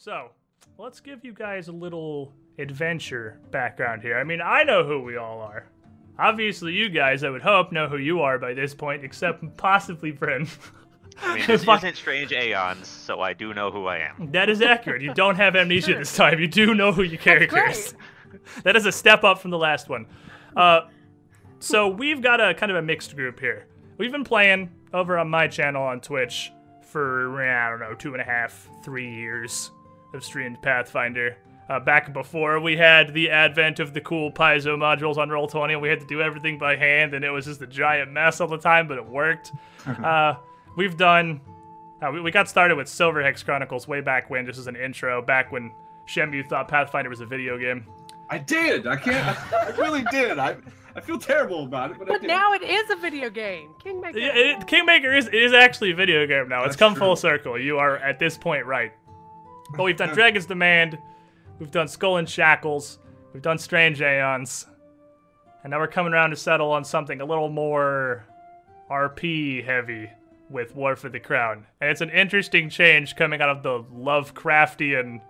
So, let's give you guys a little adventure background here. I mean, I know who we all are. Obviously, you guys, I would hope, know who you are by this point, except possibly Bryn. I mean, this Fuck. isn't Strange Aeons, so I do know who I am. that is accurate. You don't have amnesia this time. You do know who your character is. great. That is a step up from the last one. Uh, so we've got a kind of a mixed group here. We've been playing over on my channel on Twitch for I don't know two and a half, three years of streamed Pathfinder. Uh, back before we had the advent of the cool Paizo modules on Roll20, and we had to do everything by hand, and it was just a giant mess all the time, but it worked. uh, we've done. Uh, we, we got started with Silver Hex Chronicles way back when, just as an intro, back when Shemu thought Pathfinder was a video game. I did. I can't. I really did. I I feel terrible about it, but, But did. now it is a video game. Kingmaker. Yeah, it, Kingmaker is it is actually a video game now. It's That's come true. full circle. You are at this point right. But we've done Dragon's Demand, we've done Skull and Shackles, we've done Strange Aeons, and now we're coming around to settle on something a little more RP heavy with War for the Crown. And it's an interesting change coming out of the Lovecraftian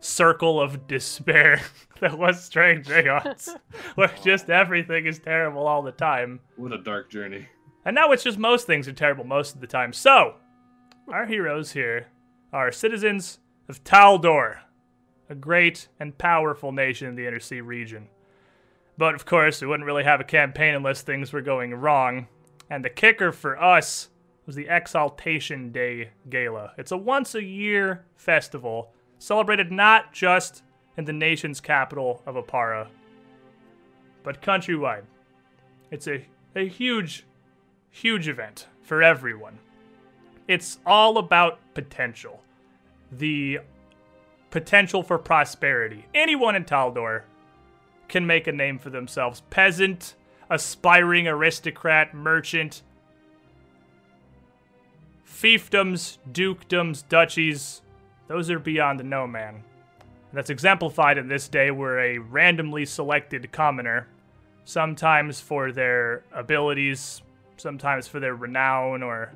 circle of despair that was Strange Aeons, where just everything is terrible all the time. What a dark journey. And now it's just most things are terrible most of the time. So, our heroes here are citizens of Taldor, a great and powerful nation in the Inner Sea region. But of course, we wouldn't really have a campaign unless things were going wrong. And the kicker for us was the Exaltation Day Gala. It's a once a year festival celebrated not just in the nation's capital of Oppara, but countrywide. It's a, a huge huge event for everyone. It's all about potential. The potential for prosperity. Anyone in Taldor can make a name for themselves. Peasant, aspiring aristocrat, merchant, fiefdoms, dukedoms, duchies. Those are beyond the no man. And that's exemplified in this day where a randomly selected commoner, sometimes for their abilities, sometimes for their renown, or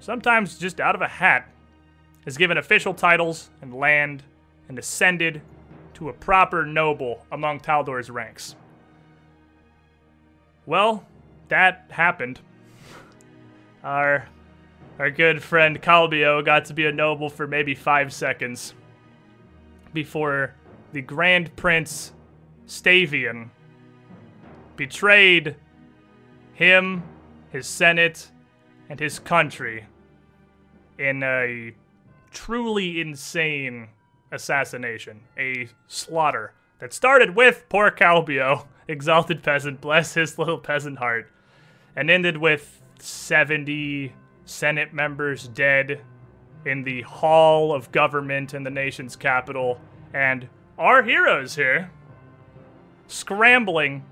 sometimes just out of a hat, is given official titles and land and ascended to a proper noble among Taldor's ranks. Well, that happened. Our our good friend Calbio got to be a noble for maybe five seconds before the Grand Prince Stavian betrayed him, his senate, and his country in a truly insane assassination, a slaughter that started with poor Calbio, exalted peasant, bless his little peasant heart, and ended with 70 Senate members dead in the hall of government in the nation's capital, and our heroes here scrambling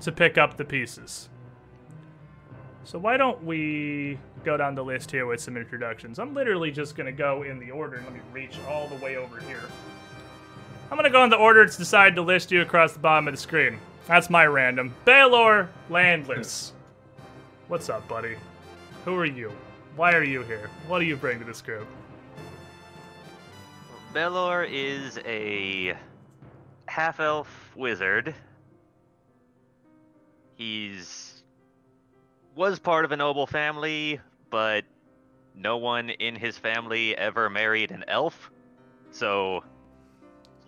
to pick up the pieces. So why don't we go down the list here with some introductions? I'm literally just gonna go in the order. Let me reach all the way over here. I'm gonna go in the order it's decided to list you across the bottom of the screen. That's my random. Baylor Landless. What's up, buddy? Who are you? Why are you here? What do you bring to this group? Belor is a half elf wizard. He's was part of a noble family, but no one in his family ever married an elf. So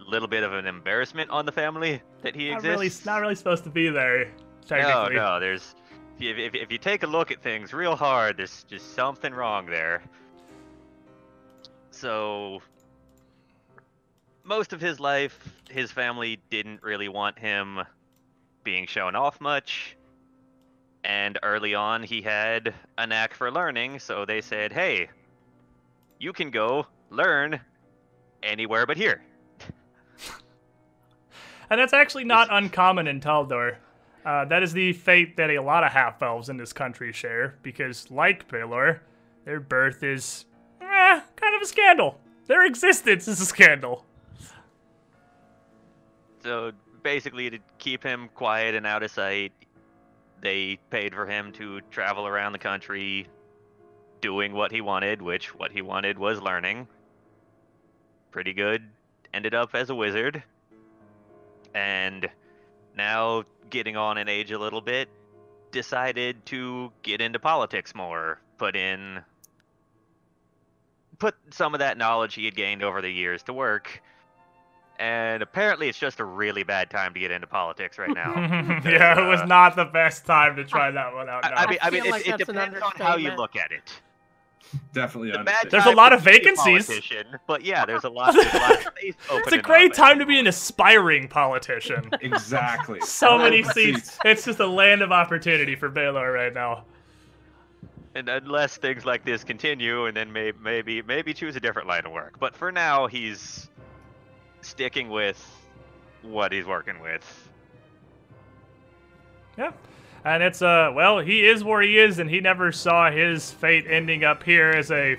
a little bit of an embarrassment on the family that he Not exists. really, not really supposed to be there. no, no, there's if, if, if you take a look at things real hard, there's just something wrong there. So most of his life, his family didn't really want him being shown off much. And early on, he had a knack for learning, so they said, hey, you can go learn anywhere but here. And that's actually not uncommon in Taldor. Uh, that is the fate that a lot of half elves in this country share, because, like Baylor, their birth is eh, kind of a scandal. Their existence is a scandal. So basically, to keep him quiet and out of sight, they paid for him to travel around the country doing what he wanted, which what he wanted was learning. pretty good, ended up as a wizard, and now getting on in age a little bit, decided to get into politics more, put in put some of that knowledge he had gained over the years to work. And apparently it's just a really bad time to get into politics right now. yeah, it was Uh, not the best time to try that one out. I, I mean, I mean, it, like it depends on how you look at it. Definitely The. There's a lot of vacancies. But yeah, there's a lot. There's a lot of space it's a great up. time to be an aspiring politician. Exactly. so many seats. It's just a land of opportunity for Baylor right now. And unless things like this continue, and then may, maybe maybe choose a different line of work. But for now, he's sticking with what he's working with. Yeah. And it's uh well, he is where he is and he never saw his fate ending up here as a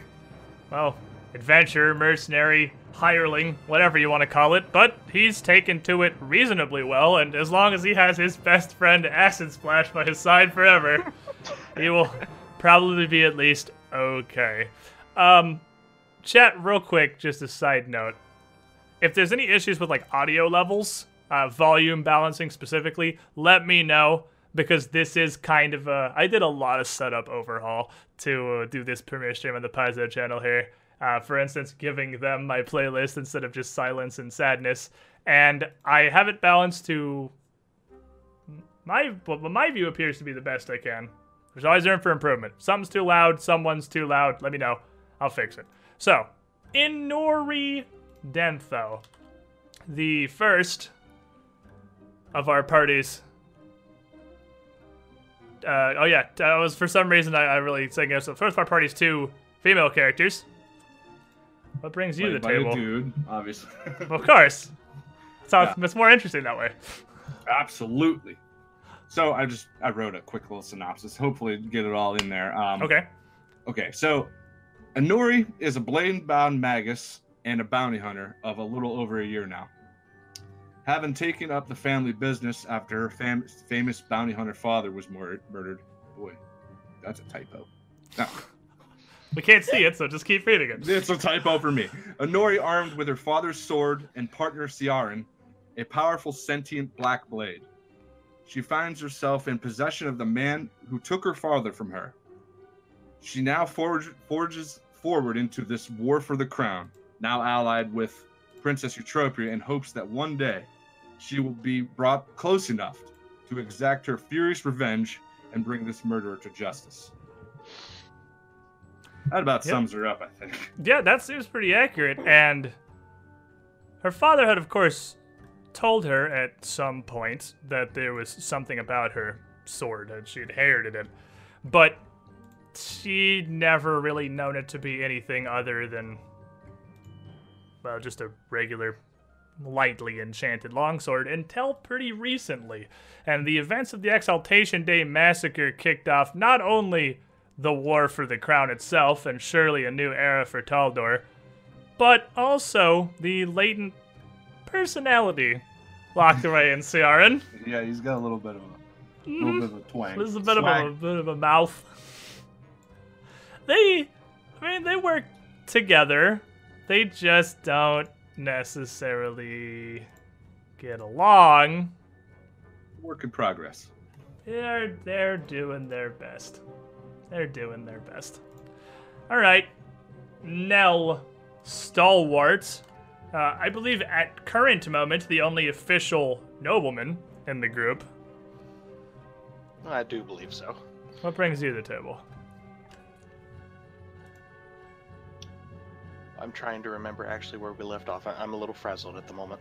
well, adventurer, mercenary, hireling, whatever you want to call it, but he's taken to it reasonably well and as long as he has his best friend Acid Splash by his side forever, he will probably be at least okay. Um chat real quick, just a side note. If there's any issues with like audio levels, uh, volume balancing specifically, let me know because this is kind of a. I did a lot of setup overhaul to uh, do this premiere stream on the Paizo channel here. Uh, for instance, giving them my playlist instead of just silence and sadness, and I have it balanced to my what my view appears to be the best I can. There's always room for improvement. Something's too loud, someone's too loud. Let me know. I'll fix it. So, Inori Dentho, the first of our parties. Uh, oh yeah, that was for some reason I, I really saying it. So first of our party's two female characters. What brings you to the by a table? dude, obviously. Of course. Sounds Yeah. it's more interesting that way. Absolutely. So I just I wrote a quick little synopsis. Hopefully get it all in there. Um, Okay. Okay, so Anori is a blade-bound magus and a bounty hunter of a little over a year now. Having taken up the family business after her fam- famous bounty hunter father was mur- murdered. Boy, that's a typo. No, We can't see it, so just keep reading it. it's a typo for me. Anori, armed with her father's sword and partner Ciaran, a powerful sentient black blade. She finds herself in possession of the man who took her father from her. She now forge, forges forward into this war for the crown, now allied with Princess Eutropia, in hopes that one day she will be brought close enough to exact her furious revenge and bring this murderer to justice. That about Yep. sums her up, I think. Yeah, that seems pretty accurate. And her father had, of course, told her at some point that there was something about her sword and she inherited it. But she'd never really known it to be anything other than, well, just a regular, lightly enchanted longsword until pretty recently. And the events of the Exaltation Day massacre kicked off not only the war for the crown itself and surely a new era for Taldor, but also the latent personality locked away in Ciaran. Yeah, he's got a little bit of a little bit of a twang. This is a bit of a, Swag. bit of a mouth. They, I mean, they work together. They just don't necessarily get along. work in progress. They're they're doing their best. They're doing their best. All right, Nell Stalwart. Uh, I believe at current moment the only official nobleman in the group. I do believe so. What brings you to the table? I'm trying to remember actually where we left off. I- I'm a little frazzled at the moment.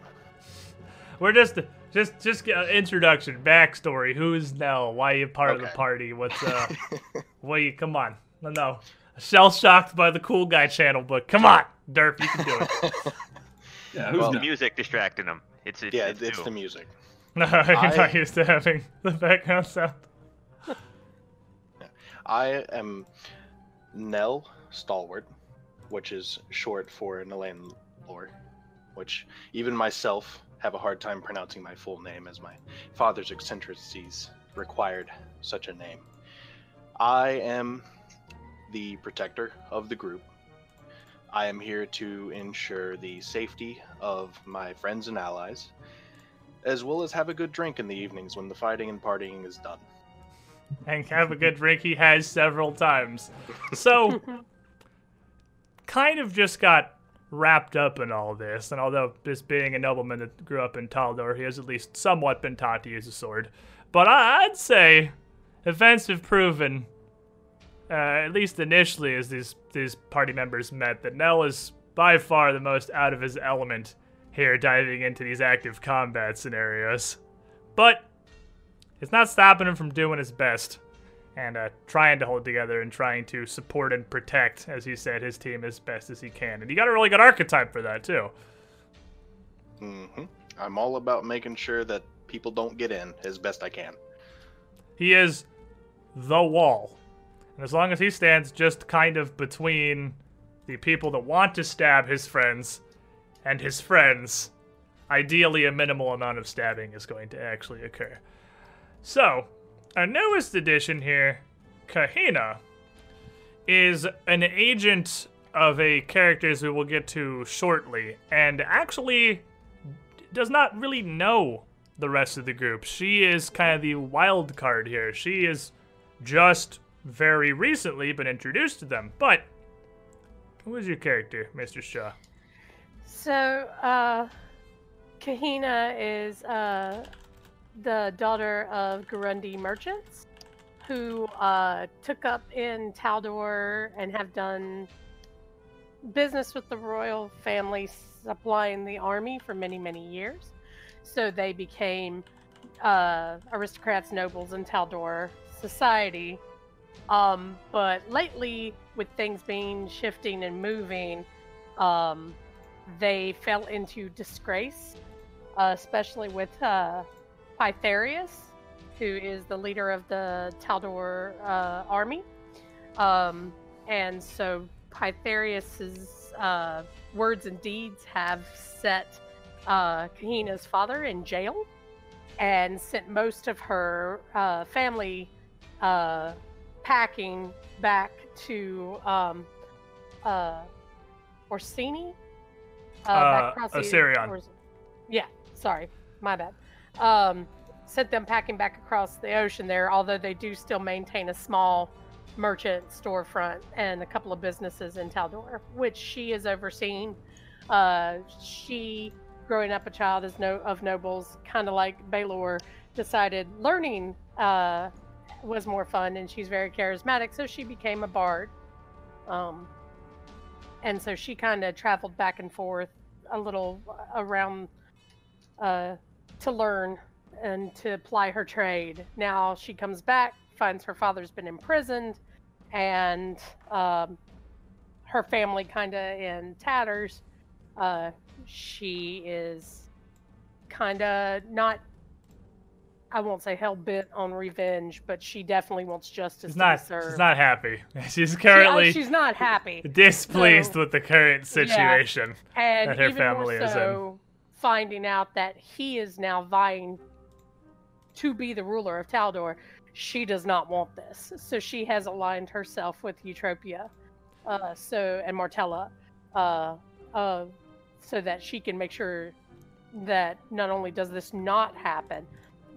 We're just just just get an introduction, backstory. Who's Nell? Why are you part of the party? What's uh? what you? Come on, no, no. Shell shocked by the cool guy channel, but come on, Derp, you can do it. Yeah, who's Well, not? Music distracting him. It's, it's yeah, it's, it's the music. No, you're I- not used to having the background sound. I am Nell Stalwart, which is short for Nelaine Lore, which even myself have a hard time pronouncing my full name as my father's eccentricities required such a name. I am the protector of the group. I am here to ensure the safety of my friends and allies, as well as have a good drink in the evenings when the fighting and partying is done. and have a good drink. He has several times. So, kind of just got wrapped up in all this. And although this being a nobleman that grew up in Taldor, he has at least somewhat been taught to use a sword. But I'd say events have proven, uh, at least initially, as these these party members met, that Nell is by far the most out of his element here, diving into these active combat scenarios. But it's not stopping him from doing his best and uh, trying to hold together and trying to support and protect, as he said, his team as best as he can. And you got a really good archetype for that too. hmm I'm all about making sure that people don't get in as best I can. He is the wall. And as long as he stands just kind of between the people that want to stab his friends and his friends, ideally a minimal amount of stabbing is going to actually occur. So, our newest addition here, Kahina, is an agent of a characters we will get to shortly, and actually does not really know the rest of the group. She is kind of the wild card here. She is just very recently been introduced to them. But who is your character, Mr. Shaw? So, uh, Kahina is uh, the daughter of Garundi merchants who uh, took up in Taldor and have done business with the royal family supplying the army for many, many years. So they became uh, aristocrats, nobles in Taldor society. Um, but lately, with things being shifting and moving, um, they fell into disgrace, uh, especially with uh, Pythareus, who is the leader of the Taldor uh, army. Um, and so Pythareus's uh, words and deeds have set uh, Kahina's father in jail and sent most of her uh, family uh, packing back to um, uh, Orsini. Uh, across the- Osirion. Ors- yeah, sorry, my bad. Um, sent them packing back across the ocean there, although they do still maintain a small merchant storefront and a couple of businesses in Taldor, which she is overseeing. Uh, she, growing up a child as no, of nobles, kind of like Baylor, decided learning uh, was more fun, and she's very charismatic, so she became a bard. Um, and so she kind of traveled back and forth a little around uh, to learn and to ply her trade. Now she comes back, finds her father's been imprisoned, and um, her family kind of in tatters. Uh, she is kind of not. I won't say hell bent on revenge, but she definitely wants justice She's to not. be. She's not happy. She's She- uh, currently she's not happy. displeased so- with the current situation. and that her family more is in. Finding out that he is now vying to be the ruler of Taldor, she does not want this. So she has aligned herself with Eutropia, uh, so and Martella, uh, uh, so that she can make sure that not only does this not happen,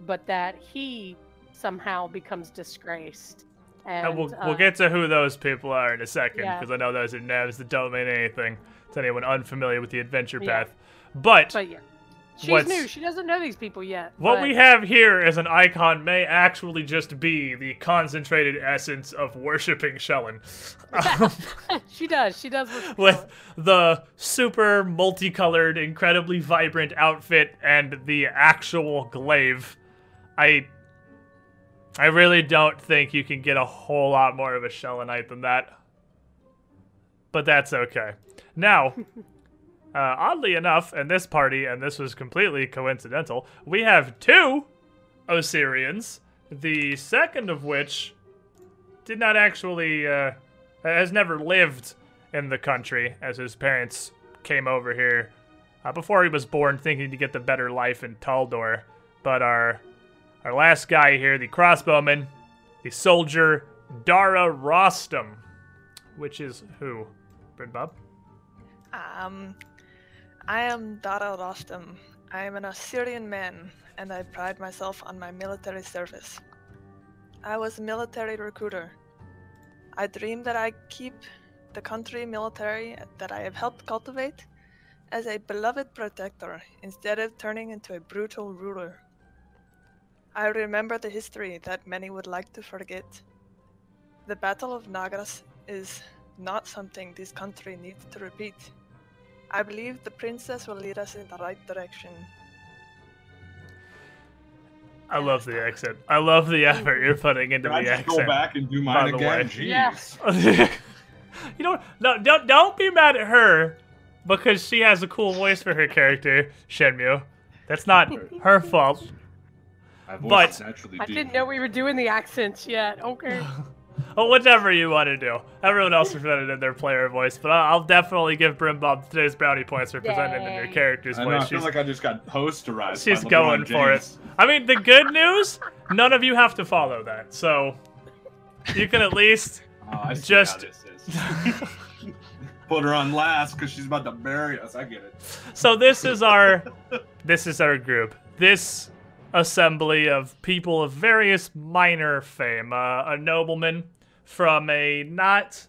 but that he somehow becomes disgraced. And, And we'll, uh, we'll get to who those people are in a second yeah. because I know those are names that don't mean anything to anyone unfamiliar with the adventure Yeah. But But yeah, she's new. She doesn't know these people yet. what but- we have here as an icon may actually just be the concentrated essence of worshiping Shelyn. Um, she does. She does. with Shelyn. the super multicolored, incredibly vibrant outfit and the actual glaive. I I really don't think you can get a whole lot more of a Shelynite than that. But that's okay. Now, uh, oddly enough, in this party, and this was completely coincidental, we have two Osirians, the second of which did not actually uh, has never lived in the country as his parents came over here uh, before he was born thinking to get the better life in Taldor. But our our last guy here, the crossbowman, the soldier Dara Rostam, which is who? Bryn Bob? Um, I am Dara Rostam. I am an Osirian man, and I pride myself on my military service. I was a military recruiter. I dream that I keep the country military that I have helped cultivate as a beloved protector instead of turning into a brutal ruler. I remember the history that many would like to forget. The Battle of Nagras is not something this country needs to repeat. I believe the princess will lead us in the right direction. I love the accent. I love the effort you're putting into Can I the just accent. go back and do by mine the again? way. Jeez. Yeah. you know, no, don't don't be mad at her because she has a cool voice for her character, Shenmue. That's not her fault. My voice But- naturally I didn't know we were doing the accents yet. Okay. Well, whatever you want to do. Everyone else presented in their player voice, but I'll I'll definitely give Brimbob today's brownie points for presenting in your character's I, know, I voice. feel She's, like I just got posterized. she's by going for it. I mean, the good news, none of you have to follow that, so you can at least Oh, I see Just- how this is. Put her on last because she's about to bury us. I get it. So this is our this is our group. This assembly of people of various minor fame. Uh, a nobleman from a not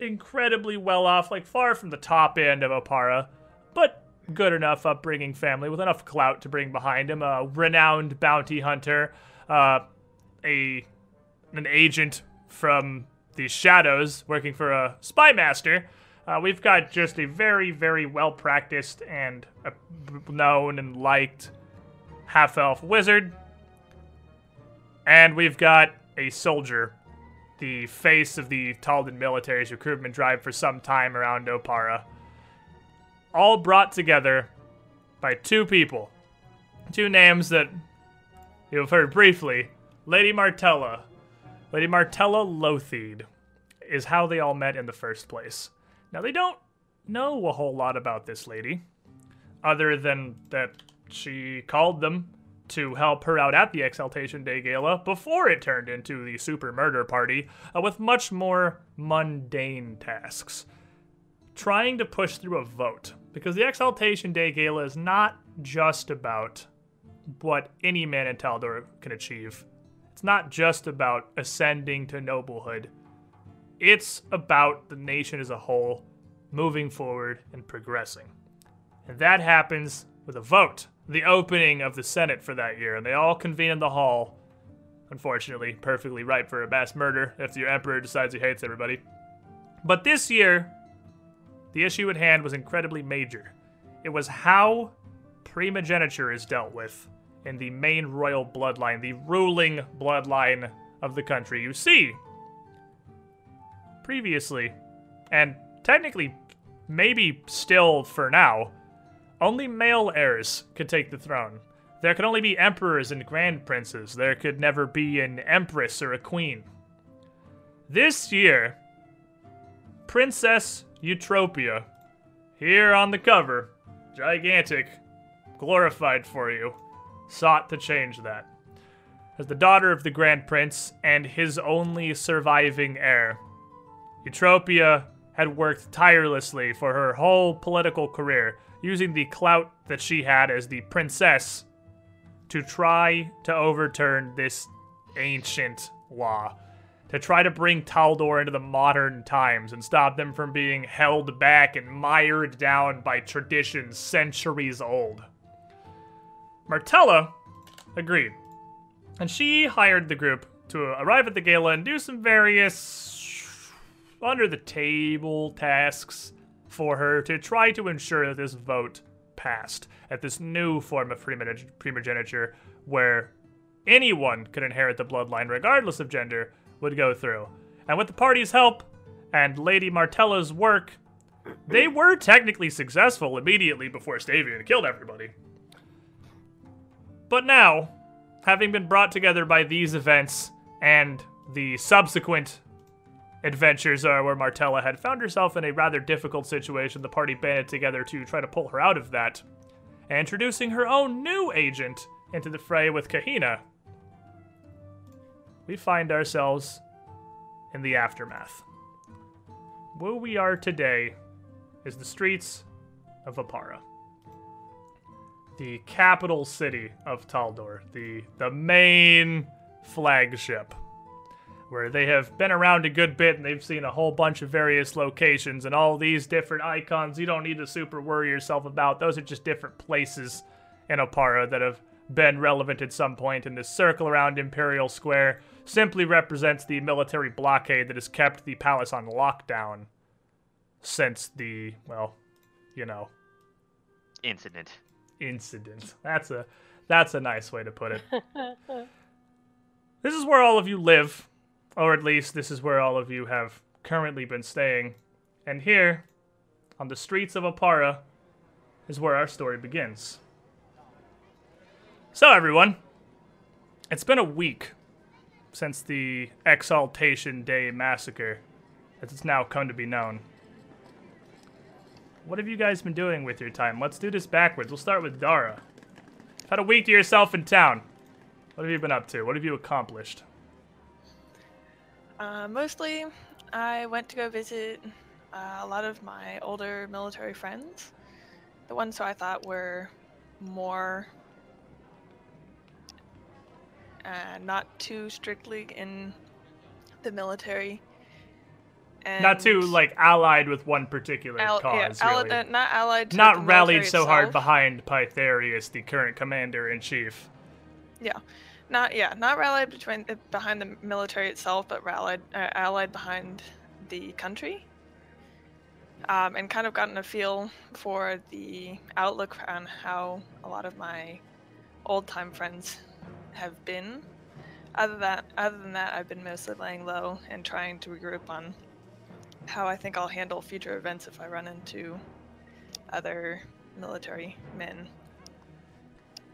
incredibly well off, like far from the top end of Oppara, but good enough upbringing family with enough clout to bring behind him. A renowned bounty hunter, uh, a an agent from the shadows working for a spy master. Uh, we've got just a very, very well practiced and uh, known and liked half elf wizard. And we've got a soldier, the face of the Taldan military's recruitment drive for some time around Oppara. All brought together by two people. Two names that you've heard briefly Lady Martella. Lady Martella Lotheed is how they all met in the first place. Now, they don't know a whole lot about this lady, other than that she called them to help her out at the Exaltation Day Gala before it turned into the super murder party uh, with much more mundane tasks. Trying to push through a vote, because the Exaltation Day Gala is not just about what any man in Taldor can achieve. It's not just about ascending to noblehood. It's about the nation as a whole moving forward and progressing. And that happens with a vote, the opening of the Senate for that year, and they all convene in the hall. Unfortunately, perfectly ripe for a mass murder if the emperor decides he hates everybody. But this year, the issue at hand was incredibly major. It was how primogeniture is dealt with in the main royal bloodline, the ruling bloodline of the country. You see, previously, and technically, maybe still for now, only male heirs could take the throne. There could only be emperors and grand princes. There could never be an empress or a queen. This year, Princess Eutropia, here on the cover, gigantic, glorified for you, sought to change that. As the daughter of the Grand Prince and his only surviving heir, Eutropia had worked tirelessly for her whole political career, using the clout that she had as the princess to try to overturn this ancient law, to try to bring Taldor into the modern times and stop them from being held back and mired down by traditions centuries old. Martella agreed, and she hired the group to arrive at the gala and do some various under the table tasks for her to try to ensure that this vote passed at this new form of primogeniture where anyone could inherit the bloodline regardless of gender would go through. And with the party's help and Lady Martella's work, they were technically successful immediately before Stavian killed everybody. But now, having been brought together by these events and the subsequent adventures are where Martella had found herself in a rather difficult situation, the party banded together to try to pull her out of that, introducing her own new agent into the fray with Kahina. We find ourselves in the aftermath. Where we are today is the streets of Oppara. The capital city of Taldor, the the main flagship where they have been around a good bit and they've seen a whole bunch of various locations and all these different icons you don't need to super worry yourself about. Those are just different places in Oppara that have been relevant at some point. point, and this circle around Imperial Square simply represents the military blockade that has kept the palace on lockdown since the, well, you know, Incident. incident. That's a that's a nice way to put it. this is where all of you live, or at least this is where all of you have currently been staying. And here, on the streets of Oppara, is where our story begins. So everyone, it's been a week since the Exaltation Day massacre, as it's now come to be known. What have you guys been doing with your time? Let's do this backwards. We'll start with Dara. You've Had a week to yourself in town. What have you been up to? What have you accomplished? Uh, mostly, I went to go visit uh, a lot of my older military friends. The ones who I thought were more uh, not too strictly in the military. And Not too like allied with one particular al- cause, allied- really. uh, not allied Not rallied so hard behind Pythareus, the current commander in chief. Not yeah, not rallied between uh, behind the military itself, but rallied uh, allied behind the country. Um, and kind of gotten a feel for the outlook on how a lot of my old time friends have been. Other that, other than that, I've been mostly laying low and trying to regroup on how I think I'll handle future events if I run into other military men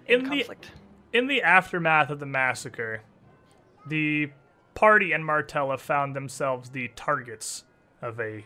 in, In the conflict. In the aftermath of the massacre, the party and Martella found themselves the targets of a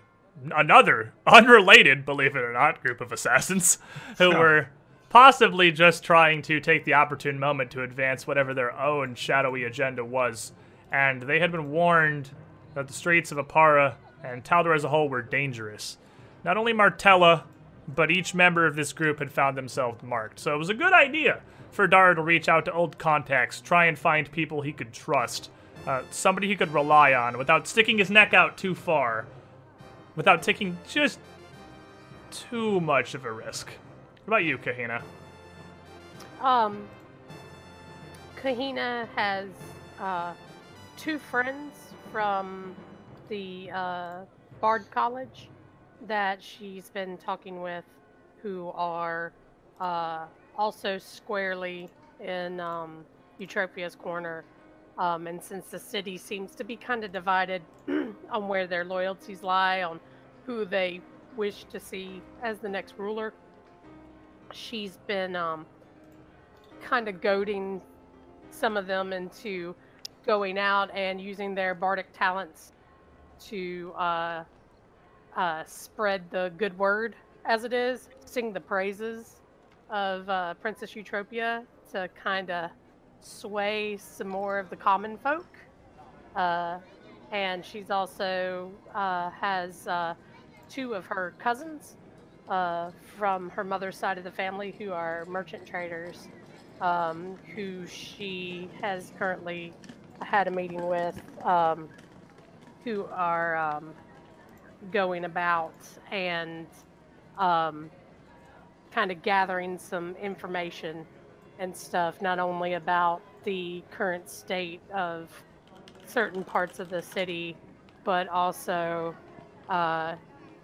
another unrelated, believe it or not, group of assassins who Huh. were possibly just trying to take the opportune moment to advance whatever their own shadowy agenda was. And they had been warned that the streets of Oppara and Taldor as a whole were dangerous. Not only Martella, but each member of this group had found themselves marked. So it was a good idea for Dara to reach out to old contacts, try and find people he could trust, uh, somebody he could rely on without sticking his neck out too far, without taking just too much of a risk. What about you, Kahina? Um, Kahina has uh, two friends from the uh, Bard College that she's been talking with who are uh, also squarely in um, Eutropia's corner. Um, and since the city seems to be kind of divided on where their loyalties lie, on who they wish to see as the next ruler, she's been um, kind of goading some of them into going out and using their bardic talents to uh, uh, spread the good word, as it is, sing the praises of uh, Princess Eutropia to kind of sway some more of the common folk. Uh, and she's also uh, has uh, two of her cousins uh, from her mother's side of the family who are merchant traders, um, who she has currently had a meeting with, um, who are um, going about and um, kind of gathering some information and stuff, not only about the current state of certain parts of the city, but also uh,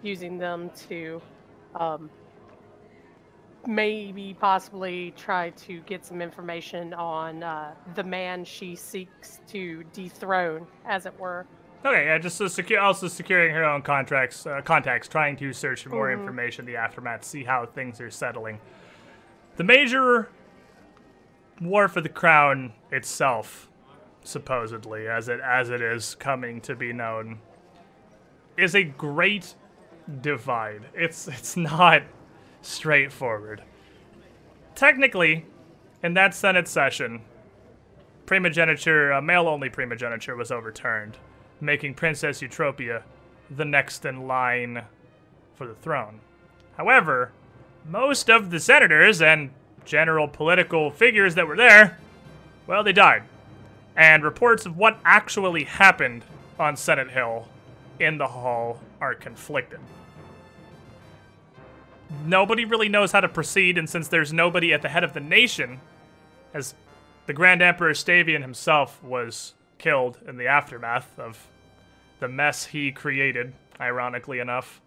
using them to um, maybe possibly try to get some information on uh, the man she seeks to dethrone, as it were. Okay, yeah, just so secure, also securing her own contracts, uh, contacts, trying to search for more Mhm. information in the aftermath, see how things are settling. The major war for the crown itself, supposedly, as it as it is coming to be known, is a great divide. It's it's not straightforward. Technically, in that Senate session, primogeniture, uh, male-only primogeniture, was overturned, making Princess Eutropia the next in line for the throne. However, most of the senators and general political figures that were there, well, they died. And reports of what actually happened on Senate Hill in the hall are conflicted. Nobody really knows how to proceed, and since there's nobody at the head of the nation, as the Grand Emperor Stavian himself was killed in the aftermath of the mess he created, ironically enough,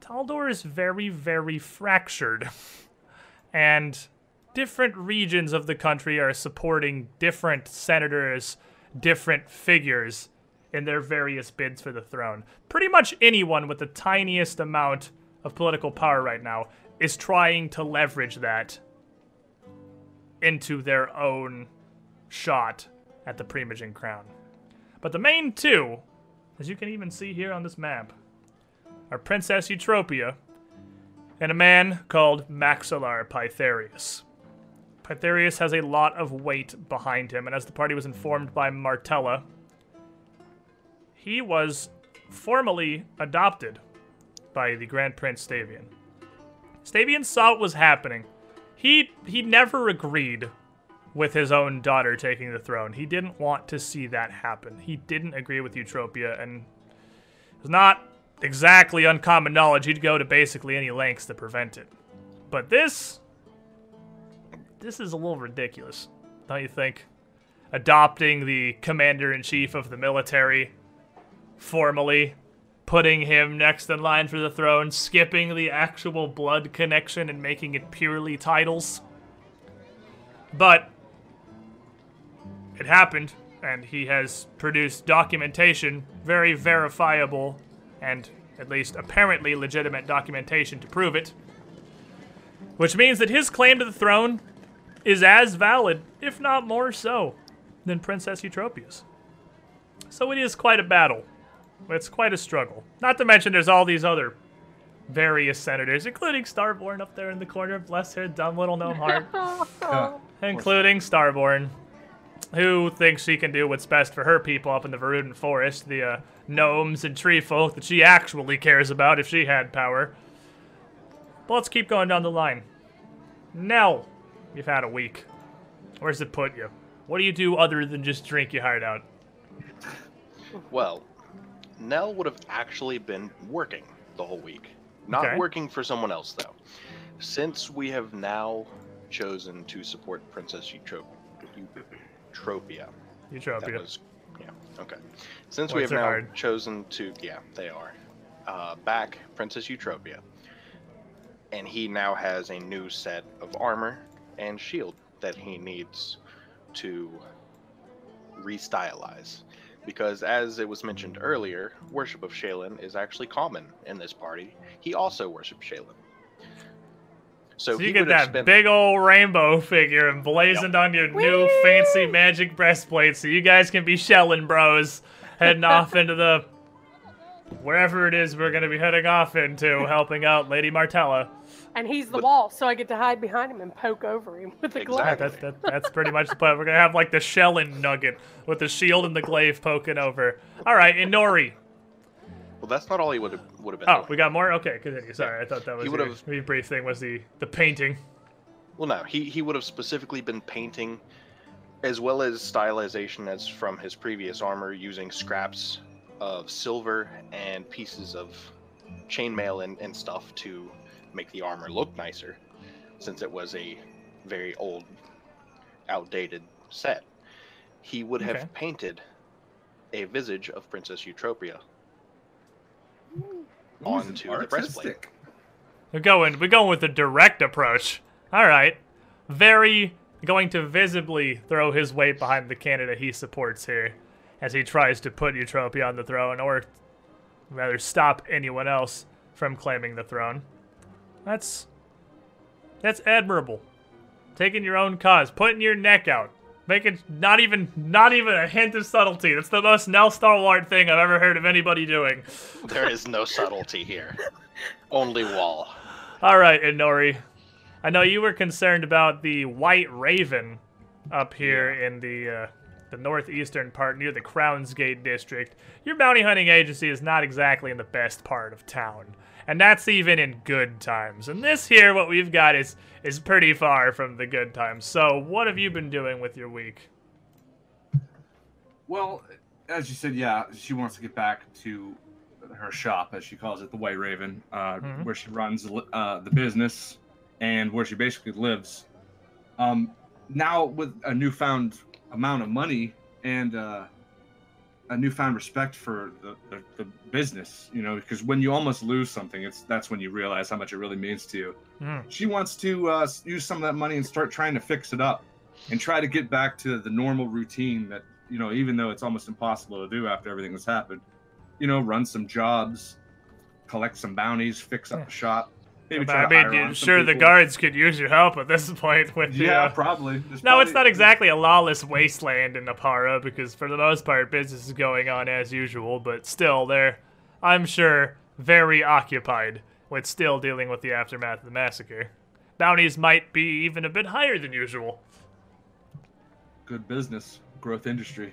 Taldor is very, very fractured. and different regions of the country are supporting different senators, different figures in their various bids for the throne. Pretty much anyone with the tiniest amount of political power right now is trying to leverage that into their own shot at the Primogen crown. But the main two, as you can even see here on this map, are Princess Eutropia and a man called Maxillar Pythareus. Pythareus has a lot of weight behind him, and as the party was informed by Martella, he was formally adopted by the Grand Prince Stavian. Stavian saw what was happening. He he never agreed with his own daughter taking the throne. He didn't want to see that happen. He didn't agree with Eutropia, and it was not exactly uncommon knowledge. He'd go to basically any lengths to prevent it. But this, this is a little ridiculous, don't you think? Adopting the commander in chief of the military formally, putting him next in line for the throne, skipping the actual blood connection and making it purely titles. But it happened, and he has produced documentation, very verifiable, and at least apparently legitimate documentation to prove it. Which means that his claim to the throne is as valid, if not more so, than Princess Eutropia's. So it is quite a battle. It's quite a struggle. Not to mention there's all these other various senators, including Starborn up there in the corner. Bless her dumb little gnome heart. including Starborn, who thinks she can do what's best for her people up in the Verduran Forest, the uh, gnomes and tree folk that she actually cares about if she had power. But let's keep going down the line. Nell, you've had a week. Where's it put you? What do you do other than just drink your heart out? Well, Nell would have actually been working the whole week. Not Okay. working for someone else, though. Since we have now chosen to support Princess Eutrop- Eutropia. Eutropia. was, yeah, okay. Since Words we have now hard. chosen to, yeah, they are, uh, back Princess Eutropia. And he now has a new set of armor and shield that he needs to restylize. Because, as it was mentioned earlier, worship of Shelyn is actually common in this party. He also worships Shelyn. So, So you get that spent, big old rainbow figure emblazoned on your new fancy magic breastplate so you guys can be Shelyn bros heading off into the wherever it is we're going to be heading off into helping out Lady Martella. And he's the wall, so I get to hide behind him and poke over him with the glove. Exactly. That, that, that's pretty much the plan. We're going to have like the Shelyn nugget with the shield and the glaive poking over. All right, Inori. Well, that's not all he would have would have been. Oh, we got more? Okay, continue. Sorry, I thought that was He would've- your brief thing was the, the painting. Well, no, he, he would have specifically been painting, as well as stylization as from his previous armor, using scraps of silver and pieces of chainmail and, and stuff to make the armor look nicer, since it was a very old, outdated set. He would have painted a visage of Princess Eutropia onto the breastplate. artistic. We're going we're going with the direct approach. All right. Very going to visibly throw his weight behind the candidate he supports here as he tries to put Eutropia on the throne or rather stop anyone else from claiming the throne. That's that's admirable. Taking your own cause, putting your neck out. Making not even not even a hint of subtlety. That's the most Nell Stalwart thing I've ever heard of anybody doing. There is no subtlety here, only wall. All right, Inori. I know you were concerned about the White Raven up here in the uh, the northeastern part near the Crowns Gate district. Your bounty hunting agency is not exactly in the best part of town. And that's even in good times. And this here, what we've got is is pretty far from the good times. So, what have you been doing with your week? Well, as you said, yeah, she wants to get back to her shop, as she calls it, the White Raven, uh, Mhm. where she runs uh, the business and where she basically lives. Um, now, with a newfound amount of money and uh, a newfound respect for the, the, the business, you know, because when you almost lose something, it's that's when you realize how much it really means to you. Hmm. She wants to uh, use some of that money and start trying to fix it up and try to get back to the normal routine that you know, even though it's almost impossible to do after everything that's happened, you know, run some jobs, collect some bounties, fix up the shop. Maybe I mean, hire you- on some sure, the guards could use your help at this point. With the, Yeah, uh, probably. There's No, it's not exactly a lawless wasteland in Oppara because for the most part business is going on as usual, but still they're I'm sure very occupied with still dealing with the aftermath of the massacre. Bounties might be even a bit higher than usual. good business, growth industry.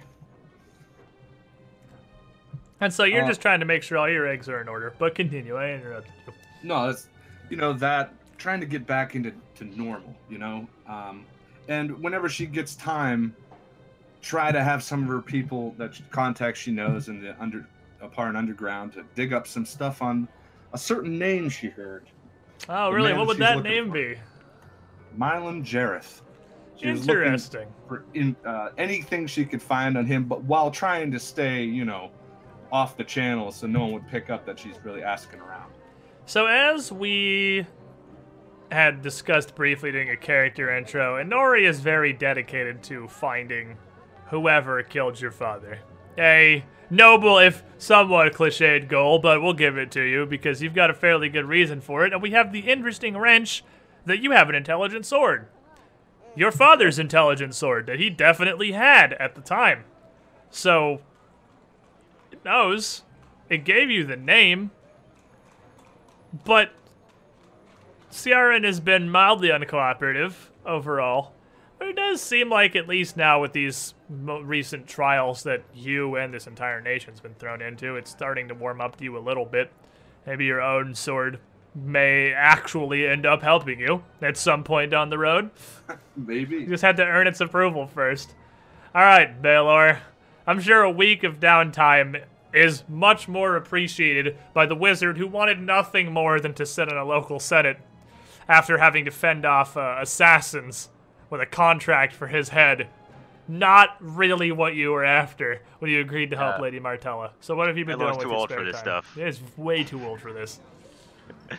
And so you're Uh, just trying to make sure all your eggs are in order. But continue, I interrupted you. No, it's you know that trying to get back into to normal, you know. Um, and whenever she gets time, try to have some of her people that she- contacts she knows in the under Opparan underground to dig up some stuff on a certain name she heard, Oh, really? What would that name for. be? Milan Jareth. She was Interesting. for in, uh, anything she could find on him, but while trying to stay, you know, off the channel so no one would pick up that she's really asking around. So as we had discussed briefly during a character intro, Inori is very dedicated to finding whoever killed your father. A noble, if somewhat cliched goal, but we'll give it to you because you've got a fairly good reason for it, and we have the interesting wrench that you have an intelligent sword. Your father's intelligent sword that he definitely had at the time. So, it knows. It gave you the name. But CRN has been mildly uncooperative overall. But it does seem like, at least now with these mo- recent trials that you and this entire nation's been thrown into, it's starting to warm up to you a little bit. Maybe your own sword may actually end up helping you at some point down the road. Maybe. You just had to earn its approval first. All right, Baylor. I'm sure a week of downtime is much more appreciated by the wizard who wanted nothing more than to sit in a local senate after having to fend off uh, assassins with a contract for his head. Not really what you were after when you agreed to help Yeah. Lady Martella. So what have you been doing with too your old for this time? stuff. It is way too old for this.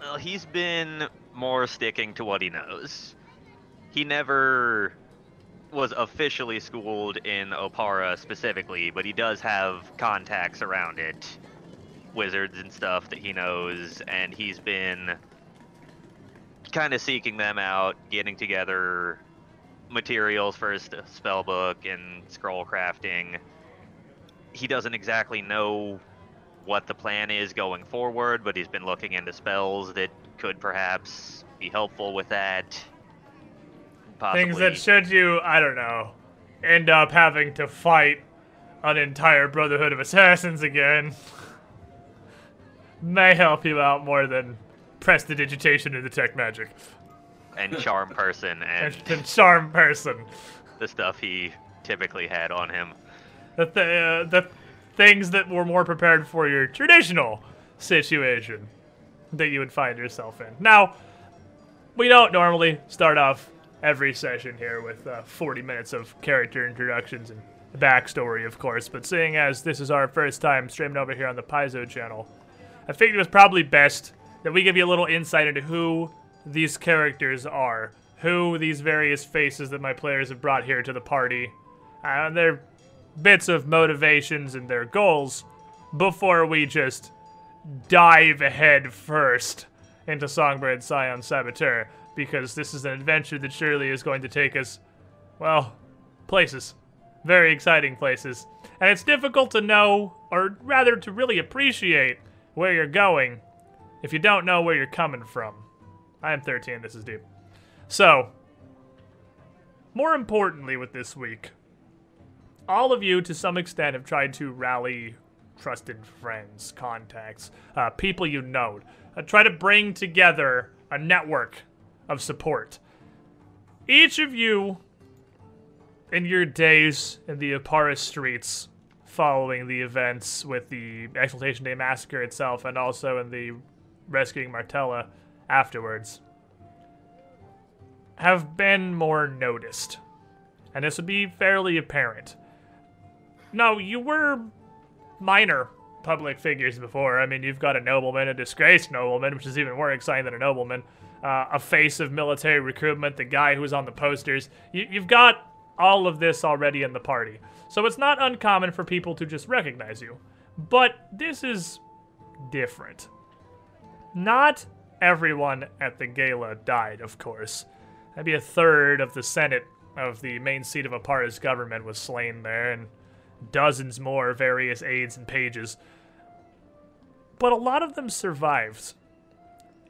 Well, he's been more sticking to what he knows. He never was officially schooled in Oppara specifically, but he does have contacts around it, wizards and stuff that he knows, and he's been kind of seeking them out, getting together materials for his spell book and scroll crafting. He doesn't exactly know what the plan is going forward, but he's been looking into spells that could perhaps be helpful with that. Possibly. Things that should you, I don't know, end up having to fight an entire Brotherhood of Assassins again, may help you out more than prestidigitation and detect magic. and charm person And, and and charm person. the stuff he typically had on him. The, th- uh, the things that were more prepared for your traditional situation that you would find yourself in. Now, we don't normally start off every session here with uh, 40 minutes of character introductions and backstory, of course, but seeing as this is our first time streaming over here on the Paizo channel, I figured it was probably best that we give you a little insight into who these characters are, who these various faces that my players have brought here to the party, and their bits of motivations and their goals before we just dive head first into Songbird Scion Saboteur, because this is an adventure that surely is going to take us, well, places. Very exciting places. And it's difficult to know, or rather to really appreciate, where you're going if you don't know where you're coming from. I am 13, this is deep. So, more importantly with this week, all of you to some extent have tried to rally trusted friends, contacts, uh, people you know. Uh, try to bring together a network of support. Each of you, in your days in the Oppara streets, following the events with the Exaltation Day massacre itself, and also in the rescuing Martella afterwards, have been more noticed. And this would be fairly apparent. No, you were minor public figures before. I mean, you've got a nobleman, a disgraced nobleman, which is even more exciting than a nobleman, uh, a face of military recruitment, the guy who's on the posters. You, you've got all of this already in the party. So it's not uncommon for people to just recognize you. But this is different. Not everyone at the gala died, of course. Maybe a third of the Senate of the main seat of Oppara's government was slain there, and dozens more various aides and pages. But a lot of them survived.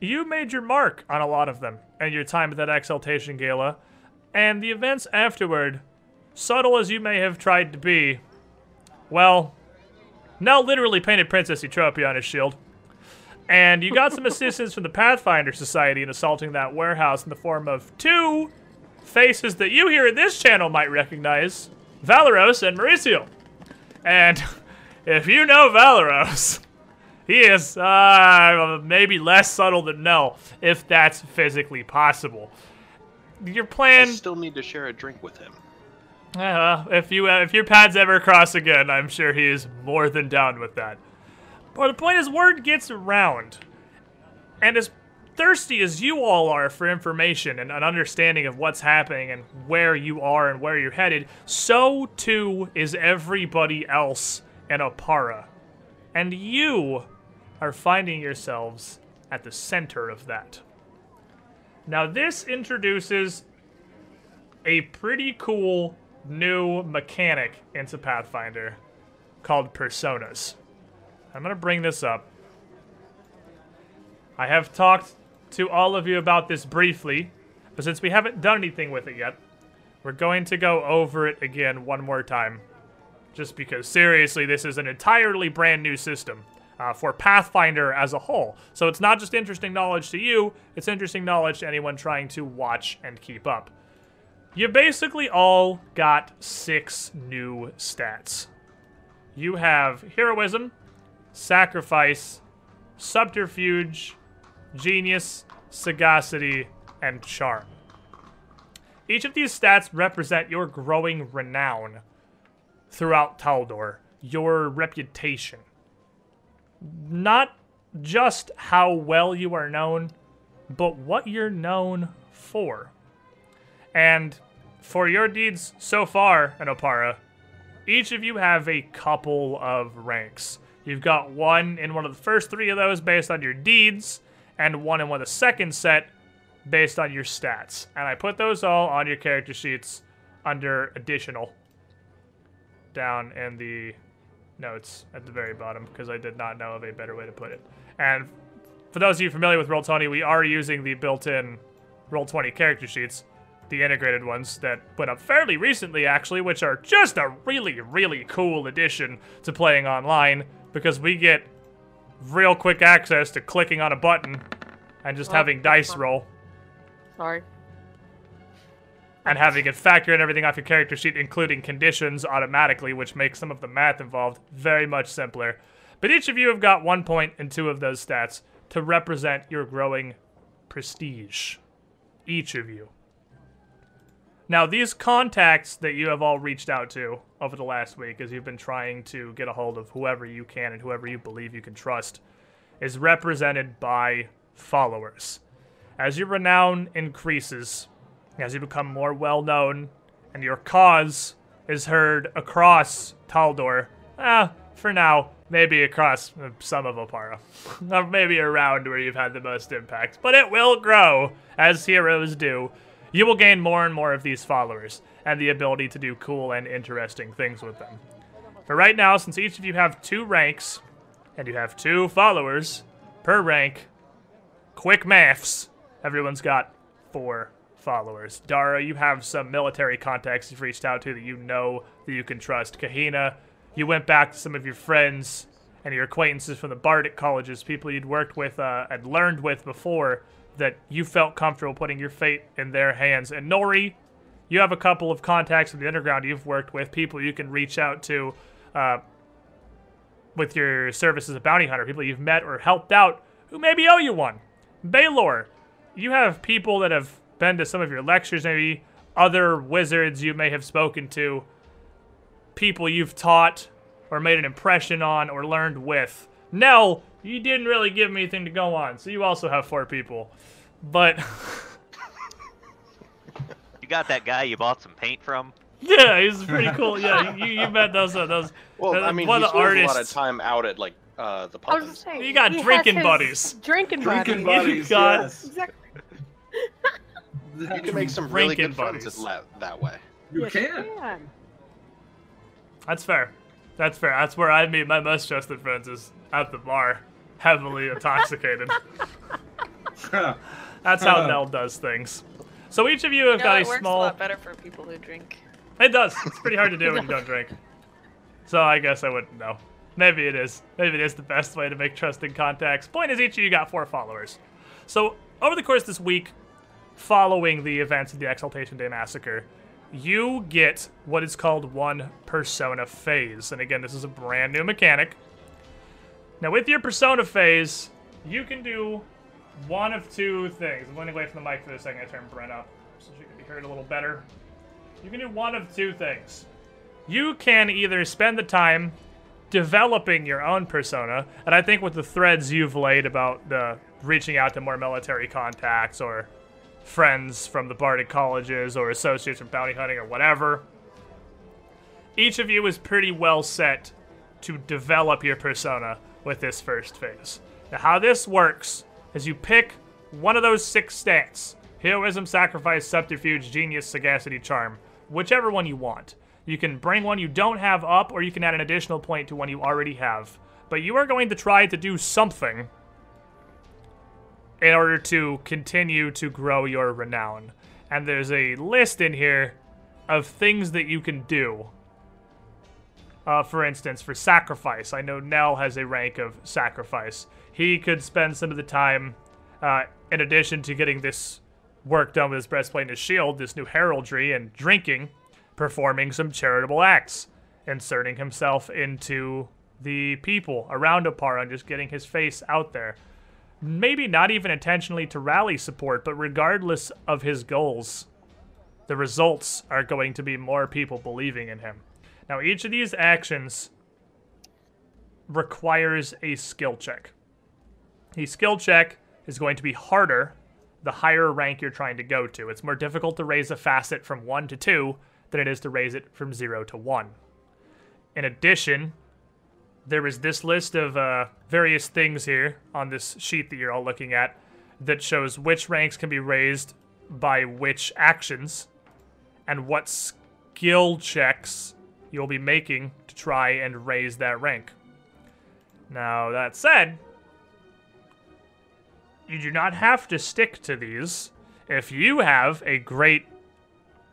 You made your mark on a lot of them and your time at that Exaltation Gala, and the events afterward, subtle as you may have tried to be, well, now literally painted Princess Eutropia on his shield. And you got some assistance from the Pathfinder Society in assaulting that warehouse in the form of two faces that you here in this channel might recognize Valeros and Mauricio. And if you know Valeros, he is uh, maybe less subtle than Nell, if that's physically possible. Your plan. I still need to share a drink with him. uh, if you uh, if your paths ever cross again, I'm sure he is more than down with that. But the point is, word gets around, and as thirsty as you all are for information and an understanding of what's happening and where you are and where you're headed, so too is everybody else in Oppara. And you are finding yourselves at the center of that. Now, this introduces a pretty cool new mechanic into Pathfinder called personas. I'm going to bring this up. I have talked to all of you about this briefly, but since we haven't done anything with it yet, we're going to go over it again one more time. Just because, seriously, this is an entirely brand new system uh, for Pathfinder as a whole. So it's not just interesting knowledge to you, it's interesting knowledge to anyone trying to watch and keep up. You basically all got six new stats. You have Heroism, Sacrifice, Subterfuge, Genius, Sagacity, and Charm. Each of these stats represent your growing renown throughout Taldor, your reputation. Not just how well you are known, but what you're known for. And for your deeds so far in Oppara, each of you have a couple of ranks. You've got one in one of the first three of those based on your deeds, and one in one of the second set based on your stats. And I put those all on your character sheets under additional down in the notes at the very bottom because I did not know of a better way to put it. And for those of you familiar with Roll20, we are using the built-in Roll20 character sheets, the integrated ones that went up fairly recently actually, which are just a really, really cool addition to playing online because we get real quick access to clicking on a button and just Oh, having dice roll Sorry. And having it factor in everything off your character sheet, including conditions automatically, which makes some of the math involved very much simpler. But each of you have got one point in two of those stats to represent your growing prestige. Each of you. Now, these contacts that you have all reached out to over the last week as you've been trying to get a hold of whoever you can and whoever you believe you can trust is represented by followers. As your renown increases, as you become more well known, and your cause is heard across Taldor, ah, for now, maybe across uh, some of Oppara, or maybe around where you've had the most impact, but it will grow, as heroes do. You will gain more and more of these followers, and the ability to do cool and interesting things with them. For right now, since each of you have two ranks, and you have two followers per rank, quick maths, everyone's got four followers. Dara, you have some military contacts you've reached out to that you know that you can trust. Kahina, you went back to some of your friends and your acquaintances from the Bardic colleges, people you'd worked with uh, and learned with before, that you felt comfortable putting your fate in their hands. And Nori, you have a couple of contacts in the underground you've worked with, people you can reach out to uh, with your service as a bounty hunter, people you've met or helped out who maybe owe you one. Baylor, you have people that have been to some of your lectures, maybe other wizards you may have spoken to, people you've taught or made an impression on or learned with. Nell, you didn't really give me anything to go on, so you also have four people. But You got that guy you bought some paint from? yeah, he's pretty cool. Yeah, you, you met those uh, those. Well, uh, I mean, one he of the spends a lot of time out at like uh, the I was pubs. just saying. You got drinking buddies. drinking buddies. Drinking, Drinking buddies. buddies. God. Yes. Exactly. You can make some really Drinking good friends buddies. at la- that way. You Yes, can. That's fair. That's fair. That's where I meet my most trusted friends is at the bar, heavily intoxicated. That's how uh. Nell does things. So each of you have No, got it a works small. a lot better for people who drink. It does. It's pretty hard to do when you don't drink. So I guess I wouldn't know. Maybe it is. Maybe it is the best way to make trusted contacts. Point is, each of you got four followers. So over the course of this week, following the events of the Exaltation Day Massacre, you get what is called one persona phase. And again, this is a brand new mechanic. Now, with your persona phase, you can do one of two things. I'm going away from the mic for a second. I turn Brent up so she can be heard a little better. You can do one of two things. You can either spend the time developing your own persona, and I think with the threads you've laid about the reaching out to more military contacts or friends from the Bardic colleges or associates from bounty hunting or whatever, each of you is pretty well set to develop your persona with this first phase. Now, how this works is you pick one of those six stats heroism, sacrifice, subterfuge, genius, sagacity, charm, whichever one you want. You can bring one you don't have up, or you can add an additional point to one you already have. But you are going to try to do something in order to continue to grow your renown. And there's a list in here of things that you can do. Uh, for instance, for sacrifice, I know Nell has a rank of sacrifice. He could spend some of the time, uh, in addition to getting this work done with his breastplate and his shield, this new heraldry, and drinking, performing some charitable acts, inserting himself into the people around Oppara and just getting his face out there. Maybe not even intentionally to rally support, but regardless of his goals, the results are going to be more people believing in him. Now, each of these actions requires a skill check. A skill check is going to be harder the higher rank you're trying to go to. It's more difficult to raise a facet from 1 to 2 than it is to raise it from 0 to 1. In addition, there is this list of uh, various things here on this sheet that you're all looking at that shows which ranks can be raised by which actions and what skill checks you'll be making to try and raise that rank. Now, that said, you do not have to stick to these. If you have a great,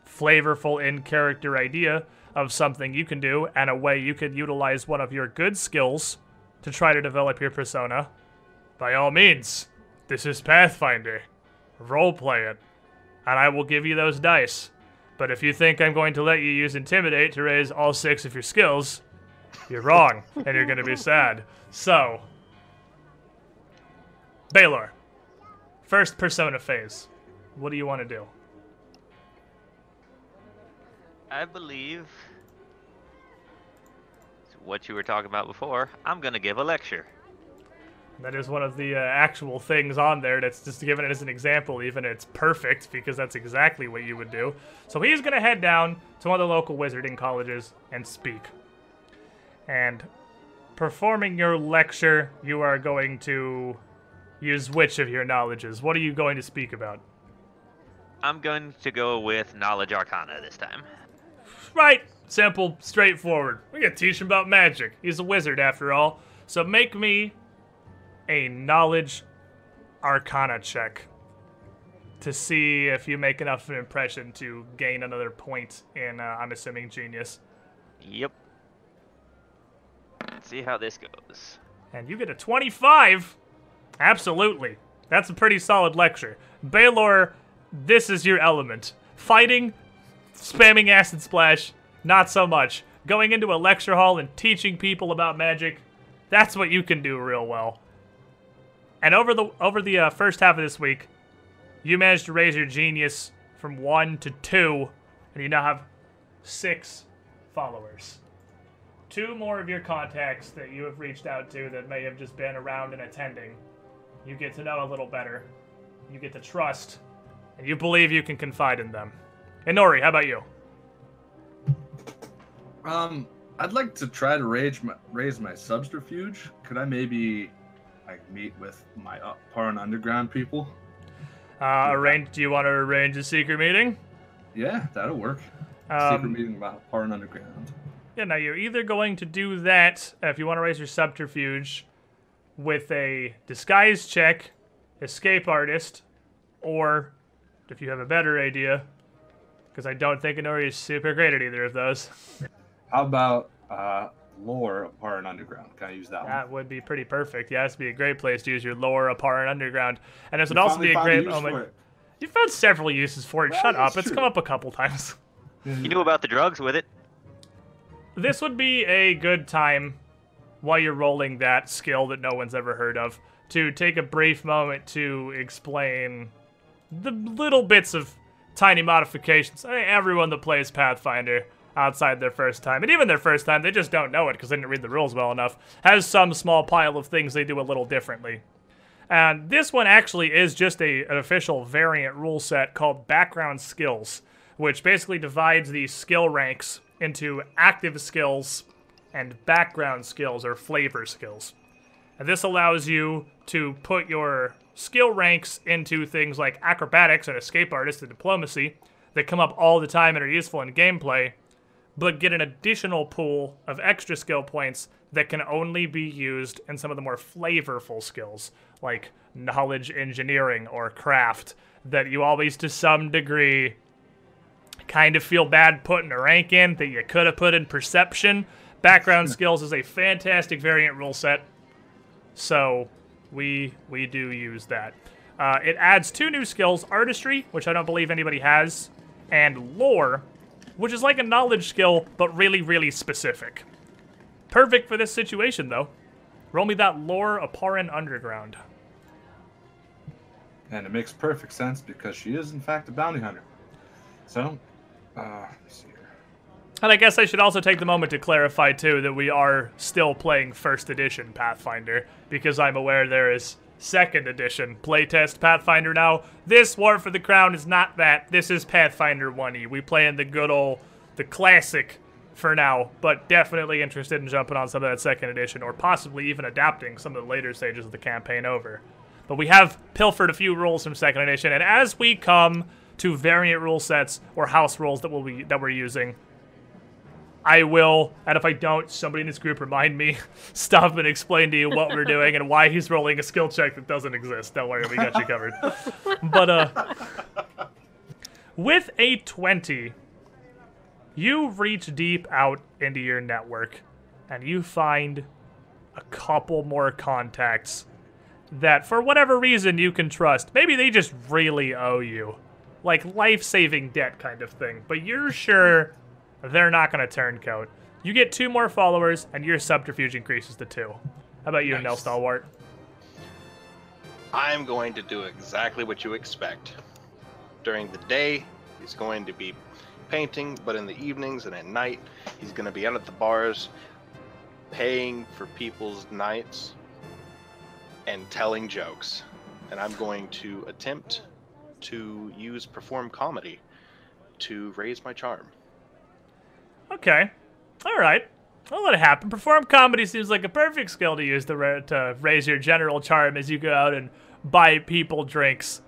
flavorful in character idea of something you can do and a way you could utilize one of your good skills to try to develop your persona, by all means, this is Pathfinder. Roleplay it, and I will give you those dice. But if you think I'm going to let you use Intimidate to raise all six of your skills, you're wrong, and you're going to be sad. So, Baylor, first persona phase. What do you want to do? I believe it's what you were talking about before. I'm gonna give a lecture. That is one of the uh, actual things on there. That's just given it as an example, even. It's perfect because that's exactly what you would do. So he's going to head down to one of the local wizarding colleges and speak. And performing your lecture, you are going to use which of your knowledges? What are you going to speak about? I'm going to go with knowledge arcana this time. Right. Simple, straightforward. Going to teach him about magic. He's a wizard, after all. So make me a knowledge arcana check to see if you make enough of an impression to gain another point in, uh, I'm assuming, genius. Yep. Let's see how this goes. And you get a 25. Absolutely. That's a pretty solid lecture. Baylor, this is your element. Fighting, spamming acid splash, not so much. Going into a lecture hall and teaching people about magic, that's what you can do real well. And over the over the uh, first half of this week, you managed to raise your genius from one to two, and you now have six followers. Two more of your contacts that you have reached out to that may have just been around and attending. You get to know a little better. You get to trust, and you believe you can confide in them. And Nori, how about you? Um, I'd like to try to raise my, raise my subterfuge. Could I maybe like meet with my uh, Paran Underground people? Uh, arrange. Do you want to arrange a secret meeting? Yeah, that'll work. Secret Um, meeting about Paran Underground. Yeah, now you're either going to do that uh, if you want to raise your subterfuge with a disguise check, escape artist, or if you have a better idea, because I don't think Inori is super great at either of those. How about uh, lore of Paran Underground? Can I use that, That one? would be pretty perfect. Yeah, this would be a great place to use your lore Opparan underground. And this would also be a great use moment. for. You found several uses for it. Well, Shut up. that's It's come up a couple times. You knew about the drugs with it. This would be a good time while you're rolling that skill that no one's ever heard of to take a brief moment to explain the little bits of tiny modifications. I mean, everyone that plays Pathfinder outside their first time, and even their first time, they just don't know it because they didn't read the rules well enough, has some small pile of things they do a little differently. And this one actually is just a, an official variant rule set called Background Skills, which basically divides the skill ranks into active skills and background skills or flavor skills. And this allows you to put your skill ranks into things like acrobatics and escape artist and diplomacy that come up all the time and are useful in gameplay, but get an additional pool of extra skill points that can only be used in some of the more flavorful skills, like knowledge engineering or craft, that you always, to some degree, kind of feel bad putting a rank in that you could have put in perception. Background skills is a fantastic variant rule set, so we we do use that. Uh, it adds two new skills: artistry, which I don't believe anybody has, and lore, which is like a knowledge skill but really really specific. Perfect for this situation though. Roll me that lore Opparan Underground. And it makes perfect sense because she is, in fact, a bounty hunter. So, uh, see. And I guess I should also take the moment to clarify too that we are still playing first edition Pathfinder because I'm aware there is second edition playtest Pathfinder now. This War for the Crown is not that. This is Pathfinder 1e. We play in the good old the classic for now, but definitely interested in jumping on some of that second edition or possibly even adapting some of the later stages of the campaign over. But we have pilfered a few rules from second edition, and as we come to variant rule sets or house rules that we'll be that we're using, I will, and if I don't, somebody in this group remind me, stop and explain to you what we're doing and why he's rolling a skill check that doesn't exist. Don't worry, we got you covered. But uh, with a 20, you reach deep out into your network and you find a couple more contacts that, for whatever reason, you can trust. Maybe they just really owe you. Like life saving debt kind of thing. But you're sure they're not going to turncoat. You get two more followers, and your subterfuge increases to two. How about you, Nice. Nell Stalwart? I'm going to do exactly what you expect. During the day, he's going to be painting, but in the evenings and at night, he's going to be out at the bars, paying for people's nights and telling jokes. And I'm going to attempt to use perform comedy to raise my charm. Okay. All right. I'll let it happen. Perform comedy seems like a perfect skill to use to, ra- to raise your general charm as you go out and buy people drinks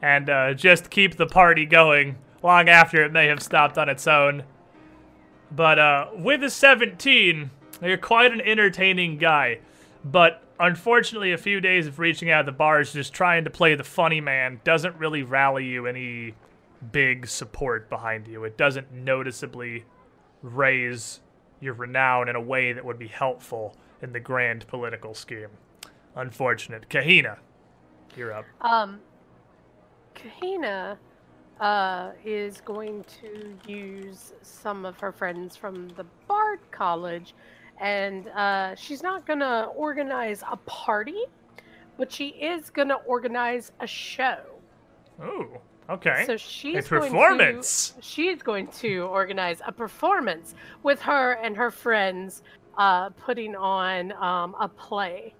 and uh, just keep the party going long after it may have stopped on its own. But uh, with a 17, you're quite an entertaining guy. But unfortunately, a few days of reaching out of the bars just trying to play the funny man doesn't really rally you any big support behind you. It doesn't noticeably raise your renown in a way that would be helpful in the grand political scheme. Unfortunate. Kahina, you're up. Um, Kahina uh, is going to use some of her friends from the Bard College, and uh, she's not going to organize a party, but she is going to organize a show. Ooh, okay. So she's a going to- she's going to organize a performance with her and her friends, uh, putting on um, a play.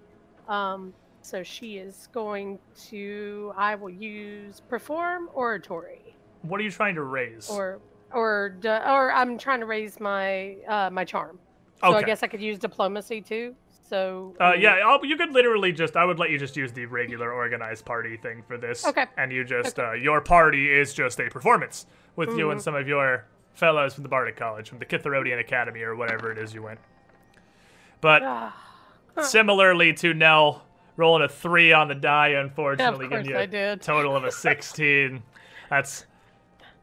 Um, so she is going to. I will use perform oratory, What are you trying to raise? or or or I'm trying to raise my uh, my charm. So I guess I could use diplomacy too. So Uh, yeah, I'll, you could literally just. I would let you just use the regular organized party thing for this. Okay. And you just. Uh, your party is just a performance with you and Mhm. some of your fellows from the Bardic College, from the Kitharodian Academy, or whatever it is you went. But ah, similarly to Nell, rolling a three on the die, unfortunately, giving you I a did. total of a 16. That's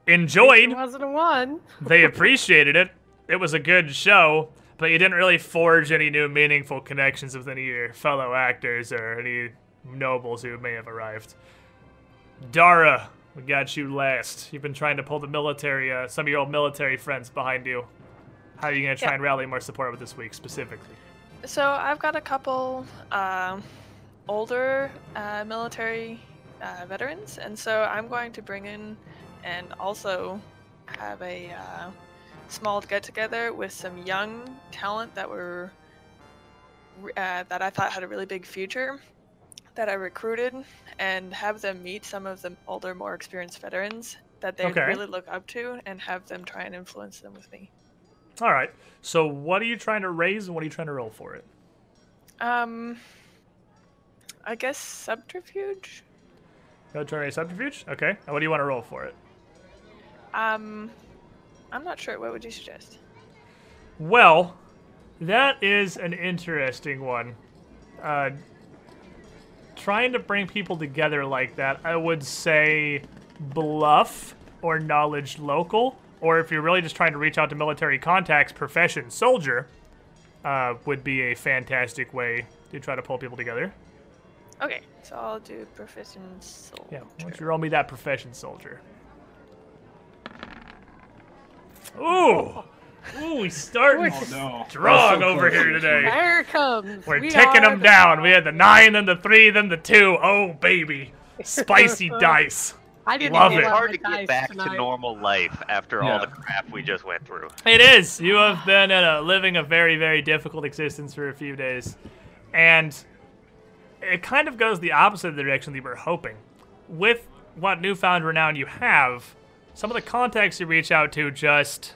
enjoyed. it wasn't a one. they appreciated it. It was a good show, but you didn't really forge any new meaningful connections with any of your fellow actors or any nobles who may have arrived. Dara, we got you last. You've been trying to pull the military, uh, some of your old military friends behind you. How are you going to try Yeah. and rally more support with this week specifically? So I've got a couple um, older uh, military uh, veterans, and so I'm going to bring in and also have a uh, small get together with some young talent that were uh, that I thought had a really big future that I recruited, and have them meet some of the older, more experienced veterans that they Okay. really look up to, and have them try and influence them with me. All right. So, what are you trying to raise and what are you trying to roll for it? Um, I guess subterfuge. Military subterfuge? Okay. And what do you want to roll for it? Um, I'm not sure. What would you suggest? Well, that is an interesting one. Uh, trying to bring people together like that, I would say bluff or knowledge local, or if you're really just trying to reach out to military contacts, profession soldier uh, would be a fantastic way to try to pull people together. Okay, so I'll do profession soldier. Yeah, why don't you roll me that profession soldier? Ooh! Ooh, he's starting Oh no. strong so over close here today. There it comes. We're We ticking are them the- down. We had the nine, then the three, then the two. Oh, baby. Spicy dice. I didn't Love roll it. out Hard to get back tonight. to normal life after Yeah. all the crap we just went through. It is. You have been in a, living a very, very difficult existence for a few days. And it kind of goes the opposite of the direction that you were hoping. With what newfound renown you have, some of the contacts you reach out to just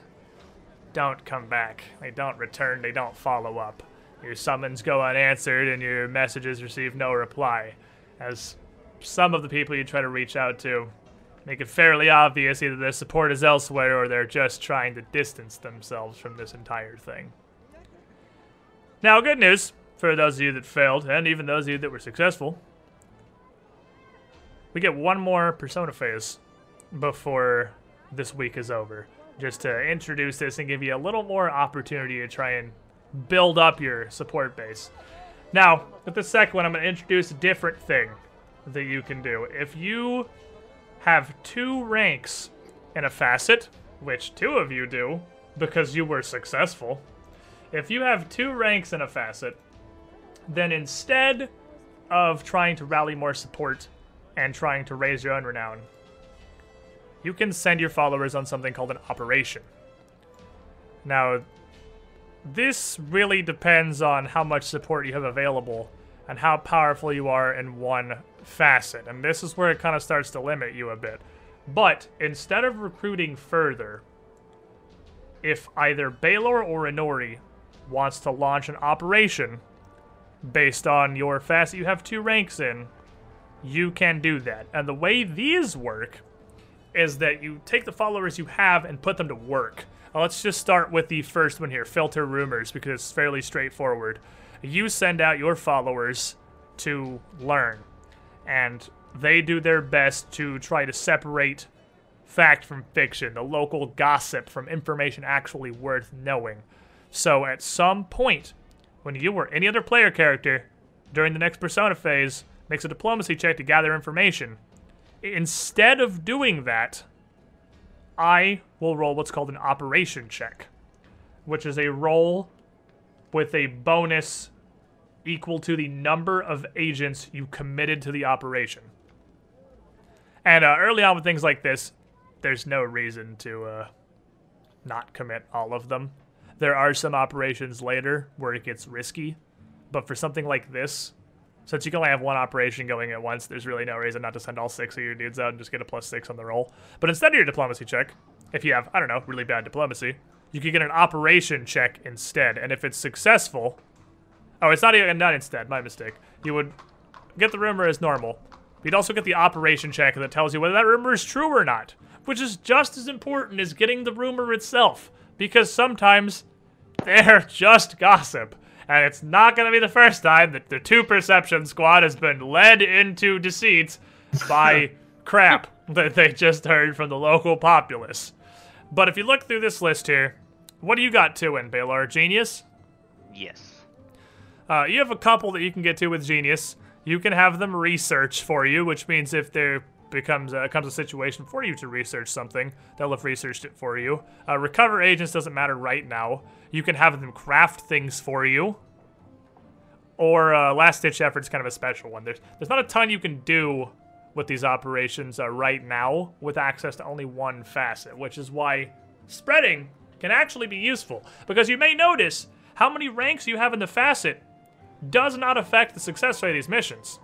don't come back. They don't return, they don't follow up. Your summons go unanswered and your messages receive no reply. As some of the people you try to reach out to make it fairly obvious either their support is elsewhere or they're just trying to distance themselves from this entire thing. Now, good news for those of you that failed, and even those of you that were successful. We get one more persona phase before this week is over, just to introduce this and give you a little more opportunity to try and build up your support base. Now, with the second one, I'm going to introduce a different thing that you can do. If you have two ranks in a facet, which two of you do because you were successful, if you have two ranks in a facet, then instead of trying to rally more support and trying to raise your own renown, you can send your followers on something called an operation. Now, this really depends on how much support you have available and how powerful you are in one facet. And this is where it kind of starts to limit you a bit. But instead of recruiting further, if either Baylor or Inori wants to launch an operation based on your facet you have two ranks in, you can do that. And the way these work is that you take the followers you have and put them to work. Uh, let's just start with the first one here filter rumors because it's fairly straightforward. You send out your followers to learn, and they do their best to try to separate fact from fiction, the local gossip from information actually worth knowing. So at some point, when you or any other player character during the next persona phase makes a diplomacy check to gather information. Instead of doing that, I will roll what's called an operation check, which is a roll with a bonus equal to the number of agents you committed to the operation. And uh, early on with things like this, there's no reason to uh, not commit all of them. There are some operations later where it gets risky, but for something like this, since you can only have one operation going at once, there's really no reason not to send all six of your dudes out and just get a plus six on the roll. But instead of your diplomacy check, if you have, I don't know, really bad diplomacy, you can get an operation check instead. And if it's successful, oh, it's not even not instead, my mistake. You would get the rumor as normal. You'd also get the operation check that tells you whether that rumor is true or not, which is just as important as getting the rumor itself, because sometimes they're just gossip. And it's not going to be the first time that the two perception squad has been led into deceit by crap that they just heard from the local populace. But if you look through this list here, what do you got to in Baylor? Genius? Yes. Uh, you have a couple that you can get to with Genius. You can have them research for you, which means if there becomes a, comes a situation for you to research something, they'll have researched it for you. Uh, recover agents doesn't matter right now. You can have them craft things for you. Or uh, last ditch effort is kind of a special one. There's there's not a ton you can do with these operations uh, right now with access to only one facet, which is why spreading can actually be useful. Because you may notice how many ranks you have in the facet does not affect the success rate of these missions.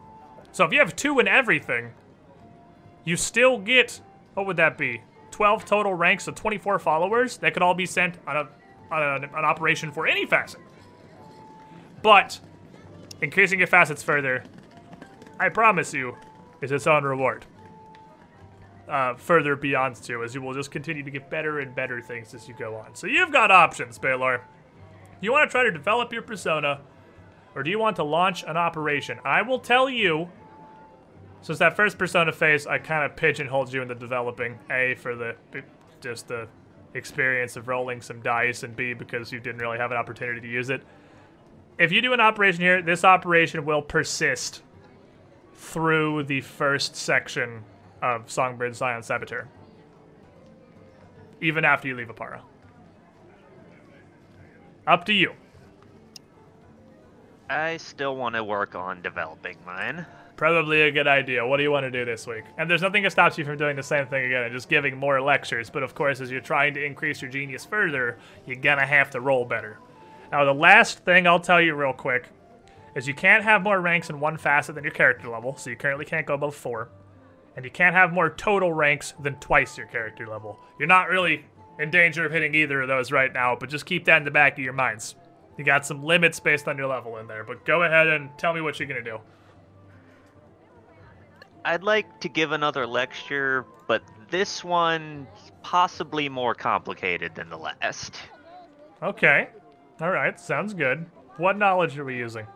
So if you have two in everything, you still get, what would that be? 12 total ranks of 24 followers that could all be sent on, a, on a, an operation for any facet. But increasing your facets further, I promise you, is its own reward. Uh, further beyond two, as you will just continue to get better and better things as you go on. So you've got options, Baylor. You want to try to develop your persona, or do you want to launch an operation? I will tell you. Since that first persona phase, I kind of pigeonholed you into developing. A for the just the experience of rolling some dice, and B because you didn't really have an opportunity to use it. If you do an operation here, this operation will persist through the first section of Songbird Scion Saboteur. Even after you leave Oppara. Up to you. I still want to work on developing mine. Probably a good idea. What do you want to do this week? And there's nothing that stops you from doing the same thing again and just giving more lectures. But of course, as you're trying to increase your genius further, you're gonna have to roll better. Now, the last thing I'll tell you real quick is you can't have more ranks in one facet than your character level, so you currently can't go above four. And you can't have more total ranks than twice your character level. You're not really in danger of hitting either of those right now, but just keep that in the back of your minds. You got some limits based on your level in there, but go ahead and tell me what you're gonna do. I'd like to give another lecture, but this one possibly more complicated than the last. Okay. All right, sounds good. What knowledge are we using?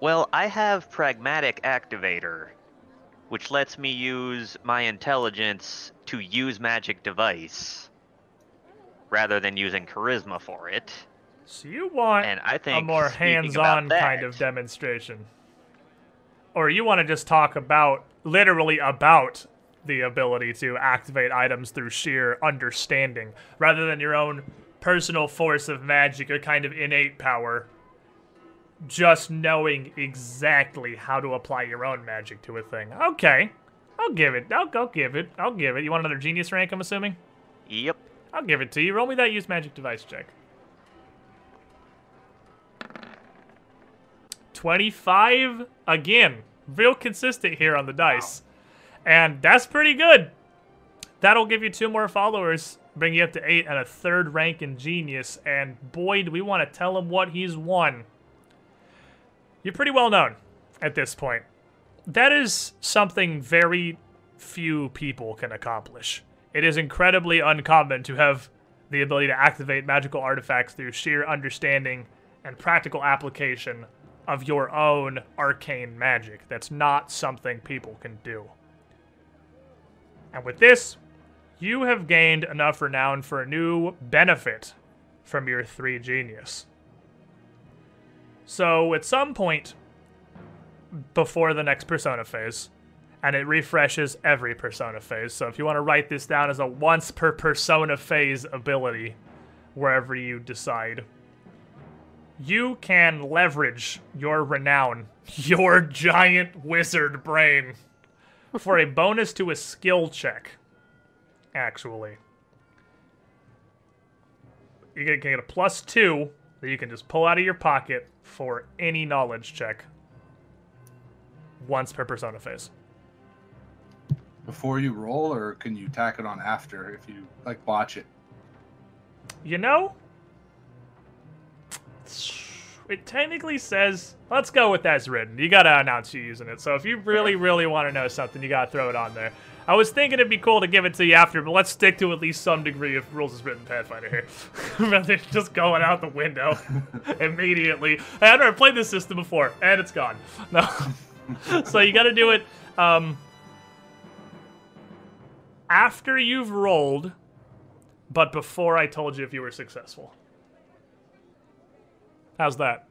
Well, I have Pragmatic Activator, which lets me use my intelligence to use magic device rather than using charisma for it. So you want And I think a more hands-on kind of demonstration. Or you want to just talk about literally about the ability to activate items through sheer understanding rather than your own personal force of magic or kind of innate power just knowing exactly how to apply your own magic to a thing. Okay. I'll give it. I'll, I'll give it. I'll give it. You want another genius rank, I'm assuming? Yep. I'll give it to you. Roll me that use magic device check. 25 again. Real consistent here on the dice. And that's pretty good. That'll give you two more followers, bring you up to eight and a third rank in genius. And boy, do we want to tell him what he's won. You're pretty well known at this point. That is something very few people can accomplish. It is incredibly uncommon to have the ability to activate magical artifacts through sheer understanding and practical application of your own arcane magic. That's not something people can do. And with this, you have gained enough renown for a new benefit from your three genius. So at some point before the next persona phase, and it refreshes every persona phase. So if you want to write this down as a once per persona phase ability, wherever you decide, you can leverage your renown, your giant wizard brain, for a bonus to a skill check. Actually, you can get a plus two that you can just pull out of your pocket for any knowledge check once per persona phase. Before you roll, or can you tack it on after if you like botch it? You know, it technically says, let's go with as written. You gotta announce you using it. So if you really, really want to know something, you gotta throw it on there. I was thinking it'd be cool to give it to you after, but let's stick to at least some degree of rules as written Pathfinder here. Rather than just going out the window immediately. Hey, I've never played this system before, and it's gone. No. so you gotta do it um, after you've rolled, but before I told you if you were successful. How's that?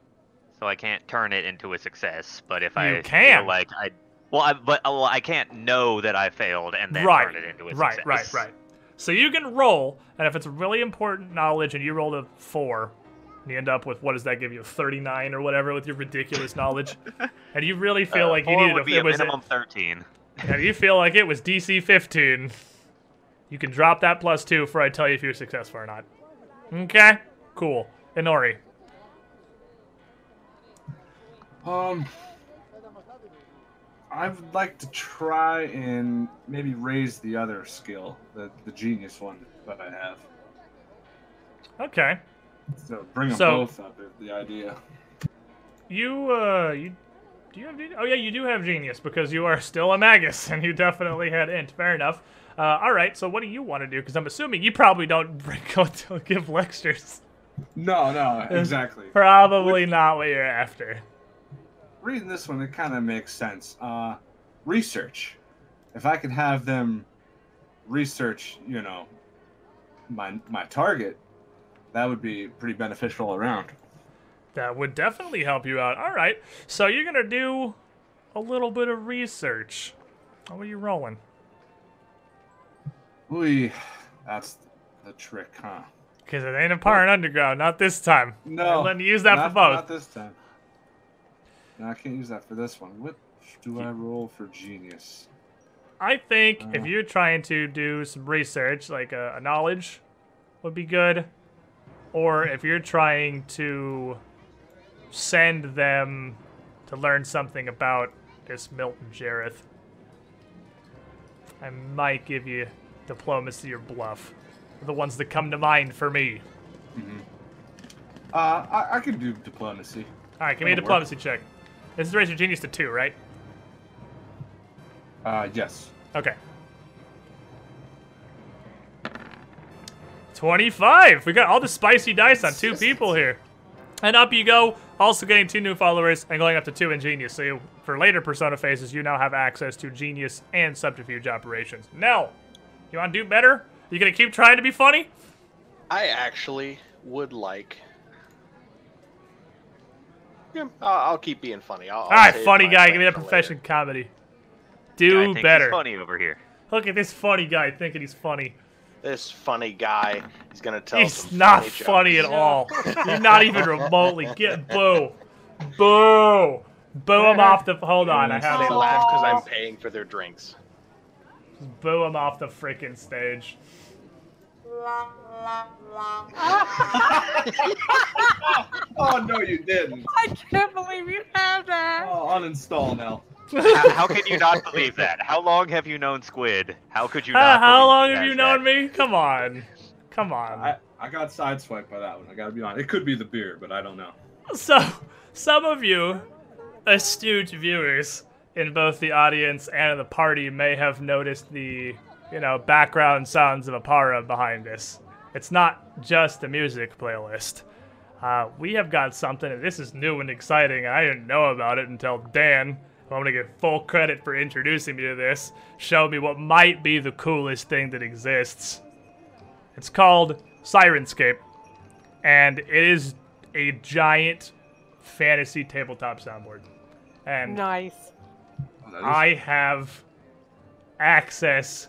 So I can't turn it into a success. But if You I can. feel like I, well, I, but well, I can't know that I failed and then right, turn it into a right, success. right, right. Right. So you can roll, and if it's really important knowledge, and you roll a four, and you end up with what does that give you, thirty-nine or whatever, with your ridiculous knowledge, and you really feel Uh, like you needed a, it a was minimum thirteen. and you feel like it was DC fifteen, you can drop that plus two before I tell you if you're successful or not. Okay, cool. Inori, Um, I would like to try and maybe raise the other skill, the the genius one that I have. okay. So bring them So- both up is the idea. You, uh, you, do you have, gen- oh yeah, you do have genius because you are still a magus and you definitely had int. Fair enough. Uh, all right, so what do you want to do? Because I'm assuming you probably don't bring, go to give lectures. No, no, exactly. Probably not what you're after. Reading this one, it kind of makes sense. Uh, research. If I could have them research, you know, my my target, that would be pretty beneficial around. That would definitely help you out. All right, so you're gonna do a little bit of research. What are you rolling? Ooh, that's the trick, huh? Because it ain't a Power and Underground, not this time. No, I'm letting you use that not, for both. Not this time. No, I can't use that for this one. What do I roll for genius? I think if Uh. you're trying to do some research, like a, a knowledge would be good. Or if you're trying to send them to learn something about this Milton Jareth, I might give you diplomacy or bluff. The ones that come to mind for me. Mhm. Uh, I, I could do diplomacy. All right, give me a That'll work. diplomacy check. This is raise your genius to two, right? Uh, yes. Okay. 25. We got all the spicy dice on two people here. And up you go, also getting two new followers and going up to two in Genius. So you, for later Persona phases, you now have access to Genius and Subterfuge operations. Now, you want to do better? You gonna keep trying to be funny? I actually would like. Yeah, I'll, I'll keep being funny. I'll, I'll All right, funny guy, give me that for later. profession comedy. I Do think better. He's funny over here. Look at this funny guy thinking he's funny. This funny guy, is gonna tell. He's some not funny, funny at all. You're not even remotely. Get boo, boo, boo him off the. Hold on, I have They laugh because I'm paying for their drinks. Boo him off the freaking stage. Oh no, you didn't. I can't believe you have that. Oh, uninstall now. how, how can you not believe that? How long have you known Squid? How could you Uh, how long he have you known that? me? Come on, come on. I, I got sideswiped by that one. I gotta be honest. It could be the beer, but I don't know. So, some of you astute viewers in both the audience and the party may have noticed the, you know, background sounds of Oppara behind us. It's not just a music playlist. Uh, we have got something, and this is new and exciting. I didn't know about it until Dan, who I'm going to give full credit for introducing me to this, showed me what might be the coolest thing that exists. It's called Syrinscape and it is a giant fantasy tabletop soundboard. And Nice. That is- I have access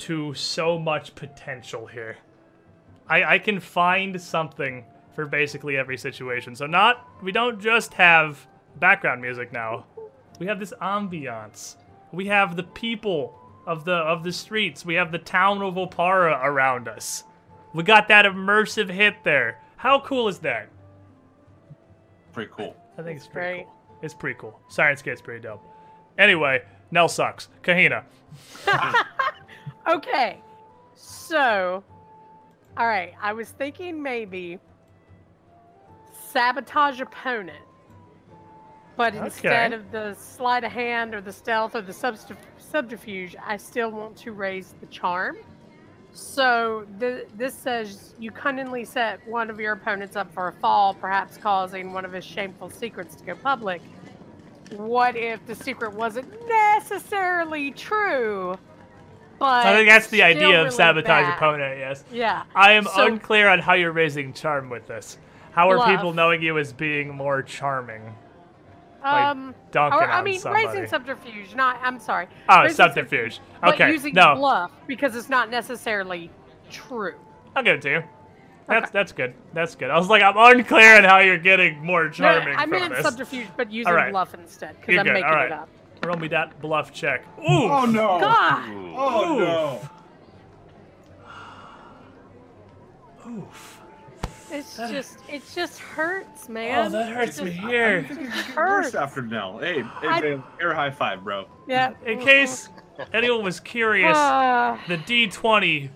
to so much potential here. I, I can find something for basically every situation. So not we don't just have background music now. We have this ambiance. We have the people of the of the streets. We have the town of Oppara around us. We got that immersive hit there. How cool is that? pretty cool. I think It's it's, pretty great. cool. It's pretty cool. Syrinscape's pretty dope. Anyway, Nell sucks. Kahina. Okay. So, all right. I was thinking maybe sabotage opponent, but instead of the sleight of hand or the stealth or the subterfuge, I still want to raise the charm. So th- this says you cunningly set one of your opponents up for a fall, perhaps causing one of his shameful secrets to go public. What if the secret wasn't necessarily true? But I think that's the idea of really sabotage bad? opponent, yes. Yeah. I am So- unclear on how you're raising charm with this. How are people knowing you as being more charming? Like Um, dunking or I mean, somebody. raising subterfuge. Not. I'm sorry. oh, raising subterfuge. Okay, using no, bluff because it's not necessarily true. I'll give it to you. That's Okay. that's good. That's good. I was like, I'm unclear on how you're getting more charming. No, I meant subterfuge, but using Alright. bluff instead because I'm good, making alright. it up. Roll me that bluff check. Ooh. Oh no! God. Oh Oof. no! Oof. It's just, it just hurts, man. Oh, that hurts It me here. I think it hurts. after Nell. Hey, hey, I- babe, air high five, bro. Yeah. In case anyone was curious, Ah, the D20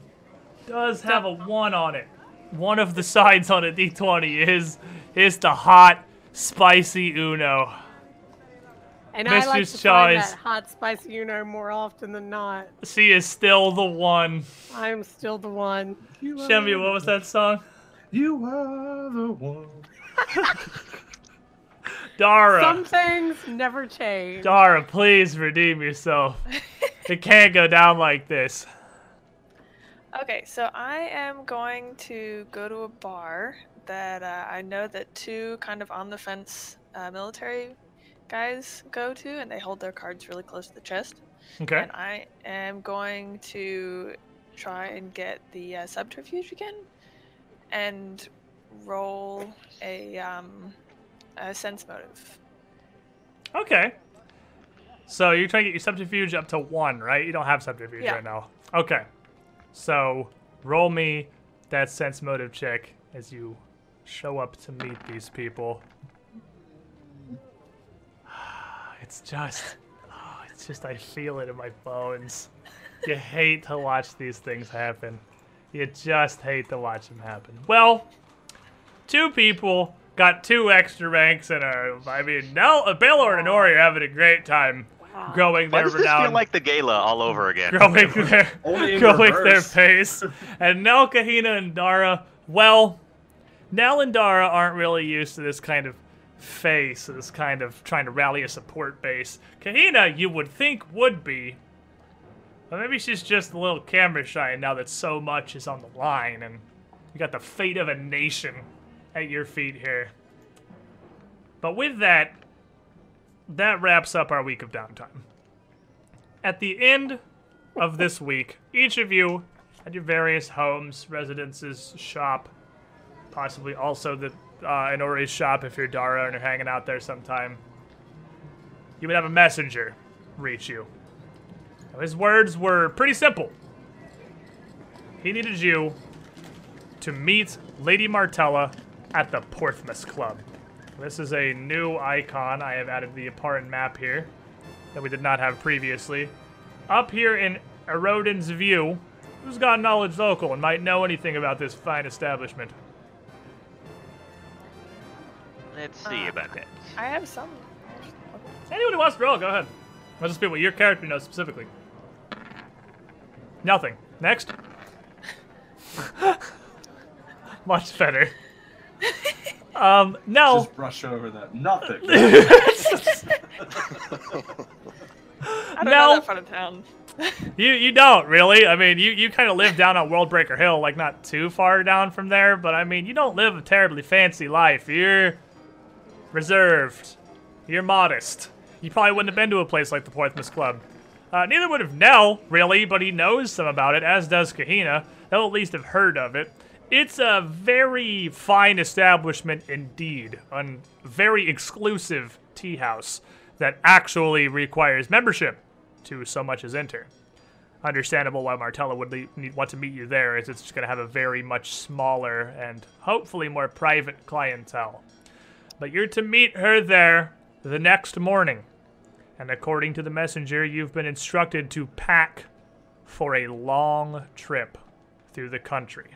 does have a one on it. One of the sides on a D20 is is the hot, spicy Uno. And I like Mistress to find that hot spicy Uno more often than not. She is still the one. I'm still the one. Shemmy, what was that song? You are the one. Dara. Some things never change. Dara, please redeem yourself. it can't go down like this. Okay, so I am going to go to a bar that uh, I know that two kind of on the fence uh, military guys go to, and they hold their cards really close to the chest. Okay. And I am going to try and get the uh, subterfuge again, and roll a um, a sense motive. Okay. So you're trying to get your subterfuge up to one, right? You don't have subterfuge Yeah. right now. Okay. So roll me that sense motive check as you show up to meet these people. It's just, oh, it's just I feel it in my bones. You hate to watch these things happen. You just hate to watch them happen. Well, two people got two extra ranks and are, I mean, now Baylor and Inori are having a great time Wow. growing Why their does this renown, feel like the gala all over again? growing their, Only in growing their pace. And Nell, Kahina, and Dara, well, Nell and Dara aren't really used to this kind of face, is kind of trying to rally a support base. Kahina, you would think would be, but maybe she's just a little camera shy now that so much is on the line, and you got the fate of a nation at your feet here. But with that, that wraps up our week of downtime. At the end of this week, each of you at your various homes, residences, shop, possibly also the uh, Inori's shop if you're Dara and you're hanging out there sometime, you would have a messenger reach you. His words were pretty simple. He needed you to meet Lady Martella at the Porthmas Club. This is a new icon I have added the Opparan map here that we did not have previously. Up here in Erodin's View, who's got knowledge local and might know anything about this fine establishment? Let's see Uh, about that. I have some. Anyone who wants to roll, go ahead. Let's just be what your character knows specifically. Nothing. Next. Much better. Um, no. Just brush over that. Nothing. I don't No. know that part of town. You you don't really. I mean, you, you kind of live down on Worldbreaker Hill, like not too far down from there. But I mean, you don't live a terribly fancy life. You're reserved. You're modest. You probably wouldn't have been to a place like the Porthmas Club. Uh, neither would have Nell, really, but he knows some about it, as does Kahina. They'll at least have heard of it. It's a very fine establishment indeed, a very exclusive tea house that actually requires membership to so much as enter. Understandable why Martella would want to meet you there, as it's just going to have a very much smaller and hopefully more private clientele. But you're to meet her there the next morning. And according to the messenger, you've been instructed to pack for a long trip through the country.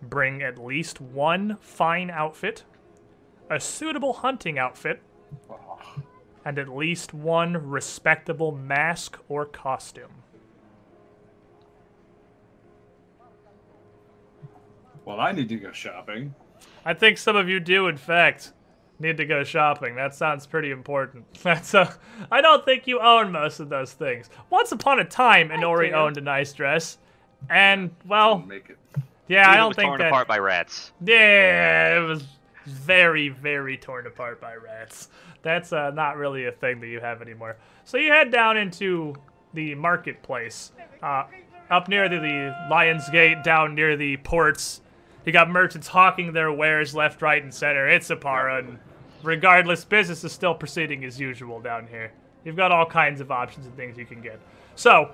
Bring at least one fine outfit, a suitable hunting outfit, and at least one respectable mask or costume. Well, I need to go shopping. I think some of you do, in fact, need to go shopping. That sounds pretty important. That's a. I don't think you own most of those things. Once upon a time, Inori owned a nice dress, and well, Make it. yeah, I don't think torn that. apart by rats. Yeah, it was very, very torn apart by rats. That's uh, not really a thing that you have anymore. So you head down into the marketplace, uh, up near the, the Lion's Gate, down near the ports. You got merchants hawking their wares left, right, and center. It's Oppara, and regardless, business is still proceeding as usual down here. You've got all kinds of options and things you can get. So,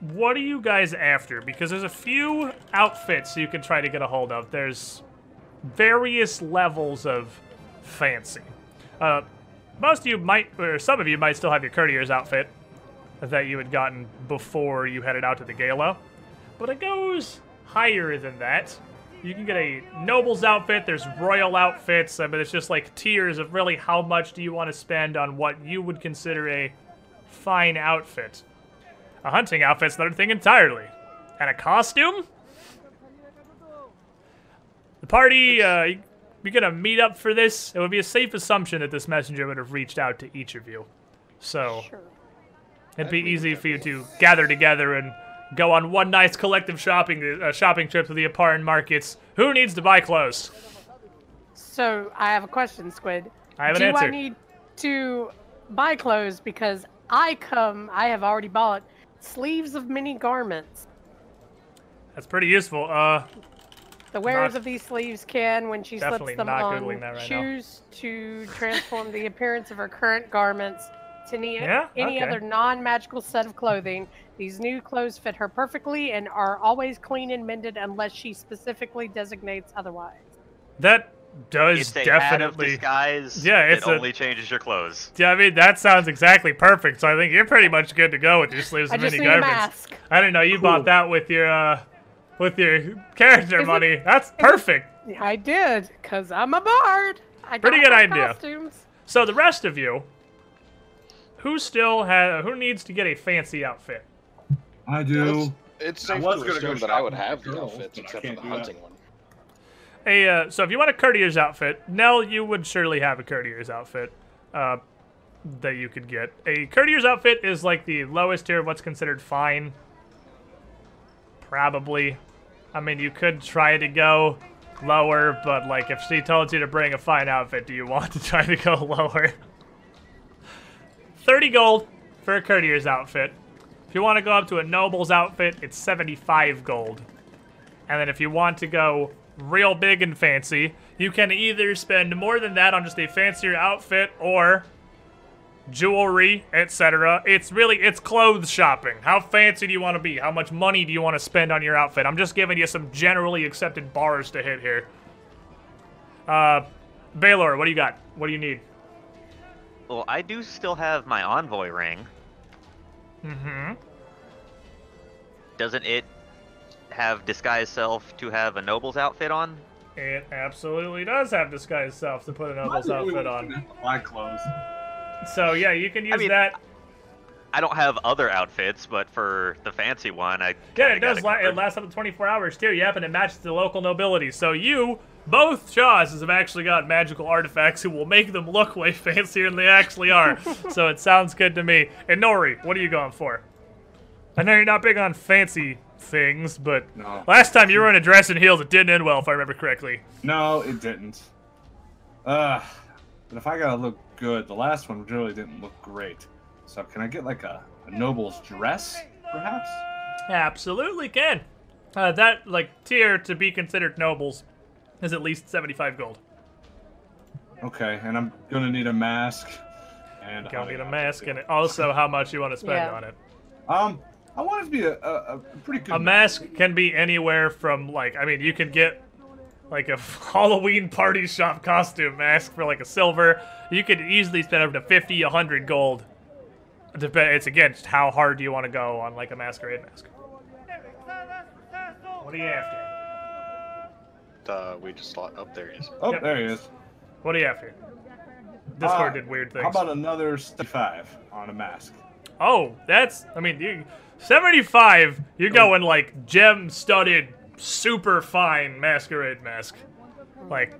what are you guys after? Because there's a few outfits you can try to get a hold of. There's various levels of fancy. Uh, most of you might, or some of you might still have your courtier's outfit that you had gotten before you headed out to the gala, but it goes higher than that. You can get a noble's outfit. There's royal outfits. I mean, it's just like tiers of really how much do you want to spend on what you would consider a fine outfit. A hunting outfit's another thing entirely. And a costume? The party, uh, you- you're gonna meet up for this? It would be a safe assumption that this messenger would have reached out to each of you. So, Sure. it'd be easy for you to gather together and go on one nice collective shopping uh, shopping trip to the Opparan markets. Who needs to buy clothes? So I have a question, Squid. I have an Do answer. I need to buy clothes because I come? I have already bought sleeves of many garments. That's pretty useful. Uh, The wearers Not- of these sleeves can, when she slips them on, right now. choose to transform the appearance of her current garments to any, Yeah? any Okay. other non-magical set of clothing. These new clothes fit her perfectly and are always clean and mended unless she specifically designates otherwise. that does It's a hat of definitely. disguise. Yeah, it's that a- only changes your clothes. Yeah, I mean that sounds exactly perfect. So I think you're pretty much good to go with your sleeves I and just mini need a garments. mask. I didn't know you Cool. bought that with your uh, with your character Is it- money. That's perfect. I did, cause I'm a bard. I Pretty got good my idea. Costumes. So the rest of you, who still has, who needs to get a fancy outfit? I do. It's I safe was to gonna go that I would have the girls, outfits except for the do that. hunting one. A uh, so if you want a courtier's outfit, Nell, you would surely have a courtier's outfit. Uh, that you could get. A courtier's outfit is like the lowest tier of what's considered fine. Probably. I mean, you could try to go lower, but like if she told you to bring a fine outfit, do you want to try to go lower? 30 gold for a courtier's outfit. If you want to go up to a noble's outfit, it's 75 gold. And then if you want to go real big and fancy, you can either spend more than that on just a fancier outfit or jewelry, etc. It's really it's clothes shopping. How fancy do you want to be? How much money do you want to spend on your outfit? I'm just giving you some generally accepted bars to hit here. Uh Baylor, what do you got? What do you need? Well, I do still have my envoy ring. Mm-hmm. Doesn't it have disguise self to have a noble's outfit on? It absolutely does have disguise self to put a noble's outfit on. My clothes. So yeah, you can use mean, that. I don't have other outfits, but for the fancy one, I Yeah, it does. got La- it lasts up to 24 hours too. Yep, and it matches the local nobility. So you, both Shaws, have actually got magical artifacts who will make them look way fancier than they actually are. so it sounds good to me. And Nori, what are you going for? I know you're not big on fancy things, but No. last time you were in a dress and heels, it didn't end well, if I remember correctly. No, it didn't. Uh, but if I gotta look good, the last one really didn't look great. So can I get like a, a noble's dress, perhaps? Absolutely can. Uh, that like tier to be considered nobles is at least 75 gold. Okay, and I'm gonna need a mask. And Gonna need a mask and also how much you want to spend Yeah. on it. Um, I want it to be a, a, a pretty good. A mask can be anywhere from like I mean you can get like a Halloween party shop costume mask for like a silver. You could easily spend up to 50, 100 gold. Dep- It's again just how hard do you want to go on like a masquerade mask. What are you after? Uh, we just thought. Oh, there he is. Oh, Yep. there he is. What are you after? Discord Uh, did weird things. How about another 75 on a mask? Oh, that's. I mean, you, 75. You're going like gem studded, super fine masquerade mask. Like,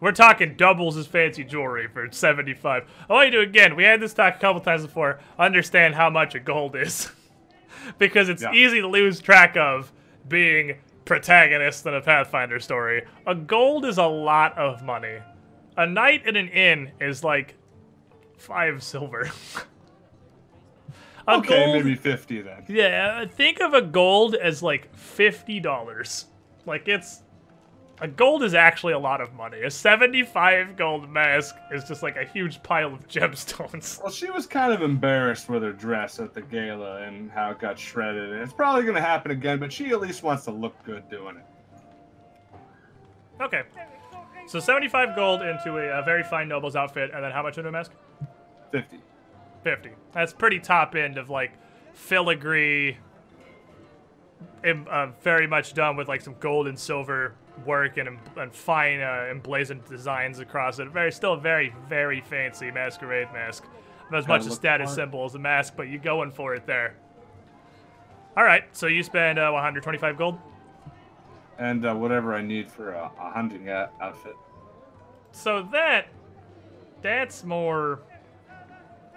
we're talking doubles as fancy jewelry for 75. I want you to, again, we had this talk a couple times before, understand how much a gold is. because it's Yeah. easy to lose track of being protagonist in a Pathfinder story. A gold is a lot of money. A night in an inn is like five silver. Okay, gold- maybe 50 then. yeah, think of a gold as like fifty dollars. Like it's a gold is actually a lot of money. A seventy-five gold mask is just like a huge pile of gemstones. Well, she was kind of embarrassed with her dress at the gala and how it got shredded. And it's probably going to happen again, but she at least wants to look good doing it. Okay, so seventy-five gold into a, a very fine noble's outfit, and then how much into a mask? 50. Fifty. That's pretty top end of like filigree. Uh, very much done with like some gold and silver work and, and fine uh, emblazoned designs across it. Very, still a very, very fancy masquerade mask. Not as much a status symbol as a mask, but you're going for it there. All right, so you spend uh, 125 gold. And uh, whatever I need for a, a hunting outfit. So that, that's more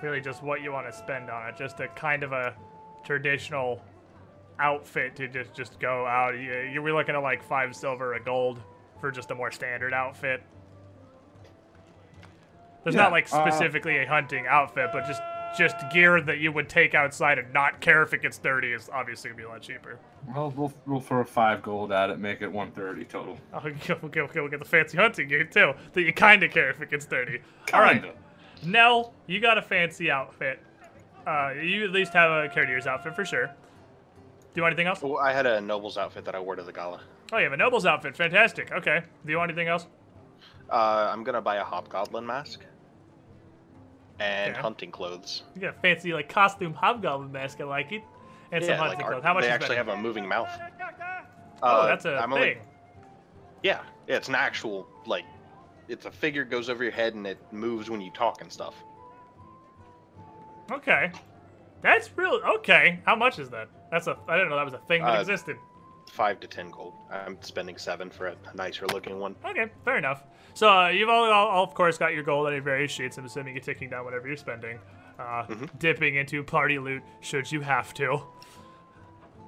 really just what you want to spend on it. Just a kind of a traditional outfit to just just go out. You, you were looking at like five silver, a gold for just a more standard outfit. There's Yeah, not like uh, specifically a hunting outfit, but just just gear that you would take outside and not care if it gets dirty is obviously gonna be a lot cheaper. Well, we'll, we'll throw five gold at it, make it 130 total. Okay, okay, okay, we'll get the fancy hunting gear too. That you kind of care if it gets dirty. All right. Kinda. Nell, you got a fancy outfit. Uh, you at least have a courtier's outfit for sure. Do you want anything else? Well, I had a noble's outfit that I wore to the gala. Oh, you have a noble's outfit. Fantastic. Okay. Do you want anything else? Uh, I'm gonna buy a hobgoblin mask and Okay. hunting clothes. You got a fancy like costume hobgoblin mask. I like it. And some yeah, hunting like clothes. How much they is actually that? have a moving mouth. Oh, Uh, that's a I'm thing. only- yeah, yeah, it's an actual like, it's a figure goes over your head and it moves when you talk and stuff. Okay. That's real. Okay. How much is that? That's a. I didn't know that was a thing that Uh, existed. Five to ten gold. I'm spending seven for a nicer looking one. Okay, fair enough. So uh, you've all, all, all, of course, got your gold on your various sheets. I'm assuming you're ticking down whatever you're spending, uh, Mhm. dipping into party loot should you have to.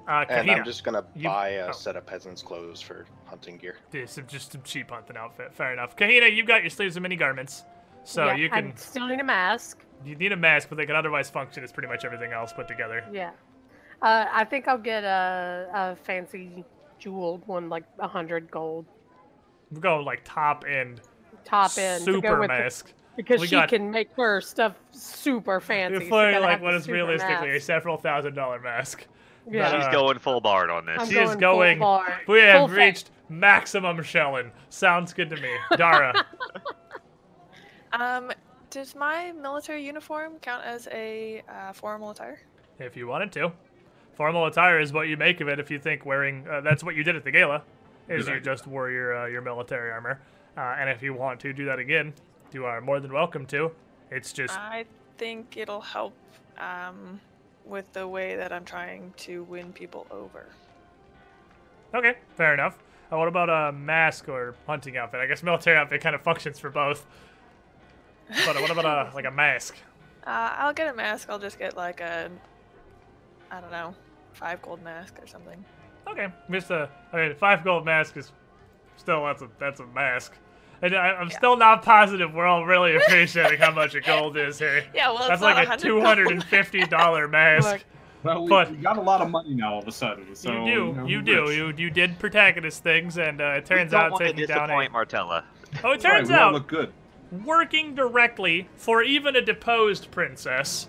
Uh, And I'm just gonna you- buy a oh. set of peasant's clothes for hunting gear. Just some, just some cheap hunting outfit. Fair enough. Kahina, you've got your sleeves and many garments, so yeah, you can. I still need a mask. You need a mask, but they can otherwise function as pretty much everything else put together. Yeah. Uh, I think I'll get a, a fancy jeweled one, like a hundred gold We're going like top end, top end to super go with it, mask. because We she got- can make her stuff super fancy. so For gotta like what is what the is super realistically a several thousand dollar mask. Yeah. She's Uh, going full bard on this. I'm She is full going- We have full fa- reached maximum shelling. Sounds good to me. Dara. Um, does my military uniform count as a uh, formal attire? if you wanted to. Formal attire is what you make of it if you think wearing uh, that's what you did at the gala is Good you just wore your uh, your military armor. Uh, and if you want to do that again, you are more than welcome to. It's just I think it'll help um, with the way that I'm trying to win people over. okay, fair enough. Uh, what about a mask or hunting outfit? I guess military outfit kind of functions for both. But uh, what about a like a mask? Uh, I'll get a mask. I'll just get like a, I don't know, five gold mask or something. Okay, just a I mean five gold mask is still that's a that's a mask. And I, I'm still not positive we're all really appreciating how much a gold is here. Yeah, well, That's like a two hundred and fifty dollar mask. Look, Well, we, But- we got a lot of money now all of a sudden. So you do, know, you do, rich. you you did protagonist things, and uh, it We turns don't out want to taking down a. disappoint Martella. Oh, it turns we all out look good. working directly for even a deposed princess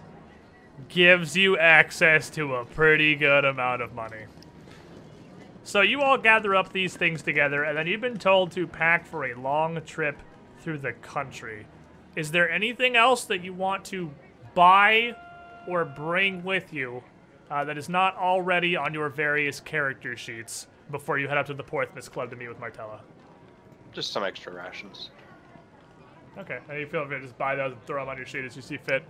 gives you access to a pretty good amount of money. So you all gather up these things together, and then you've been told to pack for a long trip through the country. Is there anything else that you want to buy or bring with you uh, that is not already on your various character sheets before you head up to the Porthmas Club to meet with Martella? Just some extra rations. Okay, and you feel free to just buy those and throw them on your sheet as you see fit.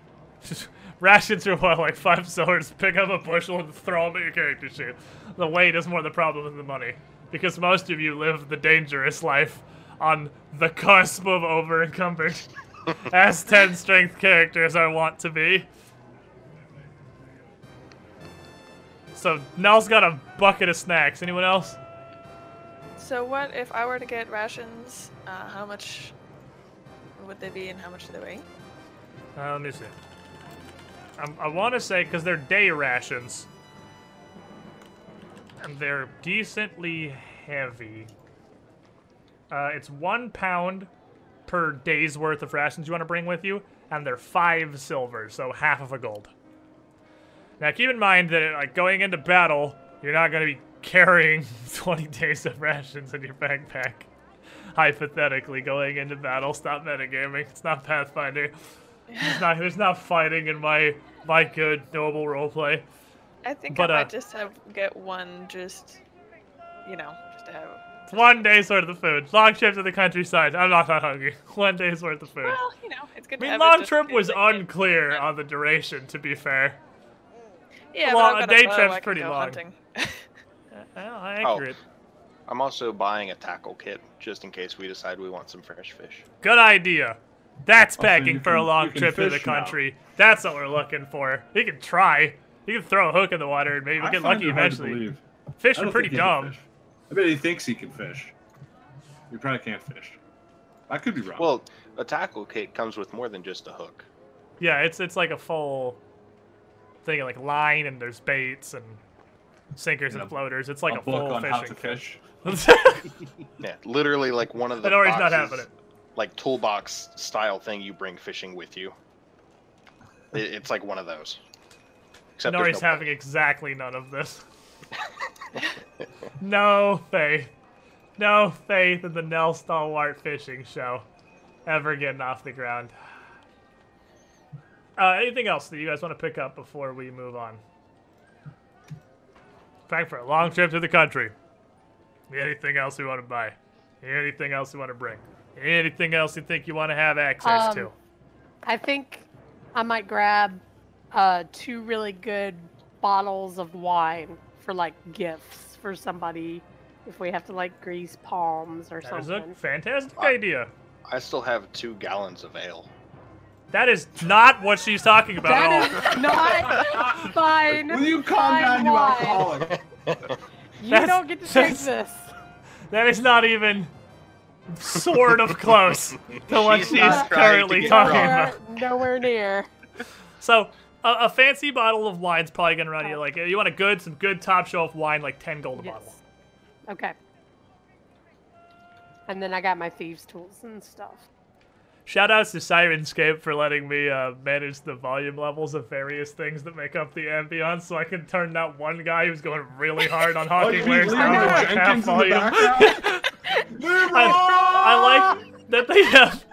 Just rations are what, like five silvers. Pick up a bushel and throw them at your character sheet. The weight is more the problem than the money, because most of you live the dangerous life on the cusp of over encumbered, as ten strength characters are wont to be. So Nell's got a bucket of snacks. Anyone else? So what if I were to get rations? Uh, how much would they be, and how much do they weigh? Uh, let me see. I'm, I want to say because they're day rations, and they're decently heavy. Uh, it's one pound per day's worth of rations you want to bring with you, and they're five silver, so half of a gold. Now keep in mind that like going into battle, you're not going to be carrying 20 days of rations in your backpack. Hypothetically, going into battle, stop metagaming. It's not Pathfinder. There's not, there's not fighting in my my good noble roleplay. I think But, I uh, just have get one, just you know, just to have. It's one day's worth of food. Long trip to the countryside. I'm not that hungry. One day's worth of food. Well, you know, it's good I to mean, have. long just trip was case I get- unclear on the duration. To be fair, Yeah, long- but a I've got day bow, trip's I pretty go long. Hunting. well, Oh. accurate. I'm also buying a tackle kit just in case we decide we want some fresh fish. Good idea. That's packing you for a long trip to the fish now. country. That's what we're looking for. You can try. You can throw a hook in the water and maybe I get lucky it hard to eventually. Fish are pretty think he can dumb. fish. I bet he thinks he can fish. He probably can't fish. I could be wrong. Well, a tackle kit comes with more than just a hook. Yeah, it's it's like a full thing, like line and there's baits and sinkers And and a- floaters. It's like a, a book full on how fishing to kit. fish. Yeah, literally like one of the I know he's not boxes, having it. Like toolbox style thing you bring fishing with you. It, it's like one of those. Except there's Nori's no having exactly none of this. no faith. No faith in the Nell Stalwart fishing show ever getting off the ground. Uh, anything else that you guys want to pick up before we move on? Back for a long trip to the country. Anything else we want to buy? Anything else we want to bring? Anything else you think you want to have access Um, to? I think I might grab uh, two really good bottles of wine for like gifts for somebody if we have to like grease palms or something That is a fantastic Uh, idea. I still have two gallons of ale. That is not what she's talking about at all. That is not fine. Will you calm fine down, you alcoholic? You That's- don't get to drink this. That is not even sort of close to what She's she's not trying to currently talking drunk. about. Nowhere, nowhere near. So, a, a fancy bottle of wine's probably gonna run you like you want a good, some good top shelf wine, like ten gold a Yes. bottle. Okay. And then I got my thieves' tools and stuff. Shout outs to Syrinscape for letting me uh, manage the volume levels of various things that make up the ambience, so I can turn that one guy who's going really hard on Oh, Hawking Wares down to like half Jenkins in the volume. I, I like that they have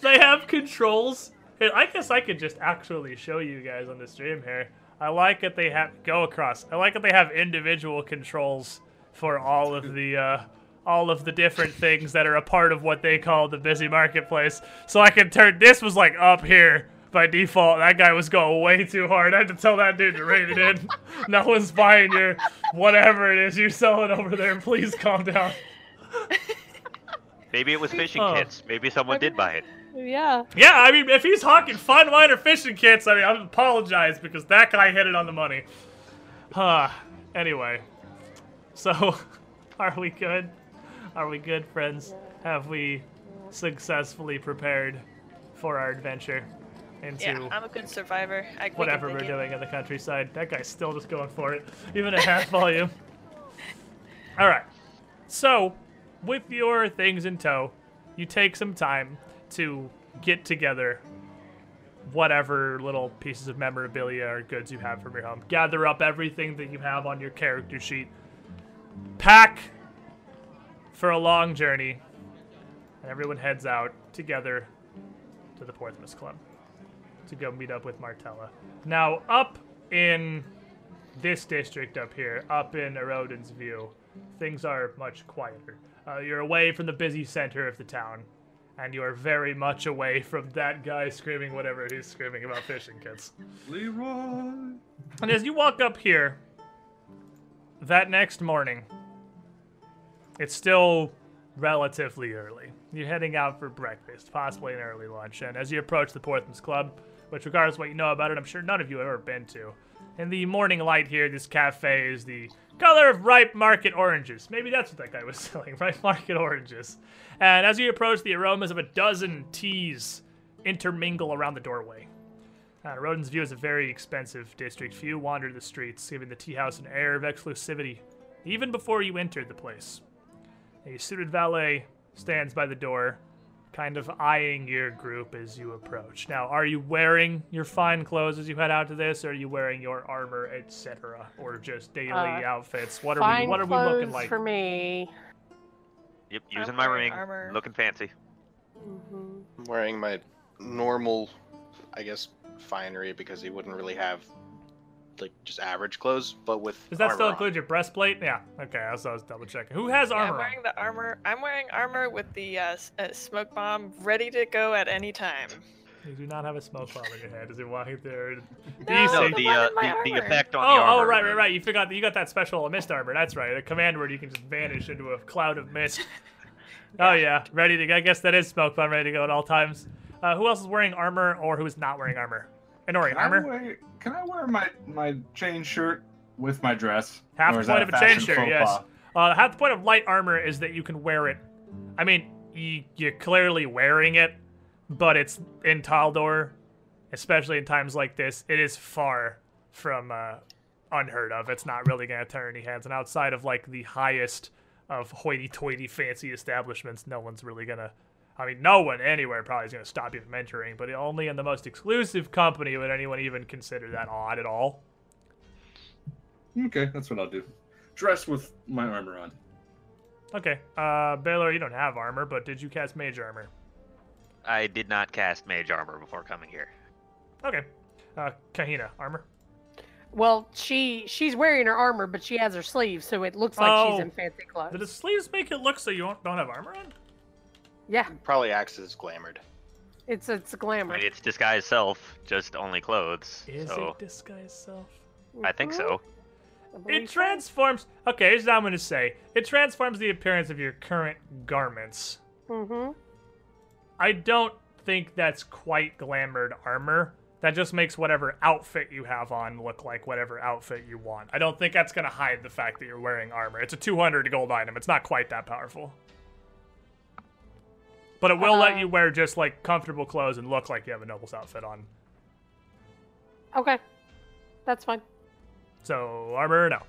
they have controls. I guess I could just actually show you guys on the stream here. I like that they have go across. I like that they have individual controls for all of the uh, all of the different things that are a part of what they call the busy marketplace. So I can turn this was like up here by default. That guy was going way too hard. I had to tell that dude to rein it in. no one's buying your whatever it is you're selling over there. Please calm down. Maybe it was fishing Oh. kits. Maybe someone did buy it. Yeah. Yeah, I mean, if he's hawking fun wine or fishing kits, I mean, I apologize because that guy hit it on the money. Huh. Anyway, so are we good? Are we good, friends? Have we successfully prepared for our adventure into Yeah, I'm a good survivor. I, whatever we're it. doing in the countryside. That guy's still just going for it, even at half volume. All right. So, with your things in tow, you take some time to get together whatever little pieces of memorabilia or goods you have from your home. Gather up everything that you have on your character sheet. Pack for a long journey. And everyone heads out together to the Porthmas Club to go meet up with Martella. Now, up in this district up here, up in Erodin's View, things are much quieter. Uh, you're away from the busy center of the town, and you are very much away from that guy screaming whatever he's screaming about fishing kits. Leroy. And as you walk up here, that next morning, it's still relatively early. You're heading out for breakfast, possibly an early lunch, and as you approach the Porthmas Club, which, regardless of what you know about it, I'm sure none of you have ever been to, in the morning light here, this cafe is the color of ripe market oranges. Maybe that's what that guy was selling, ripe market oranges. And as you approach, the aromas of a dozen teas intermingle around the doorway. Uh, Rodin's View is a very expensive district. Few wander the streets, giving the tea house an air of exclusivity, even before you enter the place. A suited valet stands by the door, kind of eyeing your group as you approach. Now, are you wearing your fine clothes as you head out to this, or are you wearing your armor, etc., or just daily Uh, outfits? What are we? What are we looking like? for me. Yep, using my ring, armor. looking fancy. hmm I'm wearing my normal, I guess, finery because he wouldn't really have like just average clothes, but with Does that armor still on. include your breastplate? Yeah. Okay, I was, I was double checking. Who has Yeah, I'm armor? on? wearing the armor. I'm wearing armor with the uh, uh, smoke bomb ready to go at any time. You do not have a smoke bomb in your head as you're walking through. No, DC. No, the the uh, the, the effect on Oh, the armor. oh, right, right, right. You forgot that you got that special mist armor. That's right. A command word you can just vanish into a cloud of mist. Oh yeah, ready to. go. I guess that is smoke bomb ready to go at all times. Uh, who else is wearing armor or who is not wearing armor? Inori, Can I wear, can I wear my, my chain shirt with my dress? Half the point of a chain shirt, yes. Uh, half the point of light armor is that you can wear it. I mean, you, you're clearly wearing it, but it's in Taldor, especially in times like this. It is far from uh, unheard of. It's not really going to turn any heads. And outside of like the highest of hoity-toity fancy establishments, no one's really going to. I mean, no one anywhere probably is going to stop you from entering, but only in the most exclusive company would anyone even consider that odd at all. Okay, that's what I'll do. Dress with my armor on. Okay, uh, Baylor, you don't have armor, but did you cast mage armor? I did not cast mage armor before coming here. Okay. Uh, Kahina, armor? Well, she she's wearing her armor, but she has her sleeves, so it looks like Oh. she's in fancy clothes. Did the sleeves make it look so you don't, don't have armor on? Yeah, Probably acts as glamored. it's it's I glamour. mean, it's disguised self, just only clothes. Is so it disguise self? I think so. I believe It so. transforms. Okay, here's what I'm gonna say. It transforms the appearance of your current garments. Mm-hmm. I don't think that's quite glamored armor. That just makes whatever outfit you have on look like whatever outfit you want. I don't think that's gonna hide the fact that you're wearing armor. It's a 200 gold item. It's not quite that powerful. But it will let Uh, you wear just like comfortable clothes and look like you have a noble's outfit on. Okay, that's fine. So armor, or no.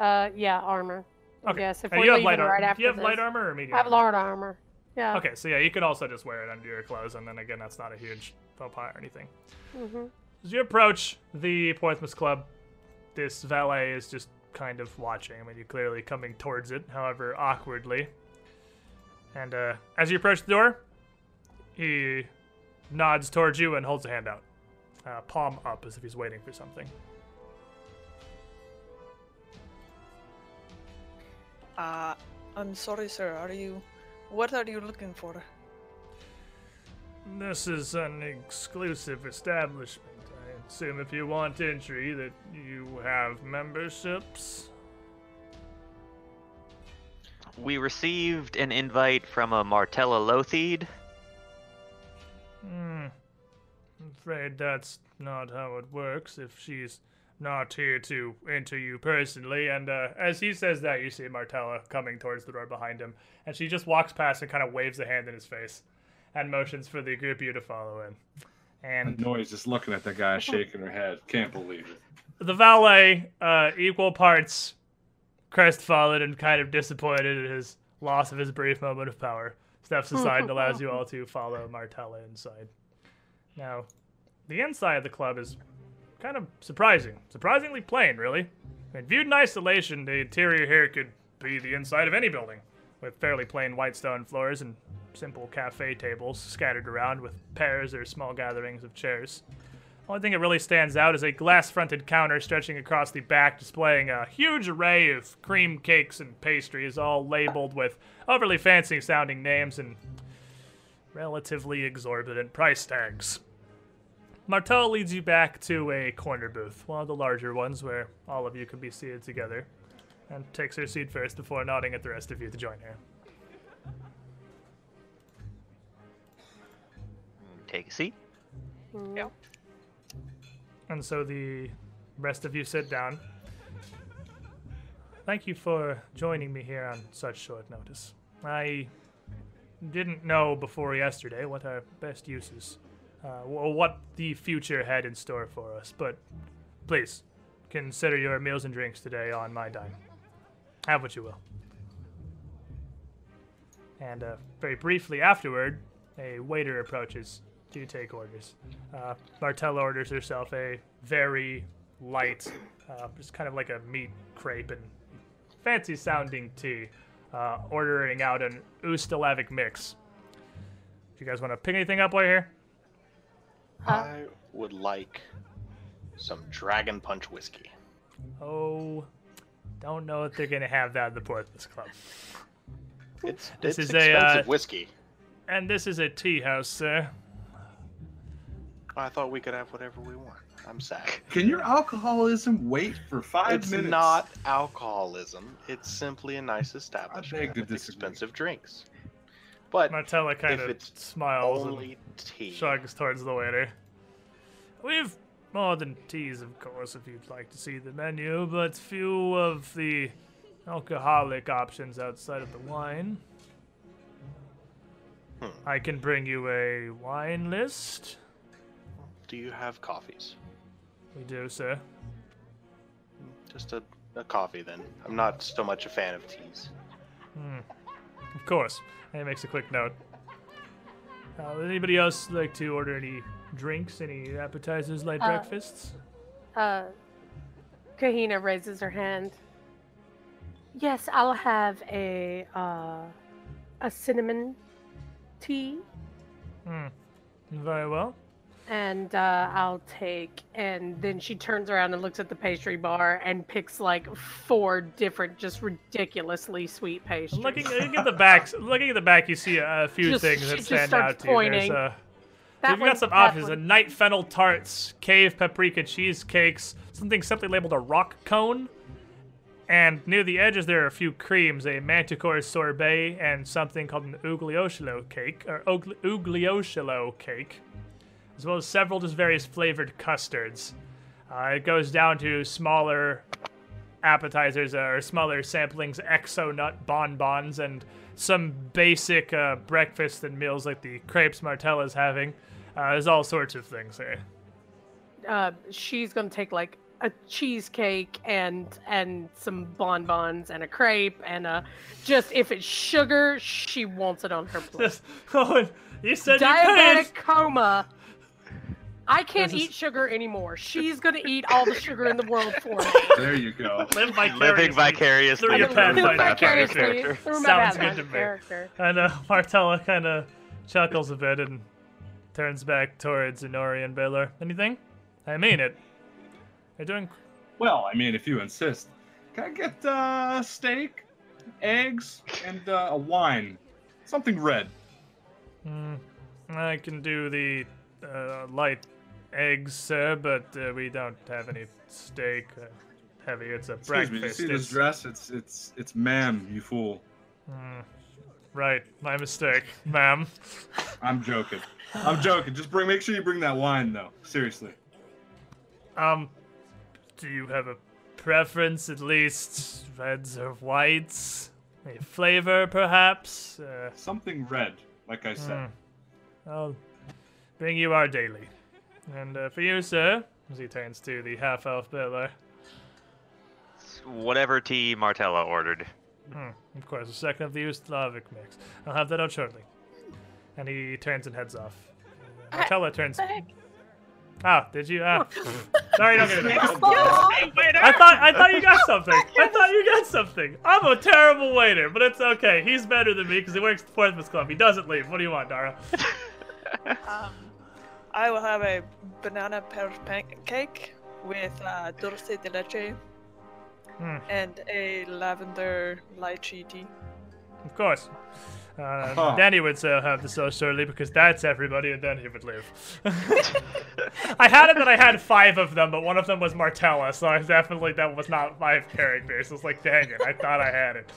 Uh, yeah, armor. Okay. Yes, if And we're you have light armor. right after you have this. light armor or medium? I have light armor. Yeah. Okay, so yeah, you could also just wear it under your clothes, and then again, that's not a huge faux pas or anything. hmm As you approach the Porthmas Club, this valet is just kind of watching. I mean, you're clearly coming towards it, however awkwardly. And uh, as you approach the door, he nods towards you and holds a hand out, uh, palm up, as if he's waiting for something. Uh, I'm sorry, sir. Are you? What are you looking for? This is an exclusive establishment. I assume if you want entry that you have memberships. We received an invite from a Martella Lotheed. Hmm. I'm afraid that's not how it works. If she's not here to enter you personally. And uh, as he says that, you see Martella coming towards the door behind him, and she just walks past and kind of waves a hand in his face, and motions for the group of you to follow in. And Noise just looking at the guy, shaking her head. Can't believe it. the valet, uh, equal parts crestfallen and kind of disappointed at his loss of his brief moment of power, steps aside and allows you all to follow Martella inside. Now, the inside of the club is kind of surprising. Surprisingly plain, really. I mean, viewed in isolation, the interior here could be the inside of any building, with fairly plain white stone floors and simple cafe tables scattered around with pairs or small gatherings of chairs. Only thing that really stands out is a glass fronted counter stretching across the back, displaying a huge array of cream cakes and pastries, all labeled with overly fancy sounding names and relatively exorbitant price tags. Martel leads you back to a corner booth, one of the larger ones where all of you can be seated together, and takes her seat first before nodding at the rest of you to join her. Take a seat. Yep. And so the rest of you sit down. Thank you for joining me here on such short notice. I didn't know before yesterday what our best uses, uh, or what the future had in store for us, but please consider your meals and drinks today on my dime. Have what you will. And uh, very briefly afterward, a waiter approaches to take orders. Uh, Martella orders herself a very light, uh, just kind of like a meat crepe and fancy sounding tea, uh, ordering out an Ustalavic mix. Do you guys want to pick anything up while you're here? I would like some Dragon Punch whiskey. Oh, don't know if they're going to have that at the Porthmas Club. It's, This it's is a, expensive uh, whiskey. And this is a tea house, sir. I thought we could have whatever we want. I'm sad. Can your alcoholism wait for five it's minutes? not alcoholism. It's simply a nice establishment beg to with disagree. expensive drinks. But Martella kind if of it's smiles and tea, shrugs towards the waiter. We've more than teas, of course, if you'd like to see the menu, but few of the alcoholic options outside of the wine. Hmm. I can bring you a wine list. Do you have coffees? We do, sir. Just a, a coffee then. I'm not so much a fan of teas. Of course. And he makes a quick note. Uh, would anybody else like to order any drinks, any appetizers, light Uh, breakfasts? Uh, Kahina raises her hand. Yes, I'll have a uh, a cinnamon tea, Hmm. Very well. And uh, I'll take. And then she turns around and looks at the pastry bar and picks like four different, just ridiculously sweet pastries. Looking, looking at the back, looking at the back, you see a, a few Just- things that stand out to you. There's a, That so we've one, got some that options: a night fennel tarts, cave paprika cheesecakes, something simply labeled a rock cone, and near the edges there are a few creams: a manticore sorbet and something called an uglioshilo cake or ugli- uglioshilo cake, as well as several just various flavored custards. Uh, it goes down to smaller appetizers or smaller samplings, exo nut bonbons, and some basic uh, breakfast and meals like the crepes Martella's having. Uh, there's all sorts of things there. uh, she's gonna take like a cheesecake and and some bonbons and a crepe and uh just if it's sugar she wants it on her plate. oh, you said you Diabetic paid. coma. I can't This is- eat sugar anymore. She's gonna eat all the sugar in the world for me. There you go. Live Living vicariously. vicariously Through your Pathfinder Vicariously character. through Sounds good to me. character. And uh, Martella kind of chuckles a bit and turns back towards Inori and Baylor. Anything? I mean it. You're doing. Well, I mean, if you insist. Can I get uh, steak, eggs, and uh, a wine? Something red. Mm, I can do the uh, light eggs, sir, but uh, we don't have any steak. Uh, heavy. It's a Excuse me. breakfast. Did you see this It's- dress? It's it's it's ma'am, you fool. Mm, right, my mistake, ma'am. I'm joking. I'm joking. Just bring. Make sure you bring that wine though. Seriously. Um, do you have a preference, at least reds or whites? A flavor, perhaps? Uh, Something red, like I said. hmm. I'll bring you our daily. And uh, for you, sir, as he turns to the half elf butler, Whatever tea Martella ordered. Hmm, of course, a second of the Slavic mix. I'll have that out shortly. And he turns and heads off. I- Martella turns. the? Ah, did you? Ah, sorry, don't get it. I thought I thought you got something. I thought you got something. I'm a terrible waiter, but it's okay. He's better than me because he works at the Porthmas Club. He doesn't leave. What do you want, Dara? Um, I will have a banana pear pancake with uh, dulce de leche Hmm. and a lavender lychee tea. Of course. Uh, Huh. Danny would say I'll have this so shortly because that's everybody, and then he would leave. I had it that I had five of them, but one of them was Martella, so I definitely that was not five characters. It's like, dang it, I thought I had it.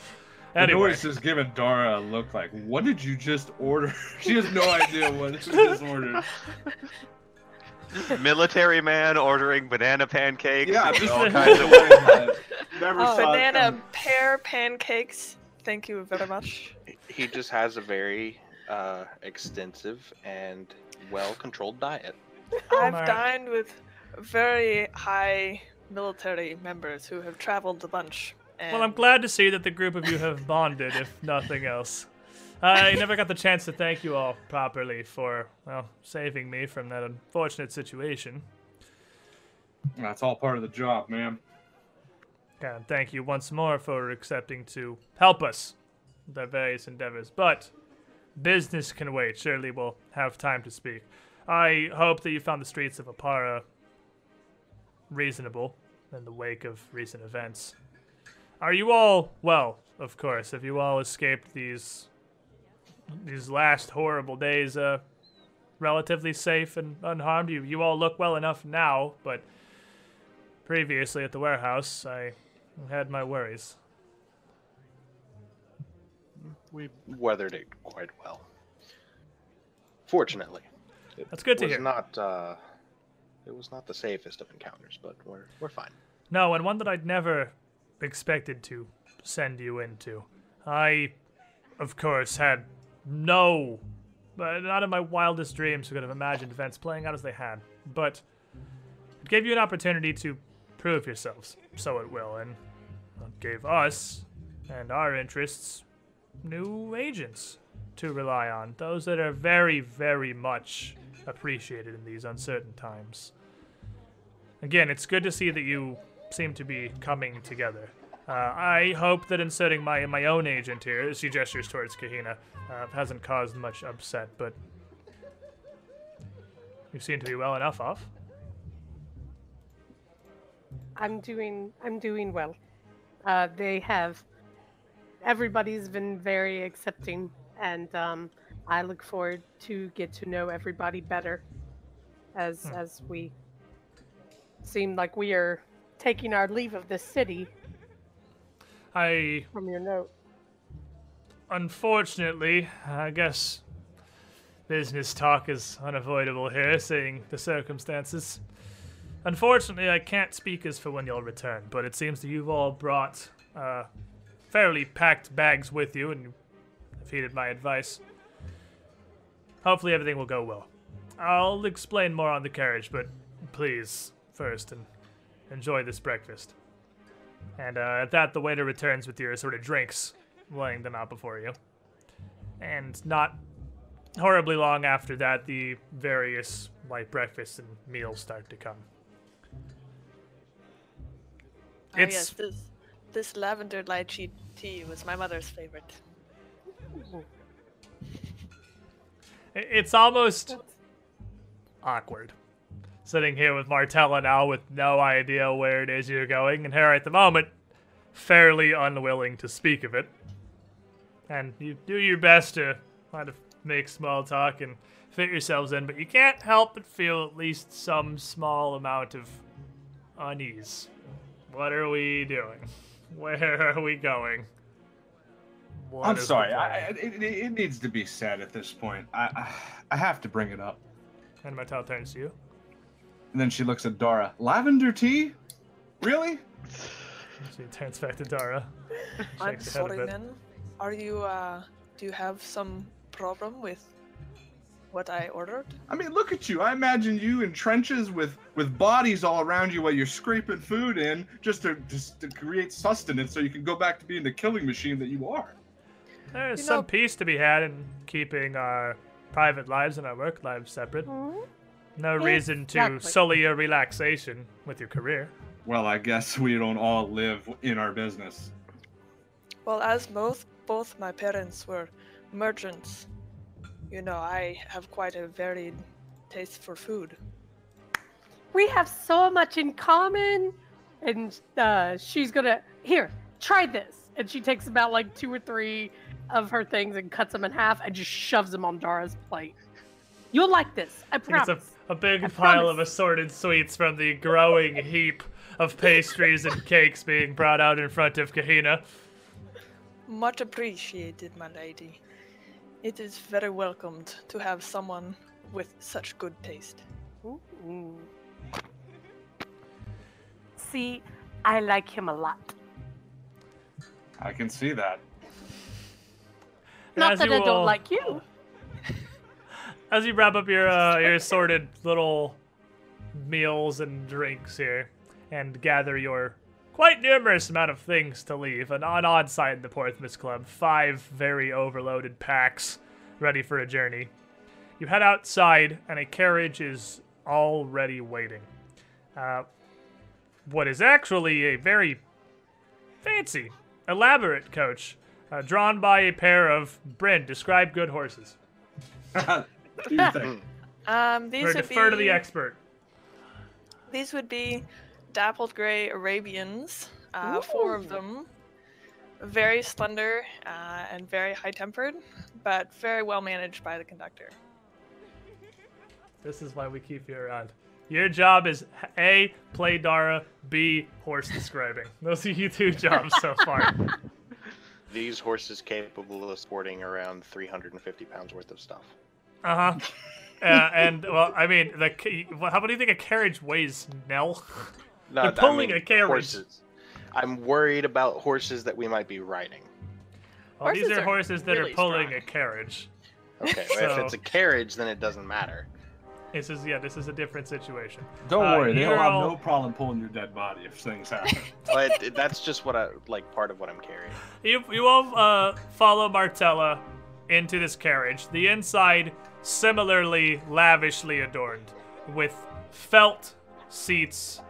The Anyway, noise is giving Dara a look like, what did you just order? she has no idea what she just ordered. Military man ordering banana pancakes. Yeah, just all kinds of way. Never Oh. Banana coming. pear pancakes. Thank you very much. He just has a very uh, extensive and well-controlled diet. I've Alright. dined with very high military members who have traveled a bunch. And well, I'm glad to see that the group of you have bonded, if nothing else. I never got the chance to thank you all properly for, well, saving me from that unfortunate situation. That's all part of the job, man. And thank you once more for accepting to help us with our various endeavors. But business can wait. Surely we'll have time to speak. I hope that you found the streets of Oppara reasonable in the wake of recent events. Are you all well? Of course. Have you all escaped these these last horrible days uh, relatively safe and unharmed? You you all look well enough now, but previously at the warehouse, I had my worries. We weathered it quite well. Fortunately, it That's good to was hear. not. Uh, it was not the safest of encounters, but we're we're fine. No, and one that I'd never expected to send you into. I, of course, had no, but not in my wildest dreams could have imagined events playing out as they had. But it gave you an opportunity to prove yourselves, so it will, and gave us and our interests new agents to rely on. Those that are very, very much appreciated in these uncertain times. Again, it's good to see that you seem to be coming together. Uh, I hope that inserting my my own agent here, she gestures towards Kahina, uh, hasn't caused much upset, but you seem to be well enough off. I'm doing I'm doing well. Uh, they have everybody's been very accepting, and um, I look forward to get to know everybody better as Hmm. as we seem like we are taking our leave of this city I from your note. unfortunately, I guess business talk is unavoidable here, seeing the circumstances. Unfortunately, I can't speak as for when you'll return, but it seems that you've all brought uh, fairly packed bags with you, and have heeded my advice. Hopefully, everything will go well. I'll explain more on the carriage, but please, first, and enjoy this breakfast. And uh, at that, the waiter returns with your sort of drinks, laying them out before you. And not horribly long after that, the various light breakfasts and meals start to come. Ah, It's- yes, this this lavender lychee tea was my mother's favorite. It's almost awkward. Sitting here with Martella now with no idea where it is you're going, and her at the moment, fairly unwilling to speak of it. And you do your best to kind of make small talk and fit yourselves in, but you can't help but feel at least some small amount of unease. What are we doing? Where are we going? What I'm sorry. I, it, it, needs to be said at this point. I, I I have to bring it up. And Martella turns to you. And then she looks at Dara. Lavender tea? Really? She turns back to Dara. I'm Shakes her head a sorry, bit. men. Are you, uh, do you have some problem with what I ordered? I mean, look at you. I imagine you in trenches with with bodies all around you while you're scraping food in just to just to create sustenance so you can go back to being the killing machine that you are. There's You some know- peace to be had in keeping our private lives and our work lives separate. Mhm. No reason to sully your relaxation with your career. Well, I guess we don't all live in our business. Well, as both both my parents were merchants, you know, I have quite a varied taste for food. We have so much in common. And uh, she's gonna here, try this. And she takes about like two or three of her things and cuts them in half and just shoves them on Dara's plate. You'll like this. I I promise. it's a, a big I pile of assorted sweets from the growing heap of pastries and cakes being brought out in front of Kahina. Much appreciated, my lady. It is very welcomed to have someone with such good taste. Ooh. See, I like him a lot. I can see that. Not As that I will- don't like you. As you wrap up your uh, your assorted little meals and drinks here, and gather your quite numerous amount of things to leave, an odd side in the Porthmas Club, five very overloaded packs ready for a journey. You head outside, and a carriage is already waiting. Uh, what is actually a very fancy, elaborate coach, uh, drawn by a pair of Bryn. Describe good horses. What do? Um, these Or would defer to be the expert. these would be dappled gray Arabians, uh, four of them, very slender uh, and very high tempered, but very well managed by the conductor. This is why we keep you around. Your job is A, play Dara, B, horse describing. Those are your two jobs so far. These horses capable of sporting around 350 pounds worth of stuff. Uh-huh. Uh, and, well, I mean, the how many do you think a carriage weighs, Nell? No, They're I pulling mean a carriage. Horses. I'm worried about horses that we might be riding. Well, these are are horses that really are pulling strong. a carriage. Okay, So- if it's a carriage, then it doesn't matter. This is, yeah, this is a different situation. Don't Uh, worry, they'll you're have all- no problem pulling your dead body if things happen. But that's just what I like. Part of what I'm carrying. You, you all uh, follow Martella into this carriage. The inside similarly lavishly adorned with felt seats.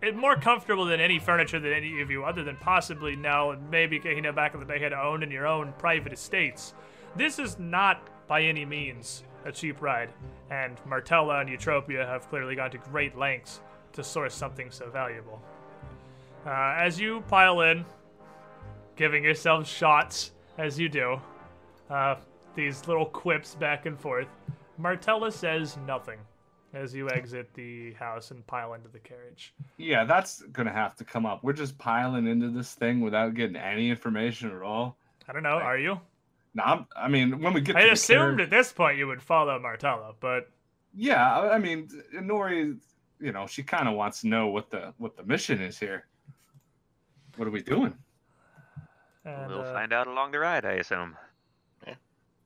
It more comfortable than any furniture that any of you, other than possibly Nell and maybe Kahina back in the day, had owned in your own private estates. This is not by any means a cheap ride, and Martella and Eutropia have clearly gone to great lengths to source something so valuable. Uh, as you pile in, giving yourselves shots as you do. Uh, these little quips back and forth. Martella says nothing as you exit the house and pile into the carriage. yeah, that's gonna have to come up. We're just piling into this thing without getting any information at all. I don't know, are you? I'm, I mean, when we get I to the assumed carriage- at this point you would follow Martella, but Yeah, I I mean, Nori, you know, she kind of wants to know what the what the mission is here. What are we doing? And, we'll uh, find out along the ride, I assume. Yeah.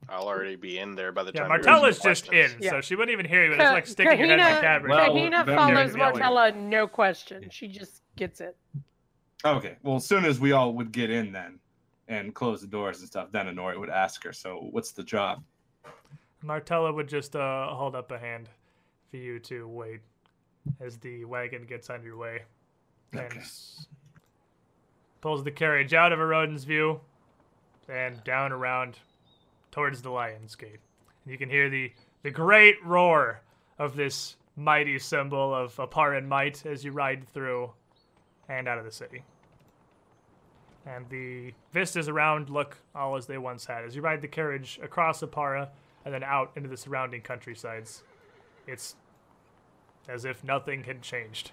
I'll already be in there by the yeah, time. Martella's asking just in, questions. so she wouldn't even hear you. But it's like sticking your head in the Kahina- cavern. Well, Kahina follows Martella, no question. She just gets it. Okay, well, as soon as we all would get in, then and close the doors and stuff, then Nori would ask her. So, what's the job? Martella would just uh, hold up a hand for you to wait as the wagon gets underway and Okay. s- pulls the carriage out of Erodin's view and down around towards the Lion's Gate. And you can hear the, the great roar of this mighty symbol of Opparan might as you ride through and out of the city. And the vistas around look all as they once had. As you ride the carriage across Oppara and then out into the surrounding countrysides, it's as if nothing had changed.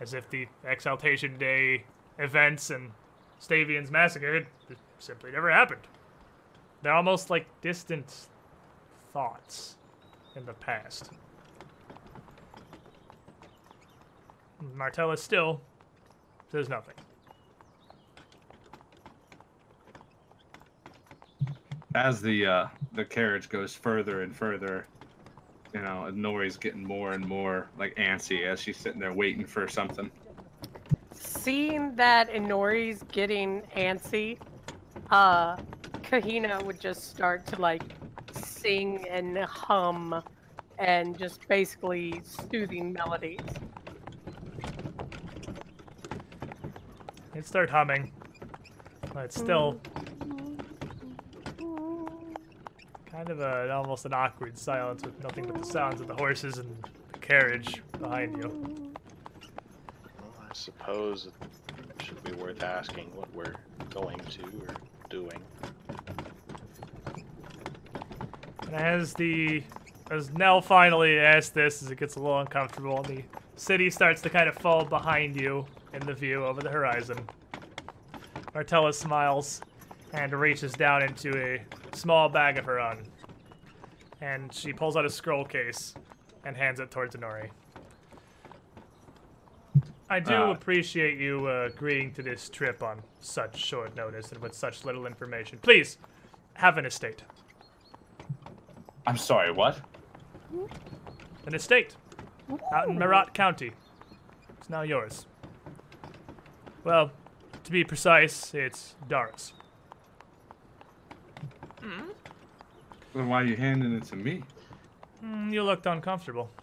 As if the Exaltation Day events and Stavian's massacre had simply never happened. They're almost like distant thoughts in the past. Martella still says nothing. As the uh, the carriage goes further and further, you know, Nori's getting more and more like antsy as she's sitting there waiting for something. Seeing that Inori's getting antsy, uh, Kahina would just start to like sing and hum and just basically soothing melodies. He'd start humming, but it's still kind of a, almost an awkward silence with nothing but the sounds of the horses and the carriage behind you. Suppose it should be worth asking what we're going to or doing. And as the as Nell finally asks this, as it gets a little uncomfortable, and the city starts to kind of fall behind you in the view over the horizon. Martella smiles and reaches down into a small bag of her own. And she pulls out a scroll case and hands it towards Inori. I do Ah. appreciate you uh, agreeing to this trip on such short notice and with such little information. Please, have an estate. I'm sorry, what? An estate out in Meratt County. It's now yours. Well, to be precise, it's Dara's. Then why are you handing it to me? Mm, you looked uncomfortable.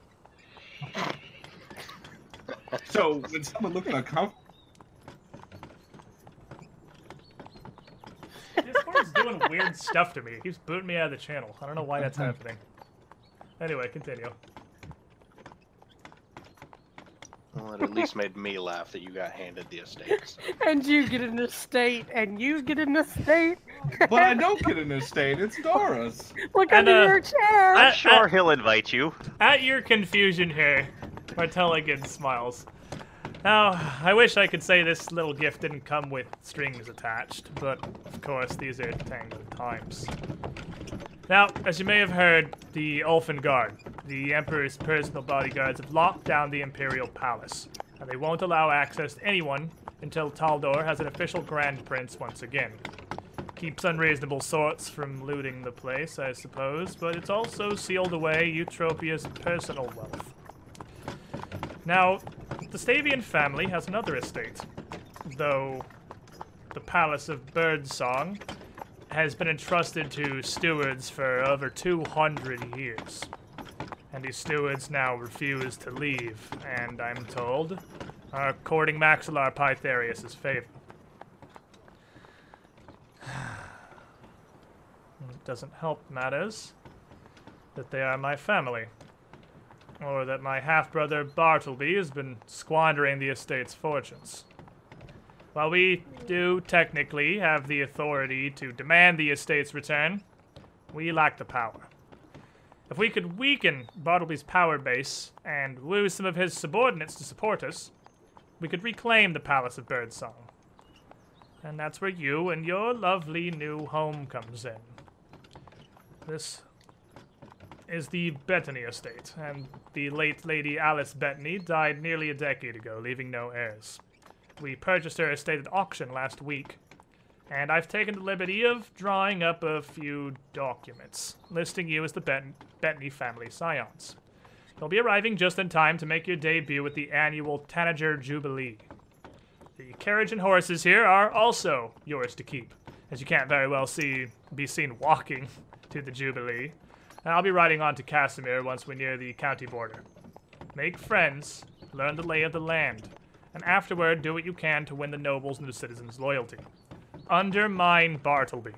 So when someone looking uncomfortable, Discord's doing weird stuff to me. It keeps booting me out of the channel. I don't know why that's happening. Anyway, continue. Well, it at least made me laugh that you got handed the estate. so. And you get an estate, and you get an estate. but I don't get an estate. It's Dora's. Look And, under uh, your chair. I- I'm sure he'll invite you. At your confusion here, Martella again smiles. Now, I wish I could say this little gift didn't come with strings attached, but of course these are tangled times. Now, as you may have heard, the Ulfen Guard, the Emperor's personal bodyguards, have locked down the Imperial Palace, and they won't allow access to anyone until Taldor has an official Grand Prince once again. Keeps unreasonable sorts from looting the place, I suppose, but it's also sealed away Eutropia's personal wealth. Now, the Stavian family has another estate, though the Palace of Birdsong has been entrusted to stewards for over 200 years. And these stewards now refuse to leave, and I'm told are courting Maxillar Pythareus' favor. It doesn't help matters that they are my family, or that my half brother Bartleby has been squandering the estate's fortunes. While we do technically have the authority to demand the estate's return, we lack the power. If we could weaken Bartleby's power base and lose some of his subordinates to support us, we could reclaim the Palace of Birdsong. And that's where you and your lovely new home comes in. This is the Bettany estate, and the late Lady Alice Bettany died nearly a decade ago, leaving no heirs. We purchased her estate at auction last week, and I've taken the liberty of drawing up a few documents listing you as the Bet- Bettany family scions. You'll be arriving just in time to make your debut at the annual Tanager Jubilee. The carriage and horses here are also yours to keep, as you can't very well see be seen walking to the Jubilee. And I'll be riding on to Casimir once we're near the county border. Make friends, learn the lay of the land, and afterward do what you can to win the nobles and the citizens' loyalty. Undermine Bartleby.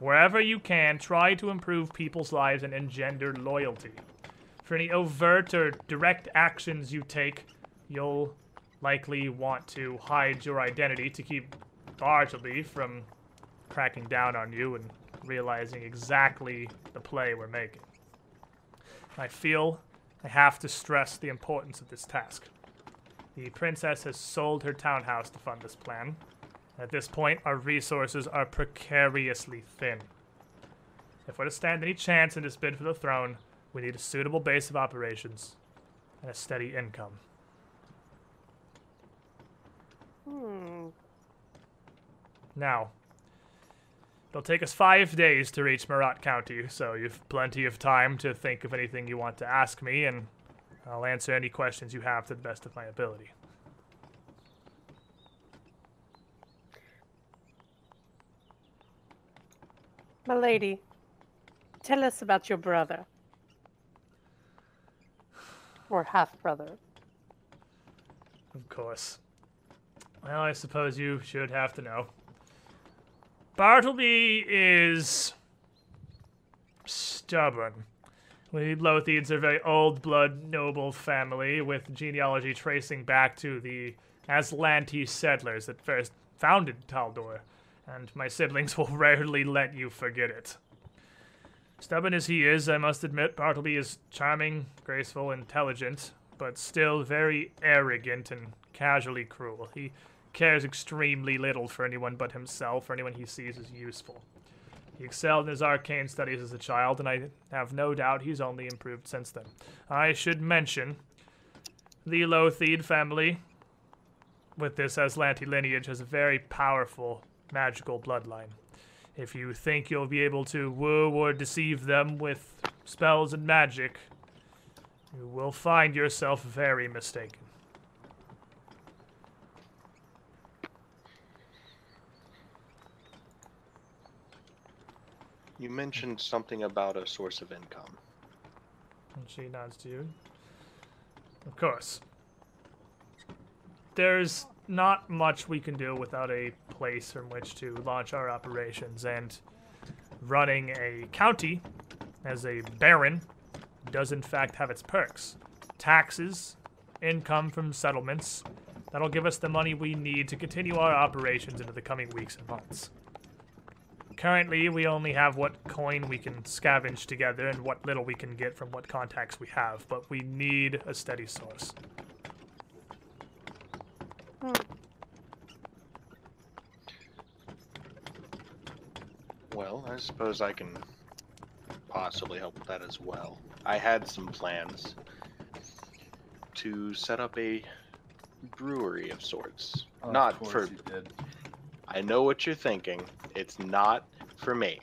Wherever you can, try to improve people's lives and engender loyalty. For any overt or direct actions you take, you'll likely want to hide your identity to keep Bartleby from cracking down on you and realizing exactly the play we're making. I feel I have to stress the importance of this task. The princess has sold her townhouse to fund this plan. At this point, our resources are precariously thin. If we're to stand any chance in this bid for the throne, we need a suitable base of operations and a steady income. Hmm. Now, it'll take us five days to reach Meratt County, so you've plenty of time to think of anything you want to ask me, and I'll answer any questions you have to the best of my ability. My lady, tell us about your brother. Or half brother. Of course. Well, I suppose you should have to know. Bartleby is stubborn. We Lothians are a very old blood noble family with genealogy tracing back to the Azlanti settlers that first founded Taldor, and my siblings will rarely let you forget it. Stubborn as he is, I must admit, Bartleby is charming, graceful, intelligent, but still very arrogant and casually cruel. He cares extremely little for anyone but himself or anyone he sees as useful. He excelled in his arcane studies as a child, and I have no doubt he's only improved since then. I should mention the Lotheed family, with this Azlanti lineage, has a very powerful magical bloodline. If you think you'll be able to woo or deceive them with spells and magic, you will find yourself very mistaken. You mentioned something about a source of income. And she nods to you. Of course. There's not much we can do without a place from which to launch our operations, and running a county as a baron does in fact have its perks. Taxes, income from settlements, that'll give us the money we need to continue our operations into the coming weeks and months. Currently, we only have what coin we can scavenge together and what little we can get from what contacts we have, but we need a steady source. Well, I suppose I can possibly help with that as well. I had some plans to set up a brewery of sorts. Of Not course for you did. I know what you're thinking. It's not for me.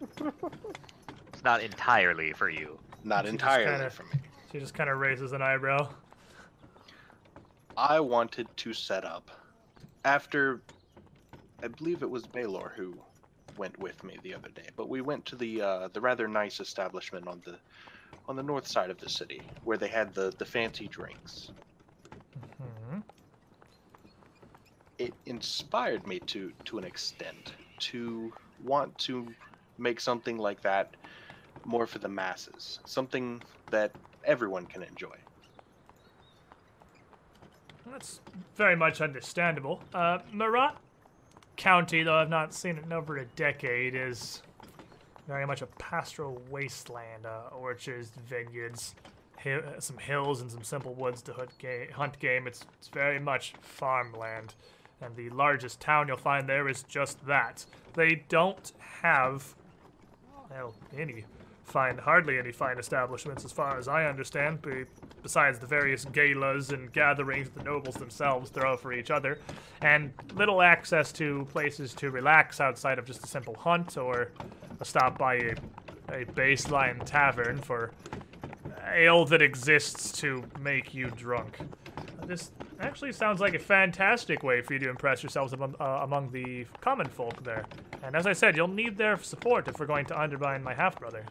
It's not entirely for you. Not She entirely kinda- for me. She just kind of raises an eyebrow. I wanted to set up after I believe it was Baylor who went with me the other day, but we went to the uh, the rather nice establishment on the on the north side of the city where they had the the fancy drinks. hmm It inspired me to to an extent to want to make something like that more for the masses, something that everyone can enjoy. That's very much understandable. Uh, Meratt County, though I've not seen it in over a decade, is very much a pastoral wasteland. Uh, orchards, vineyards, some hills, and some simple woods to hunt, game. It's, it's very much farmland. And the largest town you'll find there is just that. They don't have, well, any fine, hardly any fine establishments as far as I understand, be, besides the various galas and gatherings the nobles themselves throw for each other, and little access to places to relax outside of just a simple hunt or a stop by a, a baseline tavern for ale that exists to make you drunk. This actually sounds like a fantastic way for you to impress yourselves among, uh, among the common folk there. And as I said, you'll need their support if we're going to undermine my half brother.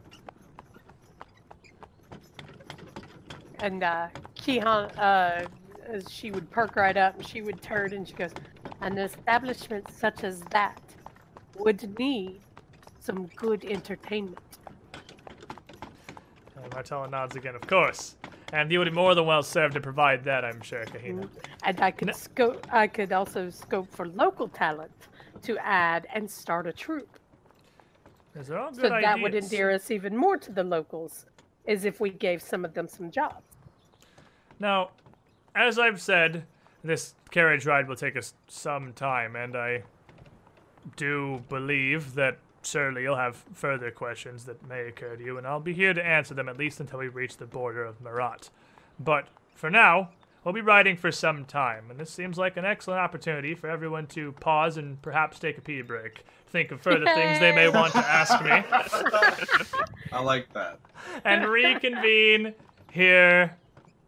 And uh, Kihan, uh, as she would perk right up and she would turn and she goes, an establishment such as that would need some good entertainment. And Martella nods again, of course. And you would be more than well served to provide that, I'm sure, Kahina. And I could No. scope. I could also scope for local talent to add and start a troupe. These are all good So that would endear us even more to the locals, as if we gave some of them some jobs. Now, as I've said, this carriage ride will take us some time, and I do believe that surely you'll have further questions that may occur to you, and I'll be here to answer them at least until we reach the border of Meratt. But for now, we'll be riding for some time, and this seems like an excellent opportunity for everyone to pause and perhaps take a pee break. Think of further things they may want to ask me, I like that. and reconvene here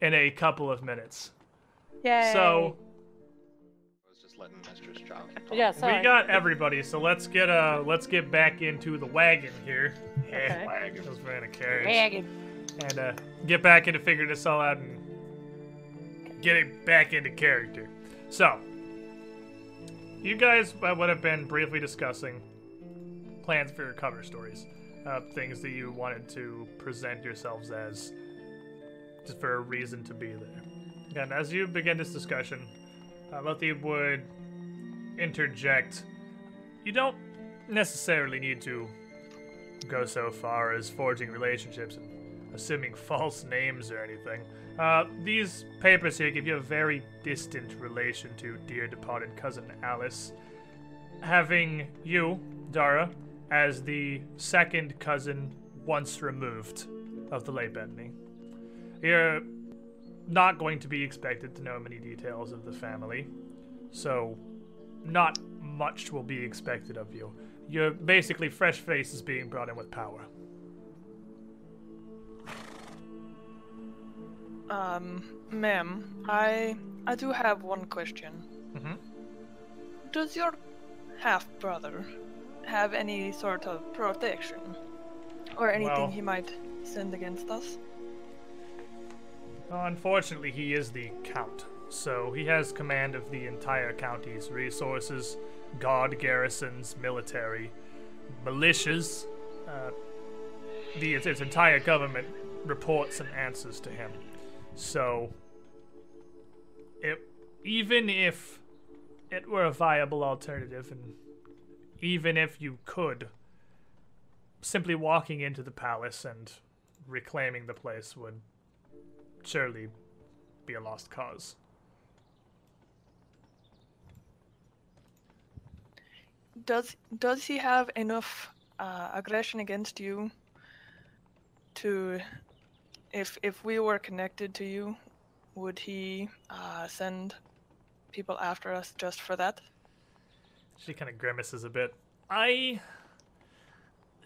in a couple of minutes. Yay. So I was just letting Mistress Child. yeah, sorry. we got everybody, so let's get uh let's get back into the wagon here. Okay. wagon. Those ran a carriage. Wagon. and uh, get back into figuring this all out and get it back into character. So, you guys uh, would have been briefly discussing plans for your cover stories, uh, things that you wanted to present yourselves as, just for a reason to be there. And as you begin this discussion, uh, Luthi would interject. You don't necessarily need to go so far as forging relationships and assuming false names or anything. Uh, these papers here give you a very distant relation to dear departed cousin Alice. Having you, Dara, as the second cousin once removed of the late Bettany. You're not going to be expected to know many details of the family, so not much will be expected of you. You're basically fresh faces being brought in with power. Um, ma'am, I I do have one question. Mhm. Does your half brother have any sort of protection or anything Well- he might send against us? Unfortunately, he is the Count, so he has command of the entire county's resources, guard garrisons, military, militias. Uh, the its, its entire government reports and answers to him. So, it, even if it were a viable alternative, and even if you could, simply walking into the palace and reclaiming the place would surely be a lost cause. Does does he have enough uh, aggression against you to, if if we were connected to you, would he uh, send people after us just for that? She kind of grimaces a bit. I.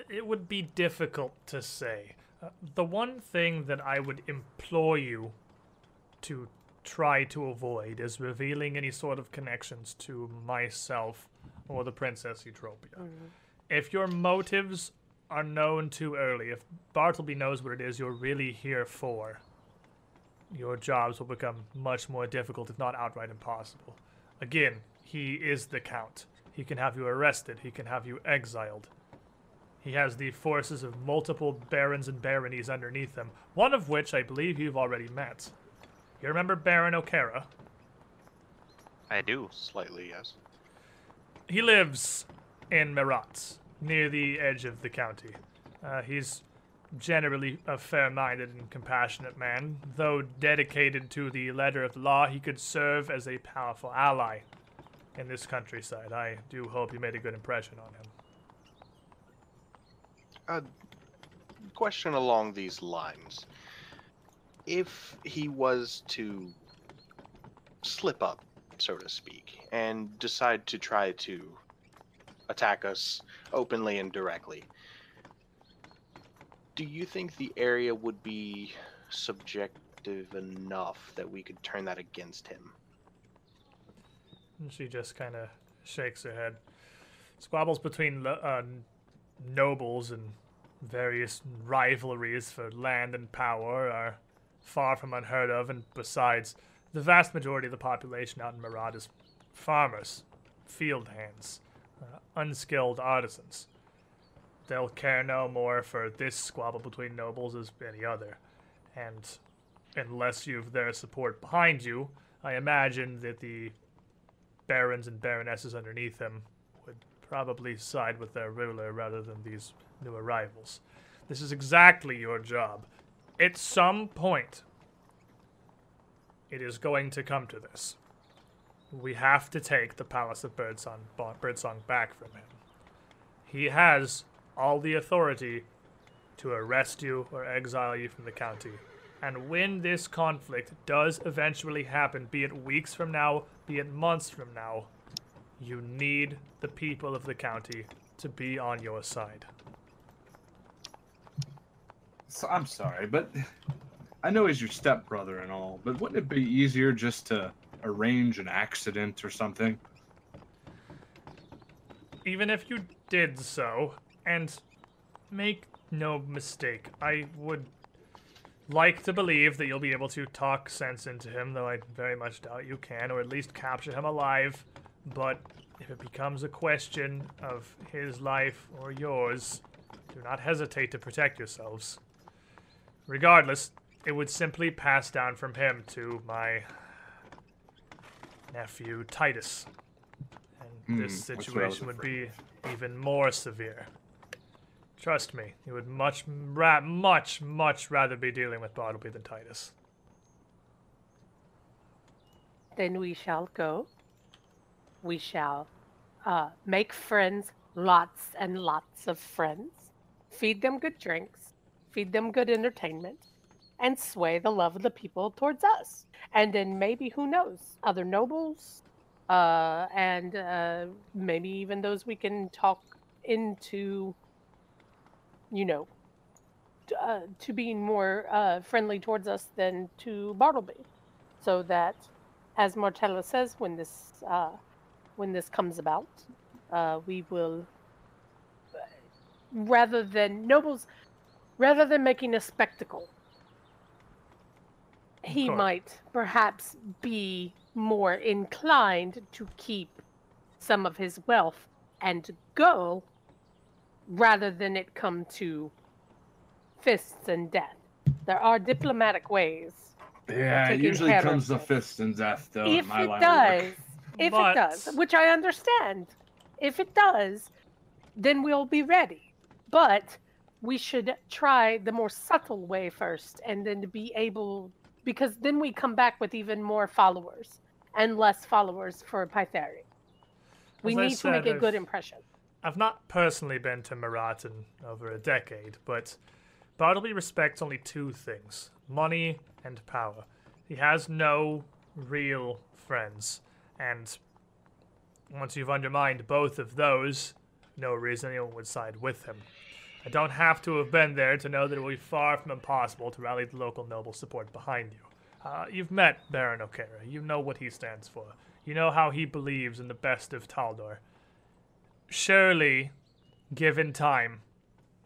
It would be difficult to say. Uh, the one thing that I would implore you to try to avoid is revealing any sort of connections to myself or the Princess Eutropia. If your motives are known too early, if Bartleby knows what it is you're really here for, your jobs will become much more difficult, if not outright impossible. Again, he is the Count. He can have you arrested, he can have you exiled. He has the forces of multiple barons and baronies underneath him, one of which I believe you've already met. You remember Baron Okerra? I do. Slightly, yes. He lives in Meratt, near the edge of the county. Uh, he's generally a fair minded and compassionate man. Though dedicated to the letter of the law, he could serve as a powerful ally in this countryside. I do hope you made a good impression on him. A question along these lines. If he was to slip up, so to speak, and decide to try to attack us openly and directly, do you think the area would be subjective enough that we could turn that against him? And she just kind of shakes her head. Squabbles between uh, nobles and various rivalries for land and power are far from unheard of, and besides, the vast majority of the population out in Meratt is farmers, field hands, uh, unskilled artisans. They'll care no more for this squabble between nobles as any other, and unless you've their support behind you, I imagine that the barons and baronesses underneath would probably side with their ruler rather than these new arrivals. This is exactly your job. At some point, it is going to come to this. We have to take the Palace of Birdsong, Birdsong back from him. He has all the authority to arrest you or exile you from the county And when this conflict does eventually happen, be it weeks from now, be it months from now, you need the people of the county to be on your side. So, I'm sorry, but I know he's your stepbrother and all, but wouldn't it be easier just to arrange an accident or something? Even if you did so, and make no mistake, I would like to believe that you'll be able to talk sense into him, though I very much doubt you can, or at least capture him alive. But if it becomes a question of his life or yours, do not hesitate to protect yourselves. Regardless, it would simply pass down from him to my nephew Titus. And Hmm, this that's what I was situation would be even more severe. Trust me, he would much, ra- much, much rather be dealing with Bartleby than Titus. Then we shall go. We shall uh, make friends, lots and lots of friends. Feed them good drinks, feed them good entertainment, and sway the love of the people towards us. And then maybe, who knows, other nobles, uh, and uh, maybe even those we can talk into, you know, uh, to being more uh, friendly towards us than to Bartleby. So that as Martella says, when this uh, when this comes about, uh, we will rather than nobles, rather than making a spectacle, he might perhaps be more inclined to keep some of his wealth and go, rather than it come to fists and death. There are diplomatic ways Yeah, it usually comes to fists and death, though. in if my it does. If But- it does, which I understand, if it does, then we'll be ready. But we should try the more subtle way first, and then to be able, because then we come back with even more followers and less followers for Pythareus. We As need to make said, a good impression. I've not personally been to Meratt in over a decade, but Bartleby respects only two things money and power. He has no real friends, and once you've undermined both of those, no reason anyone would side with him. I don't have to have been there to know that it will be far from impossible to rally the local noble support behind you. Uh, you've met Baron Okerra. You know what he stands for. You know how he believes in the best of Taldor surely, given time,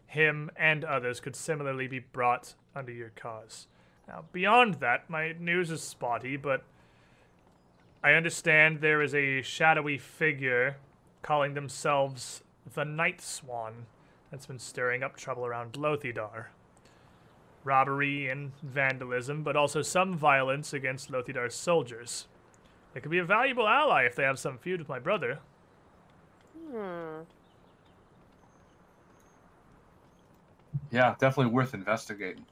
him and others could similarly be brought under your cause. Now, beyond that, my news is spotty, but I understand there is a shadowy figure calling themselves the Night Swan that's been stirring up trouble around Lothidar. Robbery and vandalism, but also some violence against Lothidar's soldiers. They could be a valuable ally if they have some feud with my brother. Hmm. Yeah, definitely worth investigating.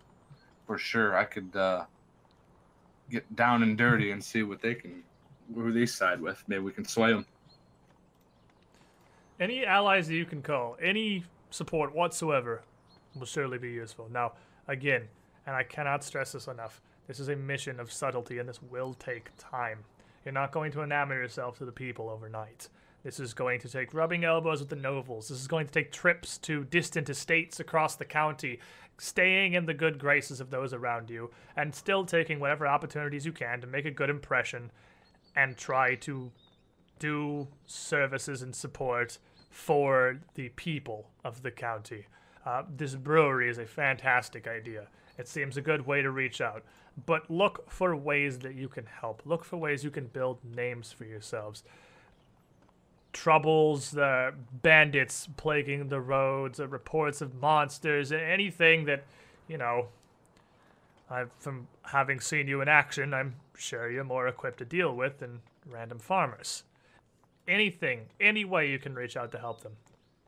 For sure. I could uh, get down and dirty and see what they can, who they side with. Maybe we can sway them. Any allies that you can call, any support whatsoever, will surely be useful. Now, again, and I cannot stress this enough, this is a mission of subtlety and this will take time. You're not going to enamor yourself to the people overnight. This is going to take rubbing elbows with the nobles. This is going to take trips to distant estates across the county, staying in the good graces of those around you, and still taking whatever opportunities you can to make a good impression and try to do services and support for the people of the county. Uh, this brewery is a fantastic idea. It seems a good way to reach out. But look for ways that you can help. Look for ways you can build names for yourselves. Troubles, the bandits plaguing the roads, uh, reports of monsters, anything that, you know, I've, from having seen you in action, I'm sure you're more equipped to deal with than random farmers. Anything, any way you can reach out to help them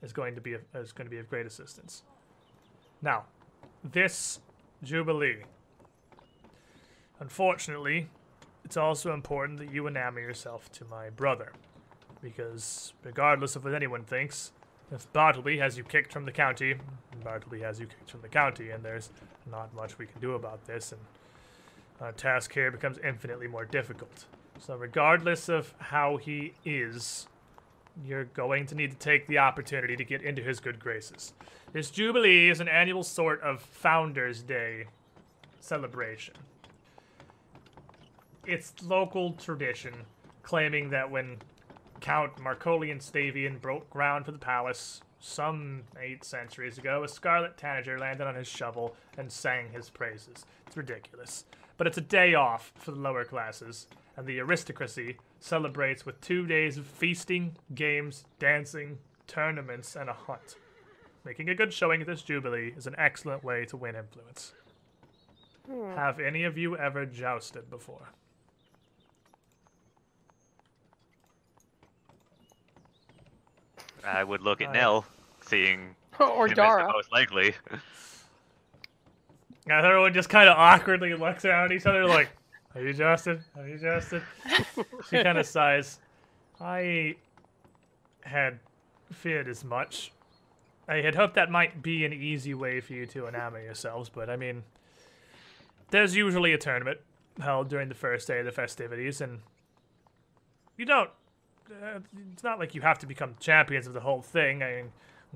is going to be is going to be of great assistance. Now, this jubilee. Unfortunately, it's also important that you enamor yourself to my brother, because regardless of what anyone thinks, if Bartleby has you kicked from the county, Bartleby has you kicked from the county, and there's not much we can do about this. And our task here becomes infinitely more difficult. So, regardless of how he is, you're going to need to take the opportunity to get into his good graces. This Jubilee is an annual sort of Founders' Day celebration. It's local tradition, claiming that when Count Marcolian Stavian broke ground for the palace some eight centuries ago, a scarlet tanager landed on his shovel and sang his praises. It's ridiculous. But it's a day off for the lower classes, and the aristocracy celebrates with two days of feasting, games, dancing, tournaments, and a hunt. Making a good showing at this Jubilee is an excellent way to win influence. Hmm. Have any of you ever jousted before? I would look at I- Nell, seeing or him as Dara. the most likely. And everyone just kind of awkwardly looks around each other like, Are you Justin? Are you Justin? she kind of sighs. I had feared as much. I had hoped that might be an easy way for you to enamor yourselves, but I mean, there's usually a tournament held during the first day of the festivities, and you don't. Uh, it's not like you have to become champions of the whole thing. I mean,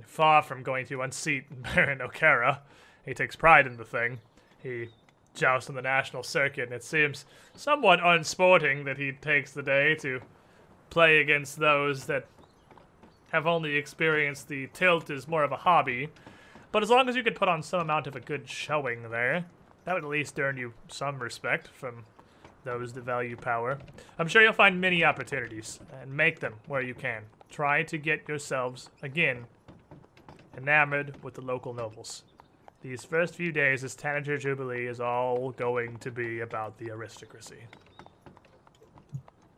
far from going to unseat Baron Okerra. He takes pride in the thing. He jousts on the national circuit, and it seems somewhat unsporting that he takes the day to play against those that have only experienced the tilt as more of a hobby. But as long as you could put on some amount of a good showing there, that would at least earn you some respect from those that value power. I'm sure you'll find many opportunities and make them where you can. Try to get yourselves, again, enamored with the local nobles. These first few days as Tanager Jubilee is all going to be about the aristocracy.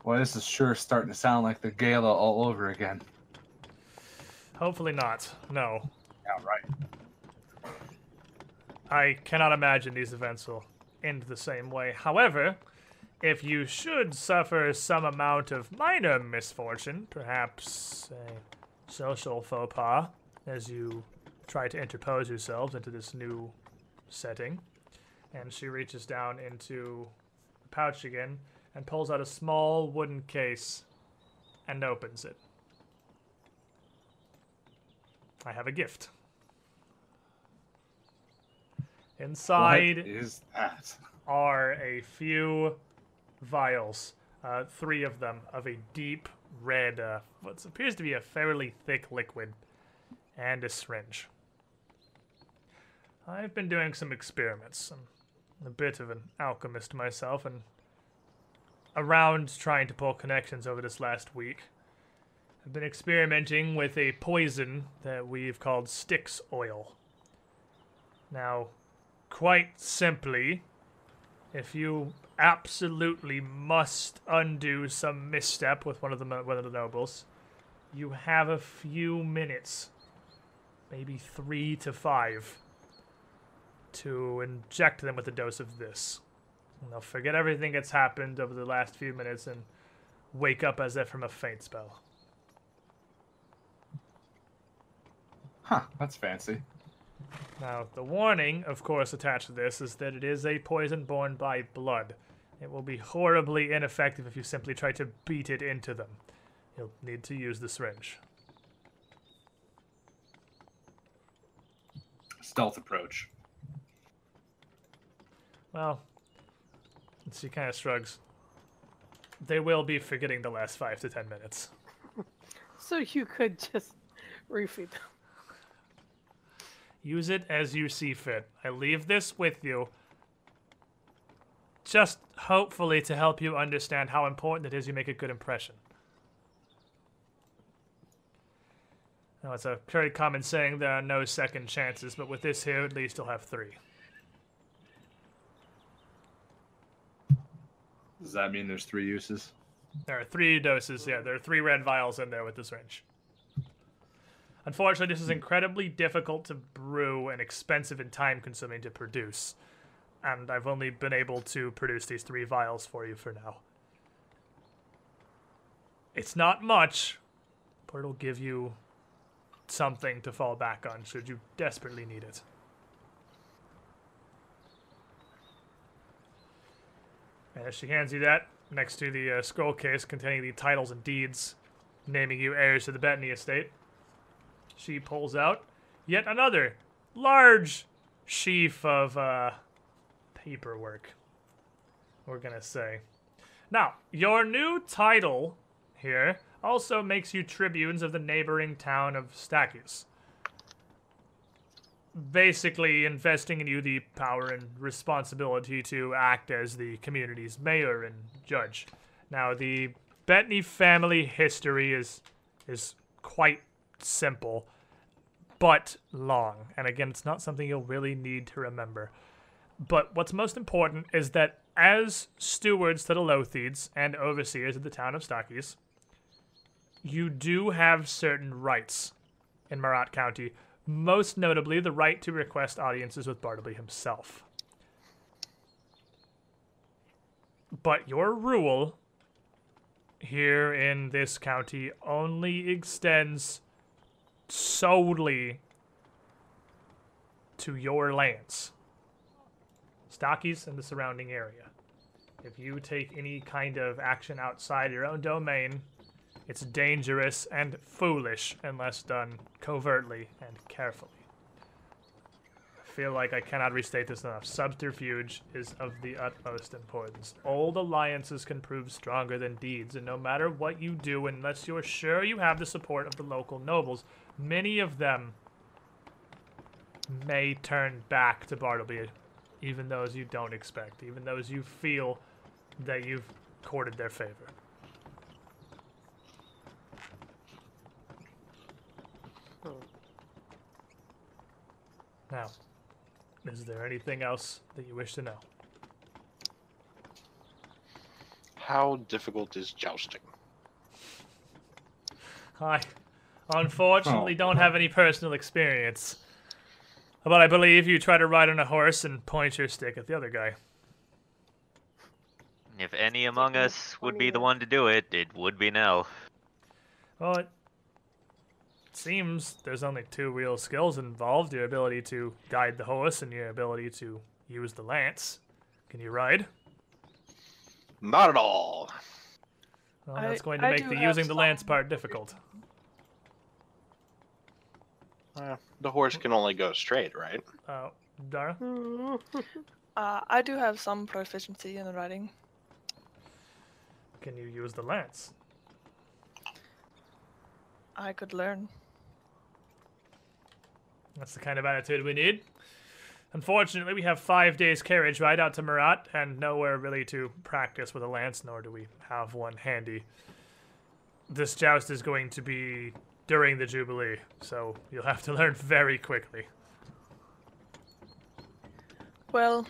Well, this is sure starting to sound like the gala all over again. Hopefully not. No. Yeah, right. I cannot imagine these events will end the same way. However, if you should suffer some amount of minor misfortune, perhaps a social faux pas, as you try to interpose yourselves into this new setting, and she reaches down into the pouch again and pulls out a small wooden case and opens it. I have a gift. Inside What is that? are a few vials, uh, three of them, of a deep red, uh, what appears to be a fairly thick liquid, and a syringe. I've been doing some experiments. I'm a bit of an alchemist myself, and around trying to pull connections over this last week. I've been experimenting with a poison that we've called Styx oil. Now, quite simply, if you absolutely must undo some misstep with one of the one of the nobles, you have a few minutes, maybe three to five, to inject them with a dose of this. And they'll forget everything that's happened over the last few minutes and wake up as if from a faint spell. Huh, that's fancy. Now, the warning, of course, attached to this is that it is a poison born by blood. It will be horribly ineffective if you simply try to beat it into them. You'll need to use the syringe. Stealth approach. Well, she kind of shrugs. They will be forgetting the last five to ten minutes. So you could just refeed them. Use it as you see fit. I leave this with you. Just hopefully to help you understand how important it is you make a good impression. Now, it's a very common saying there are no second chances, but with this here, at least you'll have three. Does that mean there's three uses? There are three doses. Yeah, there are three red vials in there with the syringe. Unfortunately, this is incredibly difficult to brew and expensive and time consuming to produce. And I've only been able to produce these three vials for you for now. It's not much, but it'll give you something to fall back on should you desperately need it. As she hands you that next to the uh, scroll case containing the titles and deeds naming you heirs to the Bettany estate, she pulls out yet another large sheaf of uh, paperwork. We're gonna say. Now, your new title here also makes you tribunes of the neighboring town of Stachys. Basically, investing in you the power and responsibility to act as the community's mayor and judge. Now, the Bettany family history is is quite simple, but long. And again, it's not something you'll really need to remember. But what's most important is that as stewards to the Lotheeds and overseers of the town of Stachys, you do have certain rights in Meratt County, most notably the right to request audiences with Bartleby himself. But your rule here in this county only extends solely to your lands, Stachys and the surrounding area. If you take any kind of action outside your own domain, it's dangerous and foolish unless done covertly and carefully. I feel like I cannot restate this enough. Subterfuge is of the utmost importance. Old alliances can prove stronger than deeds, and no matter what you do, unless you're sure you have the support of the local nobles, many of them may turn back to Bartleby, even those you don't expect, even those you feel that you've courted their favor. Now, is there anything else that you wish to know? How difficult is jousting? I unfortunately Oh. don't have any personal experience. But I believe you try to ride on a horse and point your stick at the other guy. If any among us would be the one to do it, it would be Nell. Well, it seems there's only two real skills involved your ability to guide the horse and your ability to use the lance. Can you ride? Not at all. Well, I- that's going to I make do the using the lance part difficult. Uh, the horse can only go straight, right? Uh, Dara? Uh, I do have some proficiency in the riding. Can you use the lance? I could learn. That's the kind of attitude we need. Unfortunately, we have five days carriage ride out to Meratt, and nowhere really to practice with a lance, nor do we have one handy. This joust is going to be during the Jubilee, so you'll have to learn very quickly. Well,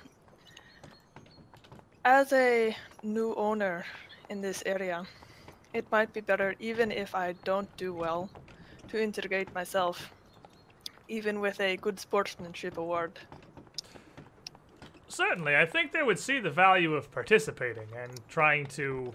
as a new owner in this area, it might be better, even if I don't do well, to integrate myself, even with a good sportsmanship award. Certainly, I think they would see the value of participating and trying to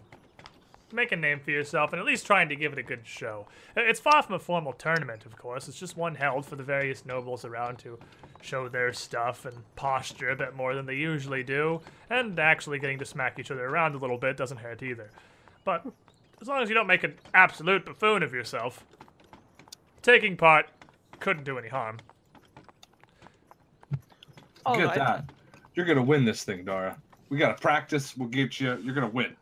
make a name for yourself and at least trying to give it a good show. Uh, it's far from a formal tournament, of course. It's just one held for the various nobles around to show their stuff and posture a bit more than they usually do, and actually getting to smack each other around a little bit doesn't hurt either. But as long as you don't make an absolute buffoon of yourself, taking part couldn't do any harm. All Get right. that. You're gonna win this thing, Dara. We gotta practice. We'll get you. You're gonna win.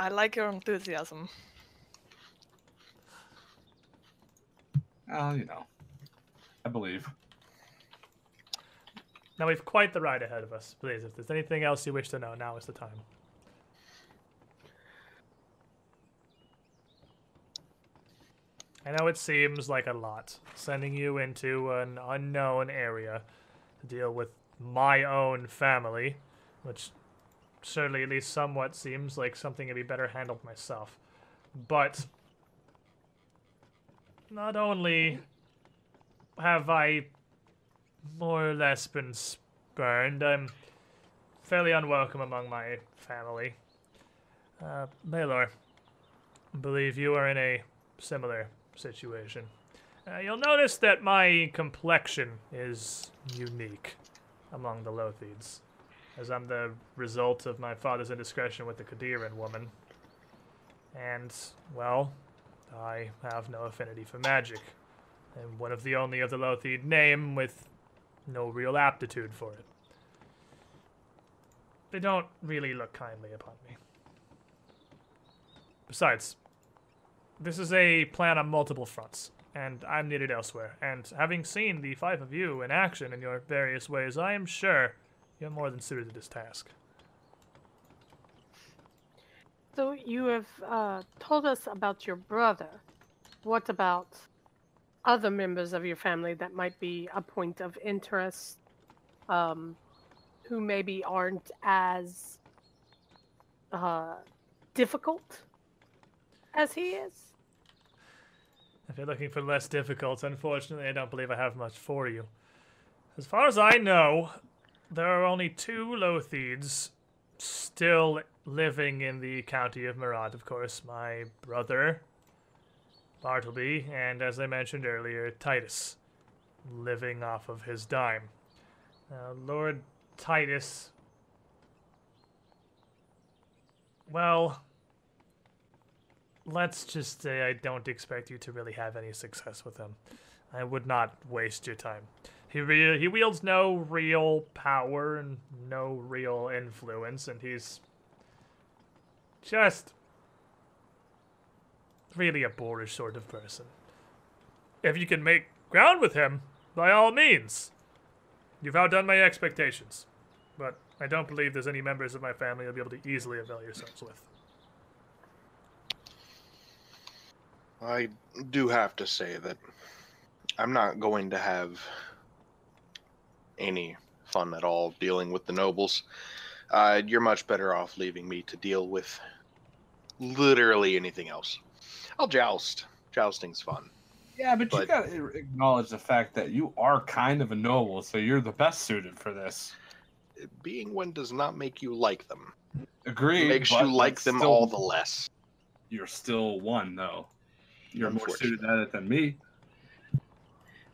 I like your enthusiasm. Oh, you know. I believe. Now we've quite the ride ahead of us. Please, if there's anything else you wish to know, now is the time. I know it seems like a lot, sending you into an unknown area to deal with my own family, which certainly at least somewhat seems like something to be better handled myself. But not only have I more or less been spurned. I'm fairly unwelcome among my family. Uh, Baylor, I believe you are in a similar situation. Uh, you'll notice that my complexion is unique among the Lotheeds. as I'm the result of my father's indiscretion with the Qadiran woman. And, well, I have no affinity for magic. I'm one of the only of the Lotheed name with no real aptitude for it. They don't really look kindly upon me. Besides, this is a plan on multiple fronts, and I'm needed elsewhere. And having seen the five of you in action in your various ways, I am sure you're more than suited to this task. So you have uh, told us about your brother. What about other members of your family that might be a point of interest, um, who maybe aren't as uh, difficult as he is? If you're looking for less difficult, unfortunately, I don't believe I have much for you. As far as I know, there are only two Lotheeds still living in the county of Meratt, of course. My brother, Bartleby, and as I mentioned earlier, Titus, living off of his dime. Now, Lord Titus. Well, let's just say I don't expect you to really have any success with him. I would not waste your time. He re- he wields no real power and no real influence, and he's just really a boorish sort of person. If you can make ground with him, by all means. You've outdone my expectations, but I don't believe there's any members of my family you'll be able to easily avail yourselves with. I do have to say that I'm not going to have any fun at all dealing with the nobles. Uh, you're much better off leaving me to deal with literally anything else. I'll joust. Jousting's fun. Yeah, but, you gotta acknowledge the fact that you are kind of a noble, so you're the best suited for this. Being one does not make you like them. Agreed. It makes you like them still- all the less. You're still one, though. You're more suited at it than me.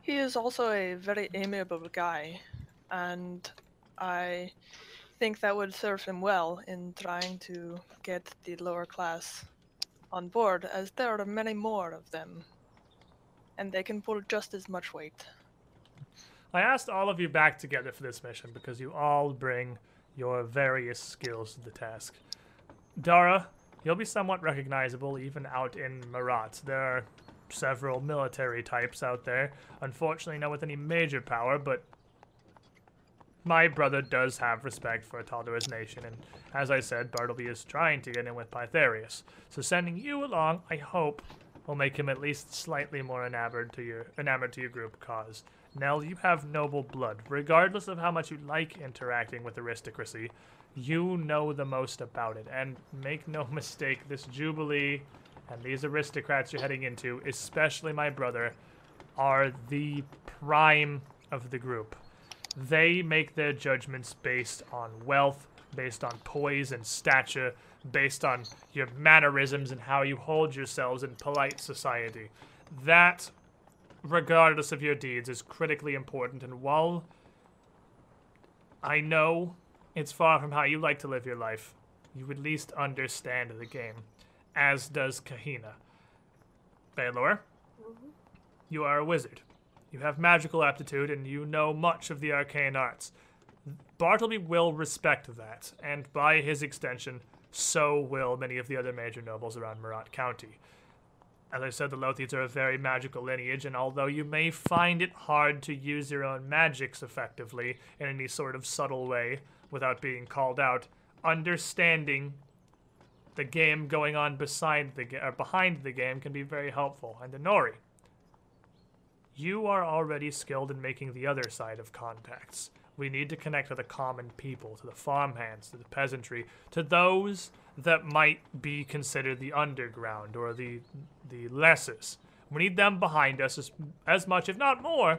He is also a very amiable guy, and I think that would serve him well in trying to get the lower class on board, as there are many more of them, and they can pull just as much weight. I asked all of you back together for this mission because you all bring your various skills to the task. Dara, you'll be somewhat recognizable even out in Meratt. There are several military types out there. Unfortunately, not with any major power, but my brother does have respect for Taldora's nation, and as I said, Bartleby is trying to get in with Pythareus. So sending you along, I hope, will make him at least slightly more enamored to your enamored to your group cause. Nell, you have noble blood. Regardless of how much you like interacting with aristocracy, you know the most about it. And make no mistake, this Jubilee and these aristocrats you're heading into, especially my brother, are the prime of the group. They make their judgments based on wealth, based on poise and stature, based on your mannerisms and how you hold yourselves in polite society. That, regardless of your deeds, is critically important. And while I know it's far from how you like to live your life, you at least understand the game, as does Kahina. Baylor, mm-hmm. you are a wizard. You have magical aptitude and you know much of the arcane arts. Bartleby will respect that, and by his extension, so will many of the other major nobles around Meratt County. As I said, the Lothians are a very magical lineage, and although you may find it hard to use your own magics effectively in any sort of subtle way without being called out, understanding the game going on beside the or behind the game can be very helpful. And Inori, you are already skilled in making the other side of contacts. We need to connect to the common people, to the farmhands, to the peasantry, to those that might be considered the underground or the the lessers. We need them behind us as, as much, if not more,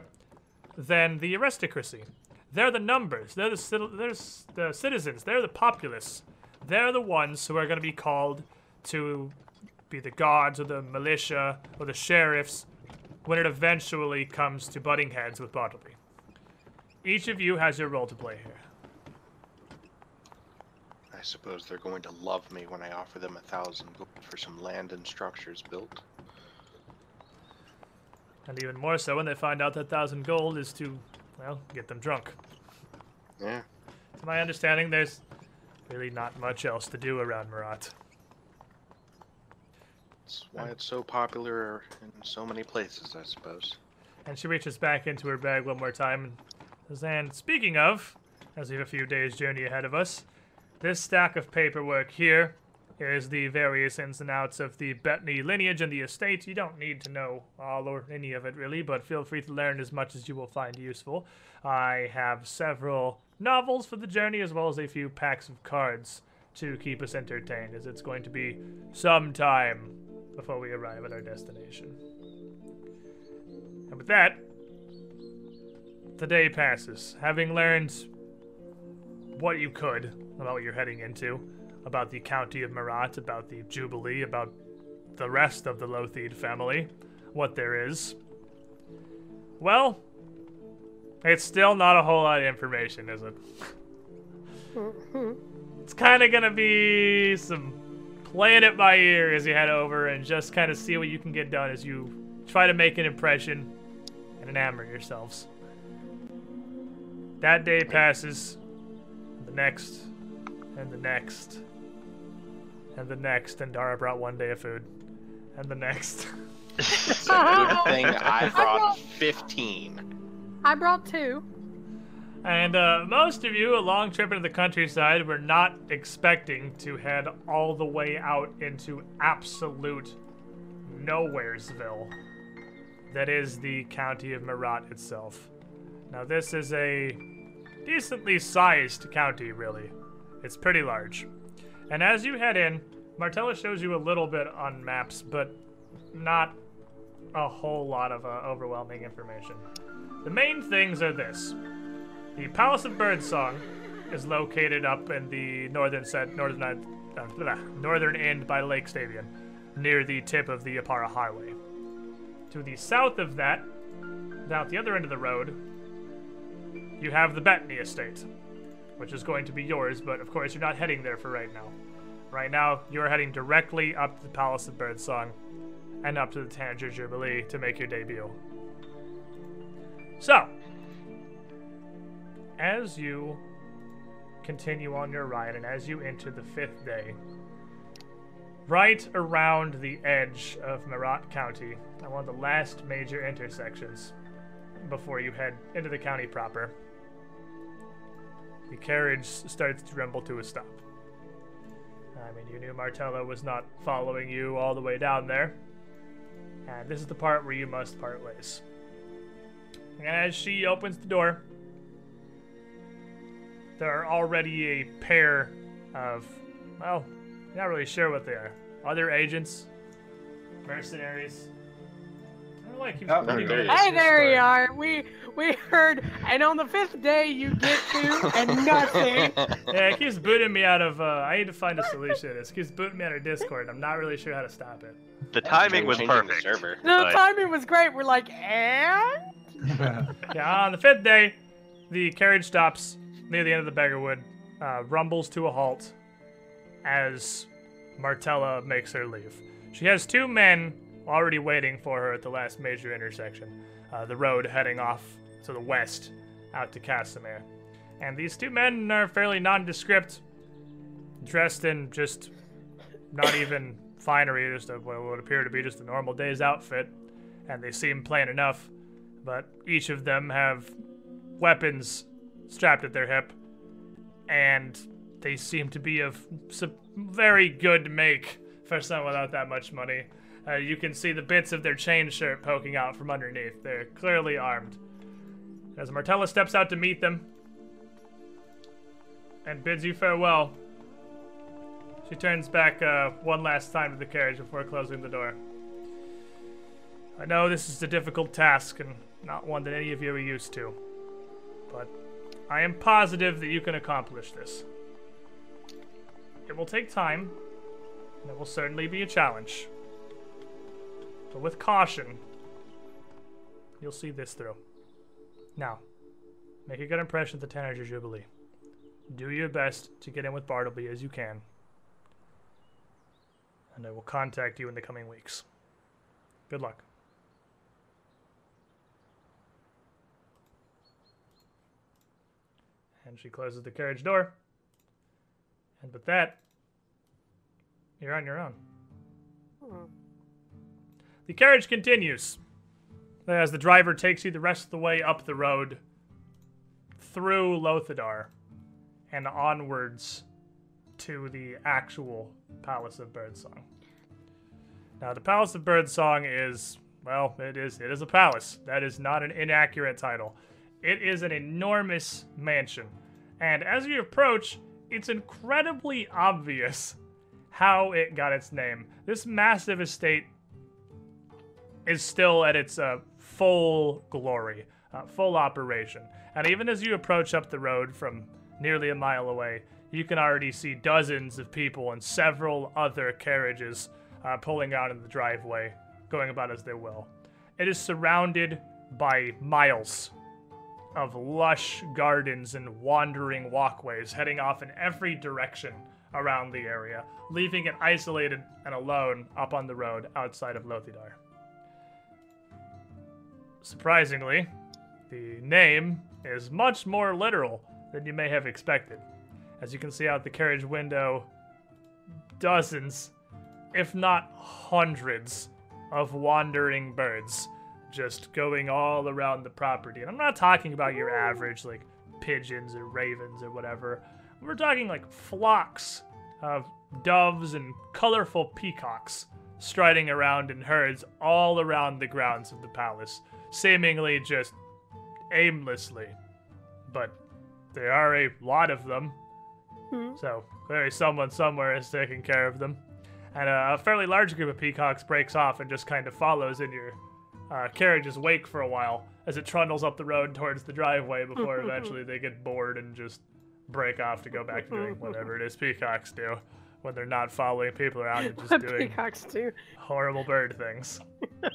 than the aristocracy. They're the numbers. They're the, they're the citizens. They're the populace. They're the ones who are going to be called to be the guards or the militia or the sheriffs when it eventually comes to butting heads with Bartleby. Each of you has your role to play here. I suppose they're going to love me when I offer them a thousand gold for some land and structures built. And even more so when they find out that thousand gold is to, well, get them drunk. Yeah. To my understanding, there's really not much else to do around Meratt. That's why it's so popular in so many places, I suppose. And she reaches back into her bag one more time and says, And speaking of, as we have a few days' journey ahead of us, this stack of paperwork here is the various ins and outs of the Bettany lineage and the estate. You don't need to know all or any of it, really, but feel free to learn as much as you will find useful. I have several novels for the journey, as well as a few packs of cards to keep us entertained, as it's going to be some time before we arrive at our destination. And with that, the day passes. Having learned what you could about what you're heading into, about the county of Meratt, about the Jubilee, about the rest of the Lotheed family, what there is. Well, it's still not a whole lot of information, is it? Mm-hmm. it's kind of gonna be some playing it by ear as you head over and just kind of see what you can get done as you try to make an impression and enamor yourselves. That day passes, the next, and the next, and the next, and Dara brought one day of food, and the next. It's a good thing I brought brought- 15. I brought two. And uh, most of you, a long trip into the countryside, were not expecting to head all the way out into absolute nowheresville. That is the county of Meratt itself. Now, this is a decently sized county, really. It's pretty large. And as you head in, Martella shows you a little bit on maps, but not a whole lot of uh, overwhelming information. The main things are this. The Palace of Birdsong is located up in the northern set, northern uh, blah, northern end by Lake Stavian, near the tip of the Oppara Highway. To the south of that, down at the other end of the road, you have the Bettany Estate, which is going to be yours, but of course you're not heading there for right now. Right now, you're heading directly up to the Palace of Birdsong and up to the Tanager Jubilee to make your debut. So, as you continue on your ride and as you enter the fifth day, right around the edge of Meratt County, at one of the last major intersections before you head into the county proper, the carriage starts to rumble to a stop. I mean, you knew Martella was not following you all the way down there. And this is the part where you must part ways. As she opens the door, there are already a pair of, well, not really sure what they are. Other agents, mercenaries. I don't know why I keep Oh, there repeating you this, go. Hey, there you are. We we heard, and on the fifth day you get to and nothing. Yeah, it keeps booting me out of. Uh, I need to find a solution. It keeps booting me out of Discord. I'm not really sure how to stop it. The timing was Changing the perfect. server. The but- timing was great. We're like, and Yeah, on the fifth day, the carriage stops near the end of the Beggarwood, uh, rumbles to a halt as Martella makes her leave. She has two men already waiting for her at the last major intersection, uh, the road heading off to the west out to Casimir. And these two men are fairly nondescript, dressed in just not even finery, just a, what would appear to be just a normal day's outfit, and they seem plain enough but each of them have weapons strapped at their hip, and they seem to be of very good make for someone without that much money. Uh, you can see the bits of their chain shirt poking out from underneath. They're clearly armed. As Martella steps out to meet them and bids you farewell, she turns back uh, one last time to the carriage before closing the door. I know this is a difficult task and not one that any of you are used to, but I am positive that you can accomplish this. It will take time, and it will certainly be a challenge. But with caution, you'll see this through. Now, make a good impression at the Tanager Jubilee. do your best to get in with Bartleby as you can. And I will contact you in the coming weeks. Good luck. And she closes the carriage door. And with that, you're on your own. The carriage continues as the driver takes you the rest of the way up the road through Lothadar and onwards to the actual Palace of Birdsong. Now, the Palace of Birdsong is, well, it is it is a palace. That is not an inaccurate title. It is an enormous mansion. And as you approach, it's incredibly obvious how it got its name. This massive estate is still at its uh, full glory, uh, full operation. And even as you approach up the road from nearly a mile away, you can already see dozens of people and several other carriages uh, pulling out in the driveway, going about as they will. It is surrounded by miles of lush gardens and wandering walkways heading off in every direction around the area, leaving it isolated and alone up on the road outside of Lothidar. Surprisingly, the name is much more literal than you may have expected. As you can see out the carriage window, dozens, if not hundreds, of wandering birds just going all around the property. And I'm not talking about your average, like pigeons or ravens or whatever. We're talking like flocks of doves and colorful peacocks striding around in herds all around the grounds of the palace, seemingly just aimlessly. But there are a lot of them, Hmm. so clearly someone somewhere is taking care of them. And a fairly large group of peacocks breaks off and just kind of follows in your uh, carriage's wake for a while as it trundles up the road towards the driveway before eventually they get bored and just break off to go back to doing whatever it is peacocks do when they're not following people around and just What doing peacocks do. horrible bird things. I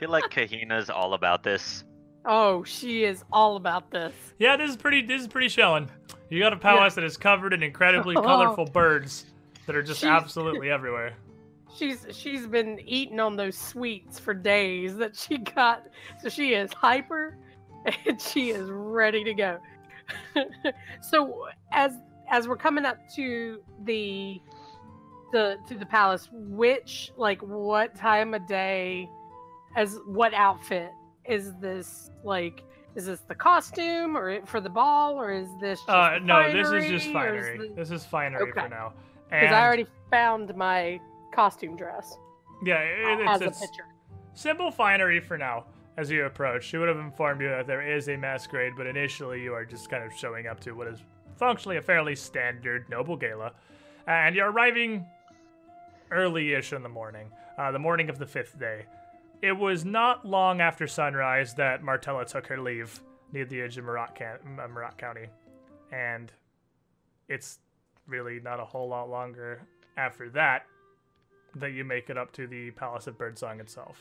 feel like Kahina's all about this. Oh, she is all about this. Yeah, this is pretty. This is pretty showing. You got a palace that is covered in incredibly Oh. colorful birds that are just She's- absolutely everywhere. She's she's been eating on those sweets for days that she got. So she is hyper and she is ready to go. so as as we're coming up to the the to the palace, which like what time of day as what outfit is this like is this the costume or for the ball or is this just Uh, no, this is just finery, is the- This is finery Okay. for now. Because And I already found my costume dress yeah, it, as it's, a it's picture. simple finery for now. As you approach, she would have informed you that there is a masquerade, but initially you are just kind of showing up to what is functionally a fairly standard noble gala, and you're arriving early-ish in the morning, uh, the morning of the fifth day. It was not long after sunrise that Martella took her leave near the edge of Meratt, Can- uh, Meratt County, and it's really not a whole lot longer after that that you make it up to the Palace of Birdsong itself.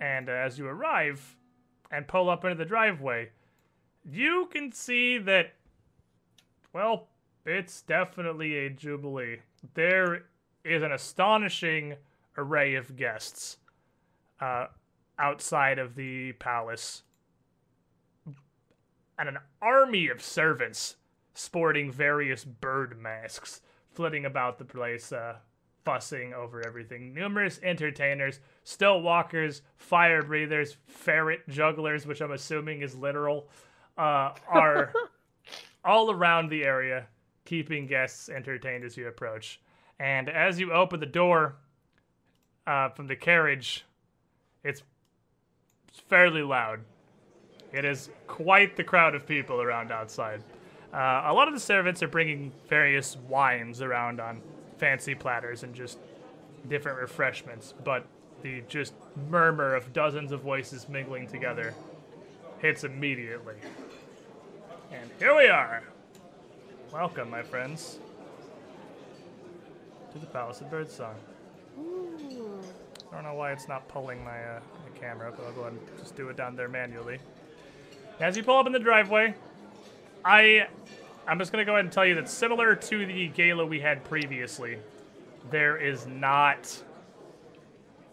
And as you arrive and pull up into the driveway, you can see that, well, it's definitely a jubilee. There is an astonishing array of guests uh, outside of the palace, and an army of servants sporting various bird masks flitting about the place, uh, fussing over everything. Numerous entertainers, stilt walkers, fire breathers, ferret jugglers, which I'm assuming is literal, uh, are all around the area, keeping guests entertained as you approach. And as you open the door uh, from the carriage, it's fairly loud. It is quite the crowd of people around outside. Uh, a lot of the servants are bringing various wines around on fancy platters and just different refreshments, but the just murmur of dozens of voices mingling together hits immediately. And here we are. Welcome, my friends, to the Palace of Birdsong. I don't know why it's not pulling my, uh, my camera, but I'll go ahead and just do it down there manually. As you pull up in the driveway, I I'm just gonna go ahead and tell you that similar to the gala we had previously, there is not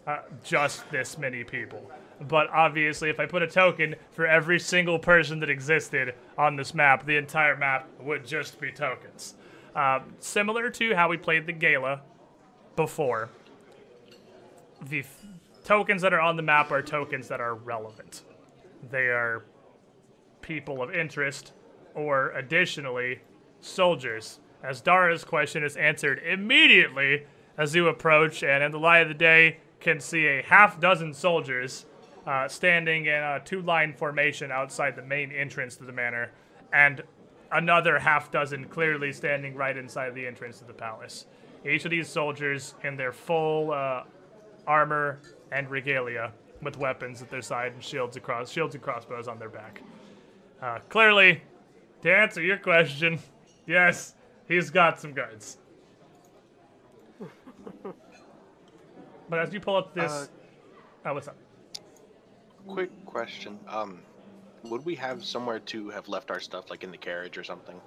uh, just this many people. But obviously, if I put a token for every single person that existed on this map, the entire map would just be tokens. Uh, similar to how we played the gala before, the tokens that are on the map are tokens that are relevant. They are people of interest, or additionally, soldiers. As Dara's question is answered immediately as you approach, and in the light of the day, can see a half dozen soldiers uh, standing in a two line formation outside the main entrance to the manor, and another half dozen clearly standing right inside the entrance to the palace. Each of these soldiers in their full uh, armor and regalia with weapons at their side and shields across shields and crossbows on their back. Uh, clearly, to answer your question, yes, he's got some guards. but as you pull up this, Uh, oh, what's up? Quick question. Um, would we have somewhere to have left our stuff, like in the carriage or something?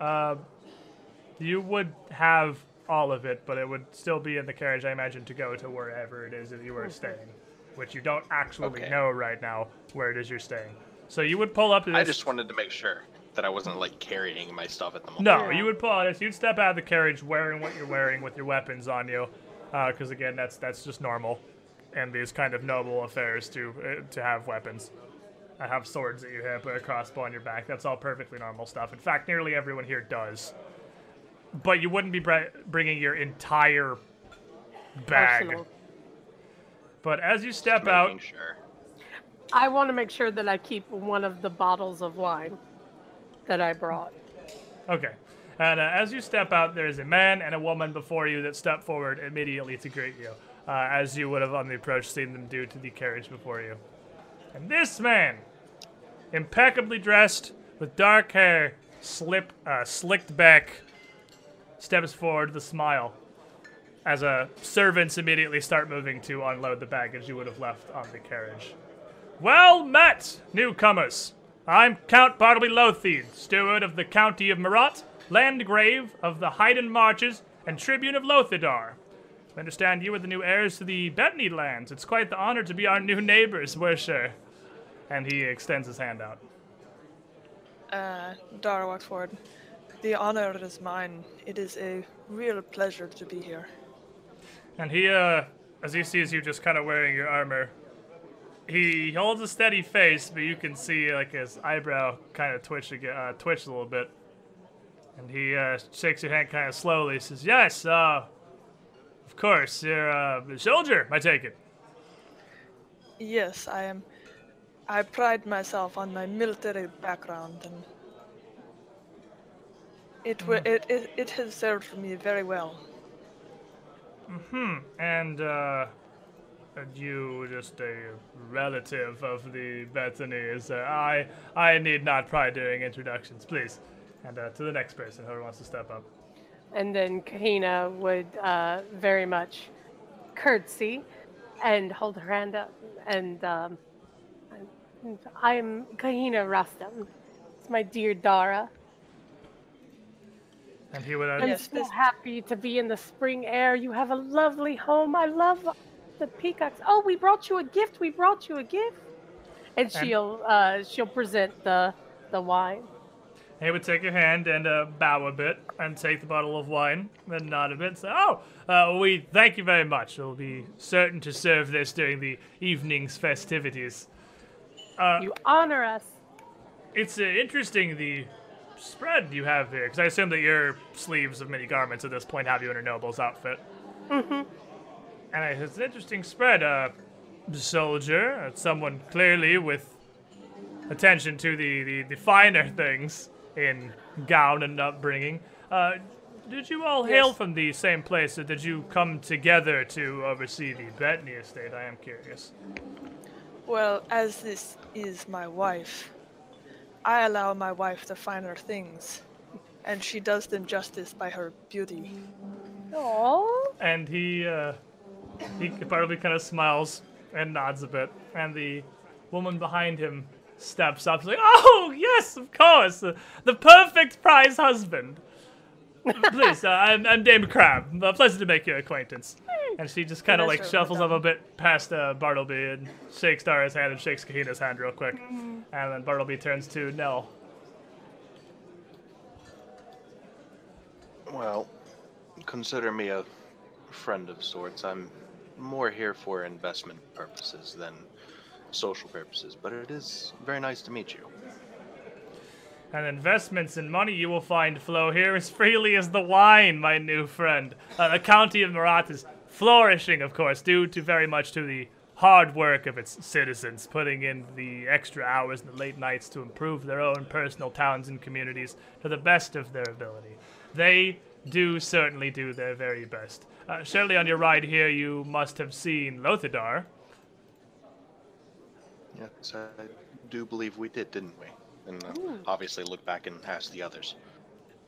Uh, you would have all of it, but it would still be in the carriage, I imagine, to go to wherever it is that you are staying, which you don't actually Okay. know right now where it is you're staying. So you would pull up to this. I just wanted to make sure that I wasn't like carrying my stuff at the moment. No, Yeah. you would pull out this. You'd step out of the carriage wearing what you're wearing with your weapons on you, because again, that's that's just normal, and these kind of noble affairs to uh, to have weapons. I have swords at your hip, a crossbow on your back. That's all perfectly normal stuff. In fact, nearly everyone here does. But you wouldn't be br- bringing your entire bag. Arsenal. But as you step out, Sure. I want to make sure that I keep one of the bottles of wine that I brought. Okay. And uh, as you step out, there's a man and a woman before you that step forward immediately to greet you, uh, as you would have on the approach seen them do to the carriage before you. And this man, impeccably dressed, with dark hair, slip, uh, slicked back, steps forward with a smile, as servants immediately start moving to unload the baggage you would have left on the carriage. Well met, newcomers. I'm Count Bartleby Lotheed, steward of the county of Meratt, landgrave of the Haydn Marches, and tribune of Lothidar. I understand you are the new heirs to the Bettany lands. It's quite the honor to be our new neighbors, we're sure. And he extends his hand out. Uh, Dara walks forward. The honor is mine. It is a real pleasure to be here. And he, uh, as he sees you just kind of wearing your armor, he holds a steady face, but you can see like his eyebrow kind of twitch again, uh, twitch a little bit. And he uh, shakes your hand kind of slowly. Says, "Yes, uh, of course, you're uh, a soldier. I take it." Yes, I am. I pride myself on my military background, and it wi- it, it it has served me very well. Hmm. And are you just a relative of the Bettany? Uh, I I need not try doing introductions, please. And uh, to the next person, whoever wants to step up. And then Kahina would uh, very much curtsy and hold her hand up. And um, I'm Kahina Rustam. It's my dear Dara. And he would. I'm Yes, so happy to be in the spring air. You have a lovely home. I love the peacocks. Oh, we brought you a gift. We brought you a gift. And she'll uh, she'll present the the wine. He would take your hand and uh, bow a bit and take the bottle of wine and nod a bit and say, Oh, uh, we thank you very much. We'll be certain to serve this during the evening's festivities. Uh, You honor us. it's uh, interesting the spread you have here, because I assume that your sleeves of many garments at this point have you in a noble's outfit. Mm-hmm. And it's an interesting spread. Uh, soldier, uh, someone clearly with attention to the, the, the finer things in gown and upbringing. Uh, did you all hail Yes. from the same place, or did you come together to oversee the Bettany estate? I am curious. Well, as this is my wife, I allow my wife the finer things, and she does them justice by her beauty. Oh, and he uh, he probably kind of smiles and nods a bit, and the woman behind him steps up. She's like, "Oh yes, of course, the perfect prize husband." Please, uh, I'm, I'm Dame Crab. A pleasure to make your acquaintance. And she just kind of like shuffles up a bit past uh, Bartleby and shakes Dara's hand and shakes Kahina's hand real quick. Mm-hmm. And then Bartleby turns to Nell. Well, consider me a friend of sorts. I'm more here for investment purposes than social purposes, but it is very nice to meet you. And investments and money you will find flow here as freely as the wine, my new friend. Uh, the county of Meratt is flourishing, of course, due to very much to the hard work of its citizens, putting in the extra hours and the late nights to improve their own personal towns and communities to the best of their ability. They do certainly do their very best. Uh, surely on your ride here, you must have seen Lothidar. Yes, I do believe we did, didn't we? And uh, obviously look back and ask the others.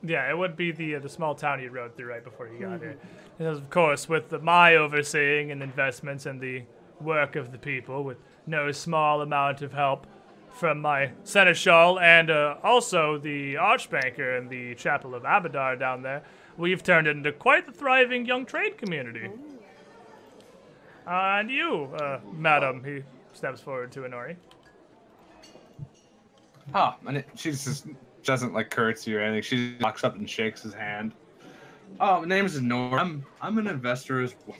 Yeah, it would be the uh, the small town you rode through right before you got here. And of course, with the, my overseeing and investments and the work of the people, with no small amount of help from my seneschal and uh, also the archbanker and the chapel of Abadar down there, we've turned it into quite the thriving young trade community. Uh, and you, uh, madam, he steps forward to Inori. Oh, and it, she just doesn't like curtsy or anything. She just walks up and shakes his hand. Oh, my name is Nor. I'm I'm an investor as well.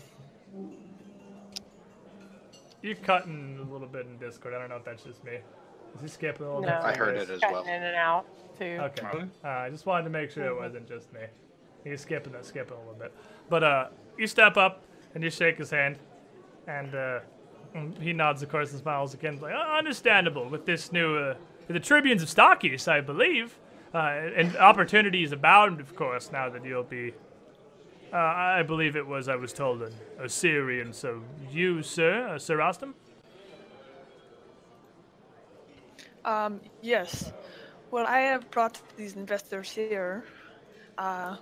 You're cutting a little bit in Discord. I don't know if that's just me. Is he skipping a little No, bit? I heard it as Cutting well. in and out too. Okay. Uh, I just wanted to make sure it wasn't just me. He's skipping that, skipping a little bit. But uh, you step up and you shake his hand, and uh, mm, he nods, of course, and smiles again. Like, "Uh, understandable with this new, uh, the Tribunes of Stockis, I believe, uh, and opportunities abound, of course, now that you'll be. Uh, I believe it was, I was told, an Osirian. So you, sir, uh, Sir Rostam? Um, yes. Well, I have brought these investors here. Uh,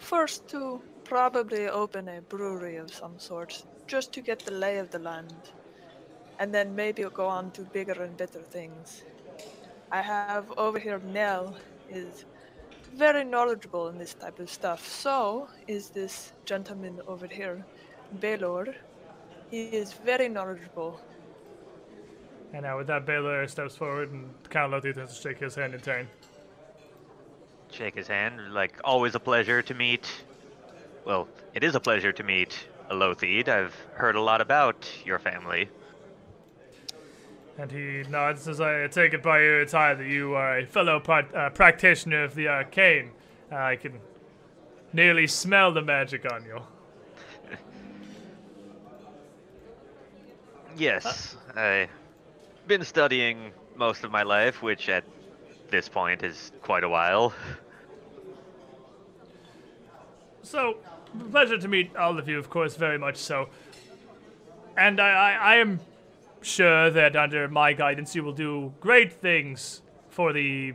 first to probably open a brewery of some sort, just to get the lay of the land, and then maybe go on to bigger and better things. I have over here Nell is very knowledgeable in this type of stuff. So is this gentleman over here, Baylor. He is very knowledgeable And now with that, Baylor steps forward and kind of to shake his hand in turn. Shake his hand. Like, always a pleasure to meet. Well, it is a pleasure to meet Alothid. I've heard a lot about your family. And he nods as I take it by your tie that you are a fellow part, uh, practitioner of the arcane. Uh, I can nearly smell the magic on you. Yes, I've been studying most of my life, which at this point is quite a while. So, pleasure to meet all of you, of course, very much so. And I, I, I am sure that under my guidance you will do great things for the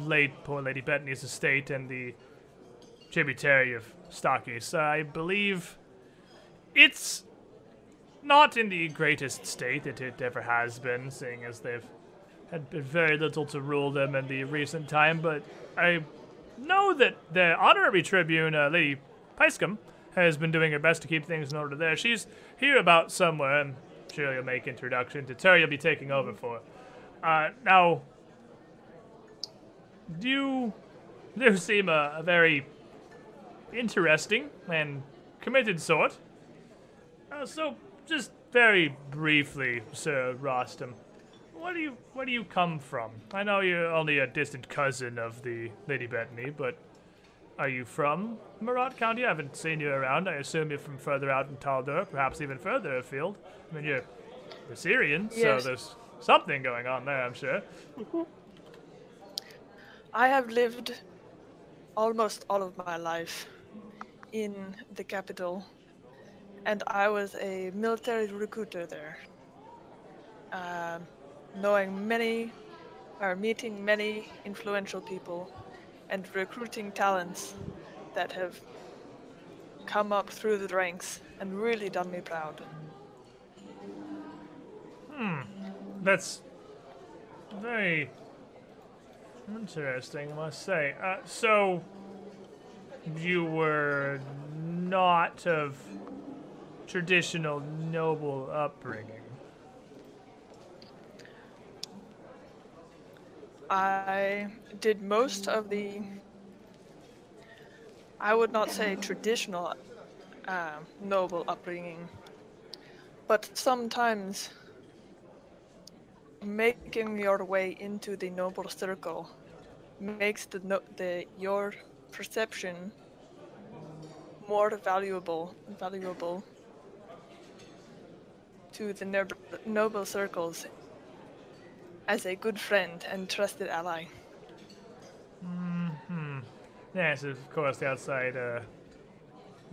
late poor Lady Bettany's estate and the tributary of Stockys. I believe it's not in the greatest state that it ever has been, seeing as they've had been very little to rule them in the recent time, but I know that the honorary tribune, uh, Lady Picecum, has been doing her best to keep things in order there. She's here about somewhere. I'm sure you'll make introduction. To her, you'll be taking over for. Uh, now, you do seem a, a very interesting and committed sort. Uh, so, just very briefly, Sir Rostam, where do you where do you come from? I know you're only a distant cousin of the Lady Bettany, but are you from Meratt County? I haven't seen you around. I assume you're from further out in Taldor, perhaps even further afield. I mean, you're Syrian, Yes. so there's something going on there, I'm sure. I have lived almost all of my life in the capital, and I was a military recruiter there. Um, knowing many, or meeting many influential people, and recruiting talents that have come up through the ranks and really done me proud. Hmm. That's very interesting, I must say. Uh, so, you were not of traditional noble upbringing. I did most of the, I would not say traditional uh, noble upbringing, but sometimes making your way into the noble circle makes the, the your perception more valuable valuable to the noble circles as a good friend and trusted ally. Hmm. Yes, of course, the outside, uh,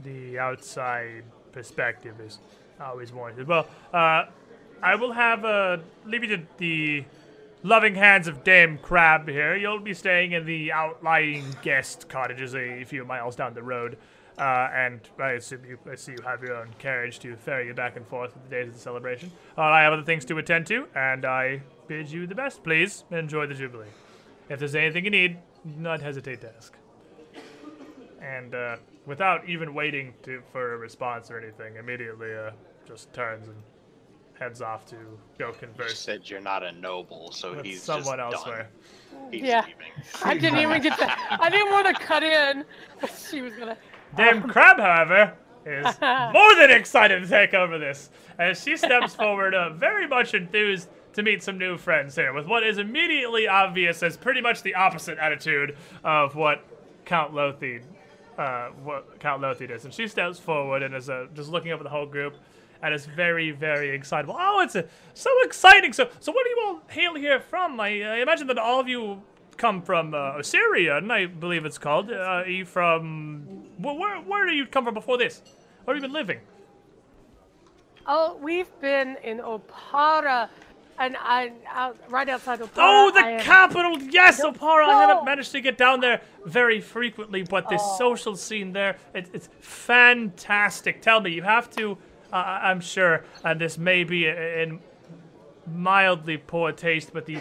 the outside perspective is always warranted. Well, uh, I will have uh, leave you to the loving hands of Dame Crab here. You'll be staying in the outlying guest cottages a few miles down the road. Uh, and I assume you, I see you have your own carriage to ferry you back and forth at the days of the celebration. Uh, I have other things to attend to, and I bid you the best. Please enjoy the jubilee. If there's anything you need, do not hesitate to ask. And uh, without even waiting to for a response or anything, immediately uh, just turns and heads off to go You converse said you're not a noble, so with he's someone just elsewhere. done. He's Yeah. leaving. I didn't even get that. I didn't want to cut in. She was gonna. Dame Crab, however, is more than excited to take over this, as she steps forward, uh, very much enthused to meet some new friends here, with what is immediately obvious as pretty much the opposite attitude of what Count Lothi, uh, what Count Lothi does. And she steps forward and is uh, just looking over the whole group, and is very, very excited. Oh, it's uh, so exciting! So, so where do you all hail here from? I, I imagine that all of you come from uh, Osirian, I believe it's called. Uh, you from wh- where? Where do you come from before this? Where have you been living? Oh, we've been in Oppara, and I out right outside Oppara. Oh, the I am- capital! Yes, No, Oppara. I haven't managed to get down there very frequently, but this Oh. social scene there, it, it's fantastic. Tell me, you have to. Uh, I- I'm sure, and this may be in mildly poor taste, but the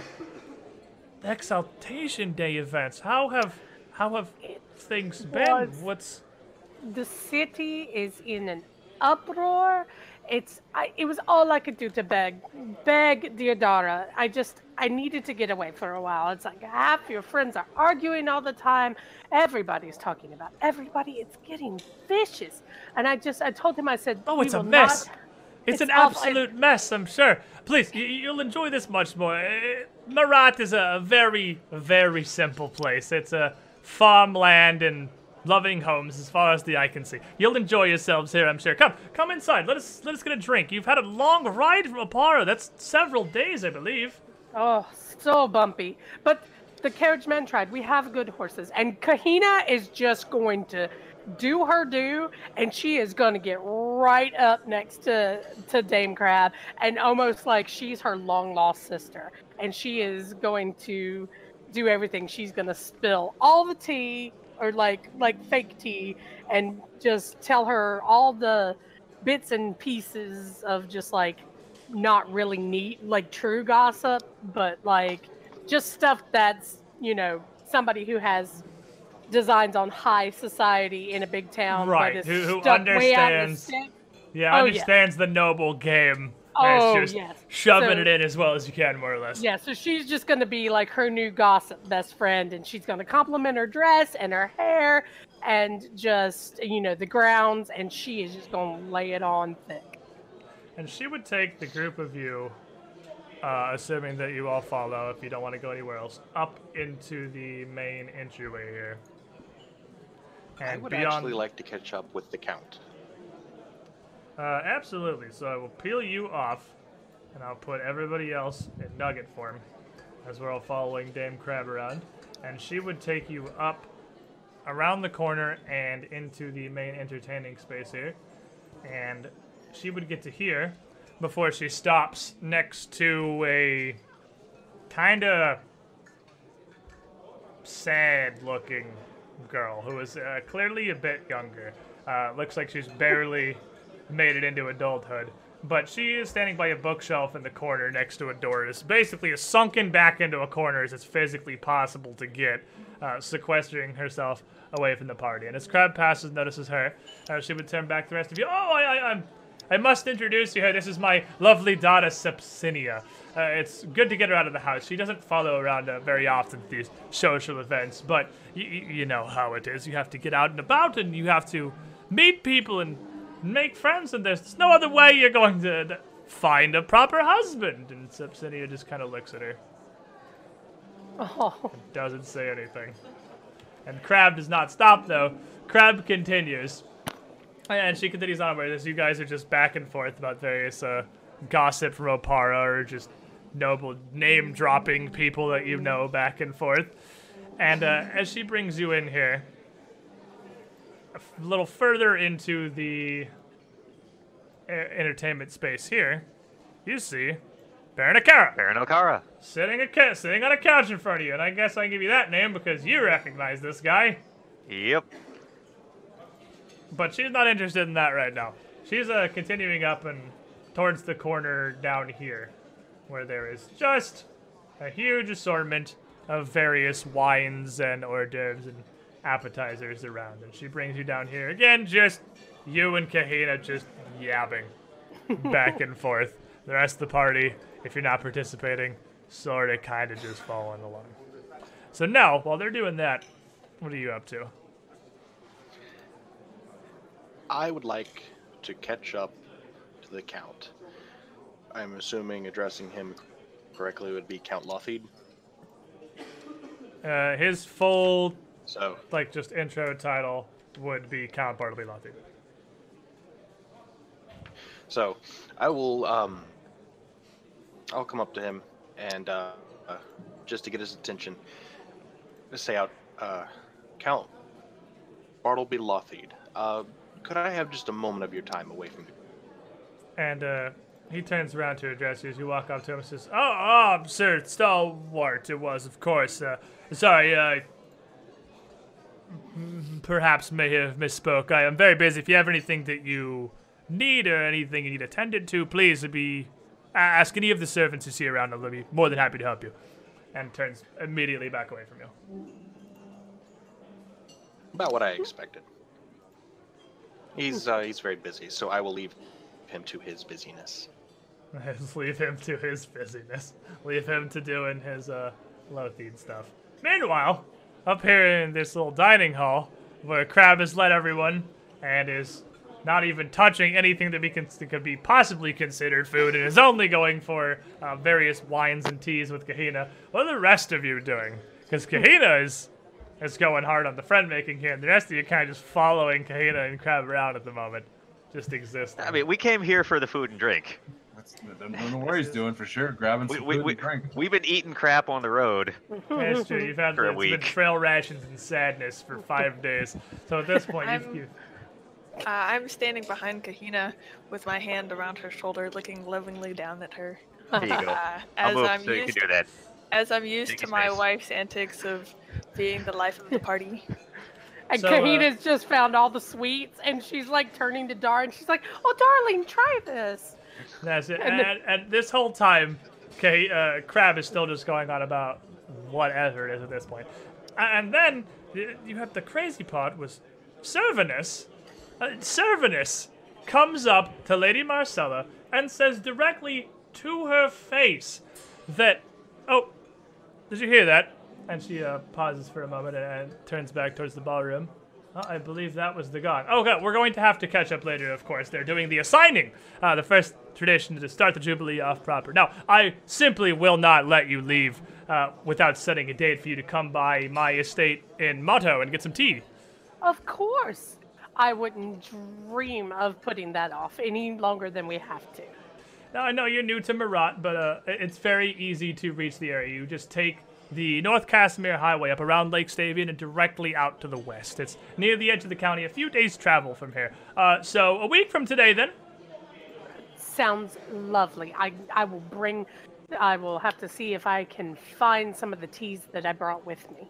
Exaltation Day events. How have how have things been? What's the city is in an uproar. It's I, it was all I could do to beg, beg dear Diodara. I just I needed to get away for a while. It's like half your friends are arguing all the time. Everybody's talking about everybody. It's getting vicious. And I just I told him I said, Oh, it's a mess. not-" It's, It's an awful. absolute mess, I'm sure. Please, you, you'll enjoy this much more. Uh, Meratt is a very, very simple place. It's a farmland and loving homes as far as the eye can see. You'll enjoy yourselves here, I'm sure. Come, come inside. Let us let us get a drink. You've had a long ride from Oppara. That's several days, I believe. Oh, so bumpy. But the carriage man tried. We have good horses. And Kahina is just going to do her due, and she is going to get right up next to, to Dame Crab, and almost like she's her long lost sister. And she is going to do everything. She's going to spill all the tea, or like like fake tea, and just tell her all the bits and pieces of just like not really neat, like true gossip, but like just stuff that's, you know, somebody who has designs on high society in a big town. Right, who- who stuck way out in the understands- Yeah, Oh, yeah. understands the noble game. Oh, it's just yes. shoving So- it in as well as you can, more or less. Yeah, so she's just going to be like her new gossip best friend, and she's going to compliment her dress and her hair and just, you know, the grounds, and she is just going to lay it on thick. And she would take the group of you, uh, assuming that you all follow if you don't want to go anywhere else, up into the main entryway here. I would beyond, actually like to catch up with the count. Uh, absolutely. So I will peel you off, and I'll put everybody else in nugget form, as we're all following Dame Crab around. And she would take you up, around the corner, and into the main entertaining space here. And she would get to here before she stops next to a kind of sad looking girl who is uh, clearly a bit younger. Uh, looks like she's barely made it into adulthood. but she is standing by a bookshelf in the corner next to a door. It's basically as sunken back into a corner as it's physically possible to get, uh, sequestering herself away from the party. And as Crab passes, notices her, uh, she would turn back to the rest of you. Oh, I, I, I'm, I must introduce you. This is my lovely daughter, Sepsinia. Uh, it's good to get her out of the house. She doesn't follow around uh, very often at these social events, but you know how it is. You have to get out and about, and you have to meet people and make friends. And there's no other way you're going to find a proper husband. And Sepsinia just kind of looks at her, Oh, doesn't say anything. And Crab does not stop though. Crab continues. And she continues onward as you guys are just back and forth about various uh, gossip from Oppara or just noble name dropping people that you know back and forth. And uh, as she brings you in here, a little further into the entertainment space here, you see Baron Okerra Baron Okerra. sitting a ca- sitting on a couch in front of you, and I guess I can give you that name because you recognize this guy. Yep. But she's not interested in that right now. She's uh, continuing up and towards the corner down here, where there is just a huge assortment of various wines and hors d'oeuvres and appetizers around. And she brings you down here again, just you and Kahina just yabbing back and forth. The rest of the party, if you're not participating, sort of kind of just following along. So now, while they're doing that, what are you up to? I would like to catch up to the Count. I'm assuming addressing him correctly would be Count Lotheed. Uh, his full So, like just intro title would be Count Bartleby Lotheed. so I will um, I'll come up to him and uh, uh, just to get his attention, say out, uh, Count Bartleby Lotheed. Uh, could I have just a moment of your time away from you? And uh, he turns around to address you as you walk up to him and says, "Oh, oh, Sir Stalwart, it was, of course. Uh, sorry, uh, perhaps may have misspoke. I am very busy. If you have anything that you need or anything you need attended to, please be ask any of the servants who see around. I'll be more than happy to help you." And turns immediately back away from you. About what I expected. He's uh, he's very busy, so I will leave him to his busyness. Leave him to his busyness. Leave him to doing his uh, Lotheed stuff. Meanwhile, up here in this little dining hall, where Crab has led everyone and is not even touching anything that, that could be possibly considered food and is only going for uh, various wines and teas with Kahina. What are the rest of you doing? Because Kahina is is going hard on the friend making here, and the rest of you kind of just following Kahina and Crab around at the moment, just existing. I mean, we came here for the food and drink. That's, don't know what he's doing for sure. Grabbing We, some we, food we, and drink. we've been eating crap on the road. That's true. You've had For a it's been week. trail rations and sadness for five days. So at this point, I'm- you've Uh, I'm standing behind Kahina with my hand around her shoulder, looking lovingly down at her. Here you go. Uh, as I'm so you used, can do that. as I'm used Take to my face. wife's antics of being the life of the party. and So, uh, Kahina's just found all the sweets, and she's like turning to Dar, and she's like, "Oh, darling, try this." That's it. And And, and, this whole time, okay, uh, Crab is still just going on about whatever it is at this point. And then you have the crazy part was Servanus. Uh, Servanus comes up to Lady Marcella and says directly to her face that, oh, did you hear that? And she uh, pauses for a moment and, and turns back towards the ballroom. Oh, I believe that was the god. Oh, God, we're going to have to catch up later, of course. They're doing the assigning, uh, the first tradition to start the Jubilee off proper. Now, I simply will not let you leave uh, without setting a date for you to come by my estate in Motto and get some tea. Of course, I wouldn't dream of putting that off any longer than we have to. Now, I know you're new to Meratt, but uh, it's very easy to reach the area. You just take the North Casimir Highway up around Lake Stavian and directly out to the west. It's near the edge of the county, a few days' travel from here. Uh, so, a week from today, then, Sounds lovely. I I will bring. I will have to see if I can find some of the teas that I brought with me.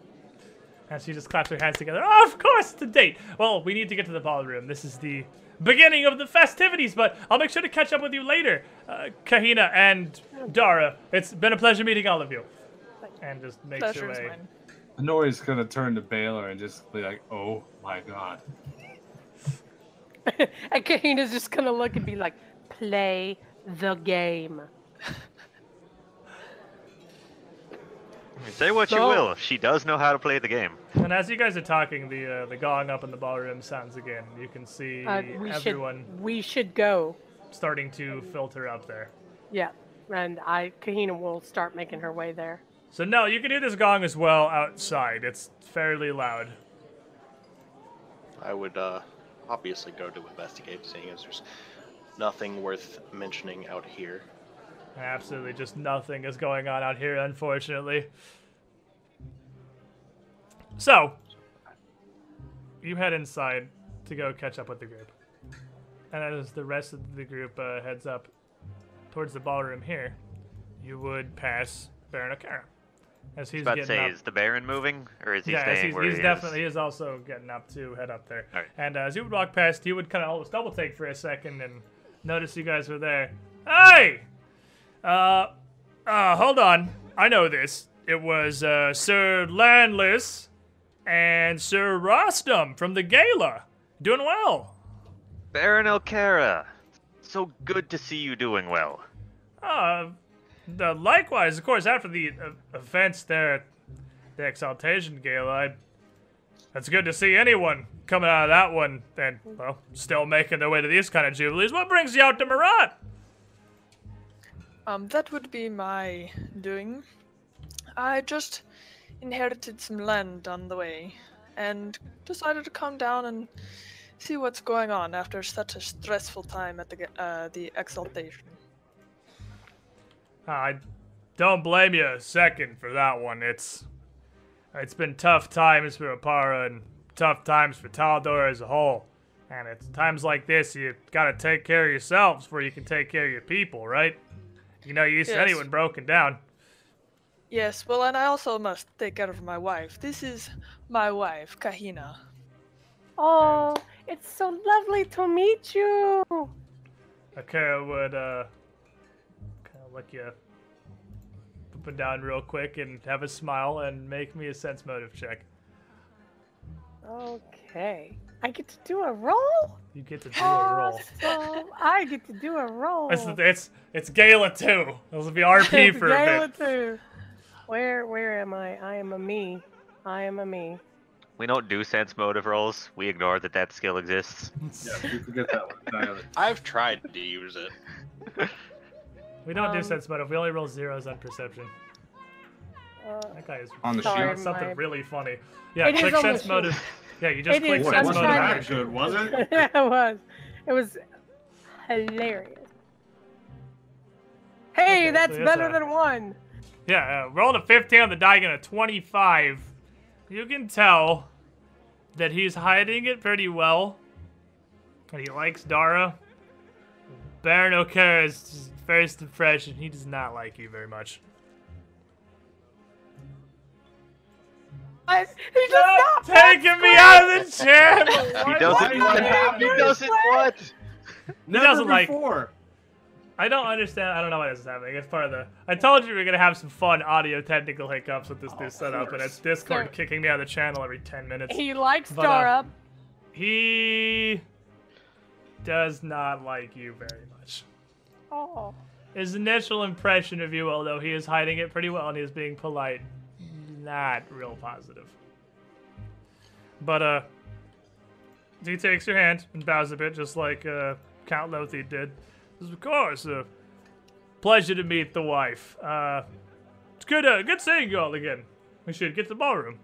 And she just claps her hands together. Oh, of course, a date. Well, we need to get to the ballroom. This is the beginning of the festivities, but I'll make sure to catch up with you later, uh, Kahina and Dara. It's been a pleasure meeting all of you. And just makes her Pleasure is way. mine. Honori's gonna turn to Baylor and just be like, "Oh my god." and Kahina's just gonna look and be like, "Play the game." Say what you will, she does know how to play the game. And as you guys are talking, the uh, the gong up in the ballroom sounds again. You can see Uh, we everyone should we should go. starting to filter up there. Yeah, and I Kahina will start making her way there. So no, you can hear this gong as well outside. It's fairly loud. I would uh, obviously go to investigate, seeing as there's nothing worth mentioning out here. Absolutely, just nothing is going on out here, unfortunately. So, you head inside to go catch up with the group. And as the rest of the group uh, heads up towards the ballroom here, you would pass Baron Okerra. As he's about to say, up. is the Baron moving, or is he yeah, staying he's, where he's he definitely he is? also getting up to head up there. Alright. And uh, as you would walk past, he would kind of almost double take for a second and notice you guys were there. Hey, uh, uh, hold on. I know this. It was uh, Sir Landless and Sir Rostam from the gala. Doing well. Baron Elcara. So good to see you doing well. Uh, the, likewise, of course, after the uh, events there at the Exaltation Gala, I, it's good to see anyone coming out of that one and, well, still making their way to these kind of jubilees. What brings you out to Meratt? Um, that would be my doing. I just inherited some land on the way, and decided to come down and see what's going on after such a stressful time at the uh, the exaltation. I don't blame you a second for that one. It's it's been tough times for Oppara and tough times for Taldor as a whole. And it's times like this you gotta take care of yourselves before you can take care of your people, right? You know, you used to Yes. anyone broken down. Yes, well, and I also must take care of my wife. This is my wife, Kahina. Oh, it's so lovely to meet you. Okerra would uh kind of look you up and down real quick and have a smile and make me a sense motive check. Okay, I get to do a roll. You get to do a roll. Awesome. I get to do a roll. It's it's it's Gala too. This will be RP It's for a Gala bit. too. Where where am I? I am a me. I am a me. We don't do sense motive rolls. We ignore that that skill exists. Yeah, you forget that one. I've tried to use it. We don't do Um, sense motive. We only roll zeros on perception. Uh, That guy is On the Sorry, sheet. something my- really funny. Yeah, It is click sense motive. Yeah, you just It click is. Boy, sense it wasn't motive. trying that good, was it? it was. It was hilarious. Hey, Okay, that's so better a- than one. Yeah, uh, rolled a 15 on the die, and a 25. You can tell that he's hiding it pretty well. And he likes Dara. Baron Okerra's first impression, he does not like you very much. I, he does Stop not taking me out of the chair! He Why- doesn't why- want. He doesn't want. Never doesn't like- before. I don't understand. I don't know why this is happening. It's part of the. I told you we are gonna have some fun audio technical hiccups with this new setup, and it's Discord So- kicking me out of the channel every 10 minutes. He likes But, uh, Dara. He does not like you very much. Oh. His initial impression of you, although he is hiding it pretty well and he is being polite, not real positive. But uh, he takes your hand and bows a bit, just like uh, Count Lothi did. Says, of course, uh, pleasure to meet the wife. Uh, it's good, uh, good seeing you all again. We should get to the ballroom.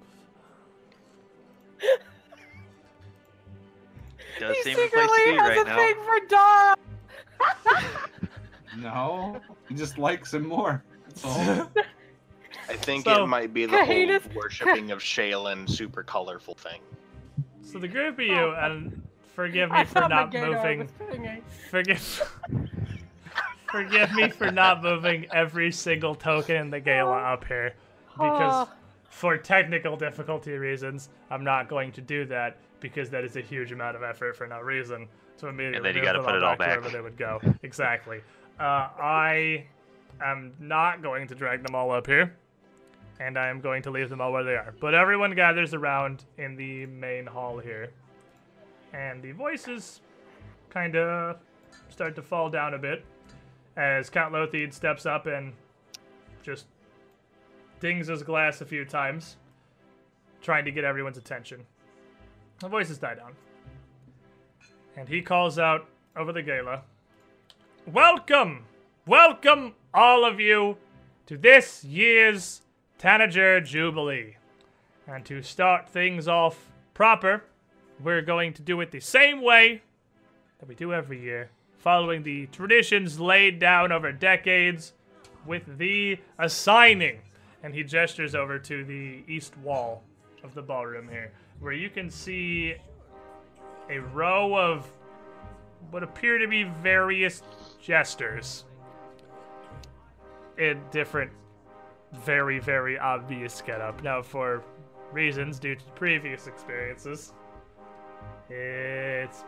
Does he seem a place to secretly be has right a now. thing for Dara. No, he just likes him more. That's all. I think So- it might be the Kahina's- whole worshipping of Shelyn super colorful thing. So the group of you, Oh. and forgive I me for thought not Magneto moving. was singing. Forgive. Forgive me for not moving every single token in the gala oh. up here. Because Oh. for technical difficulty reasons, I'm not going to do that because that is a huge amount of effort for no reason. So immediately And then you gotta put it all back to back. wherever they would go. exactly. Uh, I am not going to drag them all up here, and I am going to leave them all where they are. But everyone gathers around in the main hall here, and the voices kind of start to fall down a bit as Count Lotheed steps up and just dings his glass a few times, trying to get everyone's attention. The voices die down. And he calls out over the gala Welcome! Welcome, all of you, to this year's Tanager Jubilee. And to start things off proper, we're going to do it the same way that we do every year, following the traditions laid down over decades with the assigning. And he gestures over to the east wall of the ballroom here, where you can see a row of what appear to be various jesters in different, very, very obvious getup. Now, for reasons due to previous experiences, it's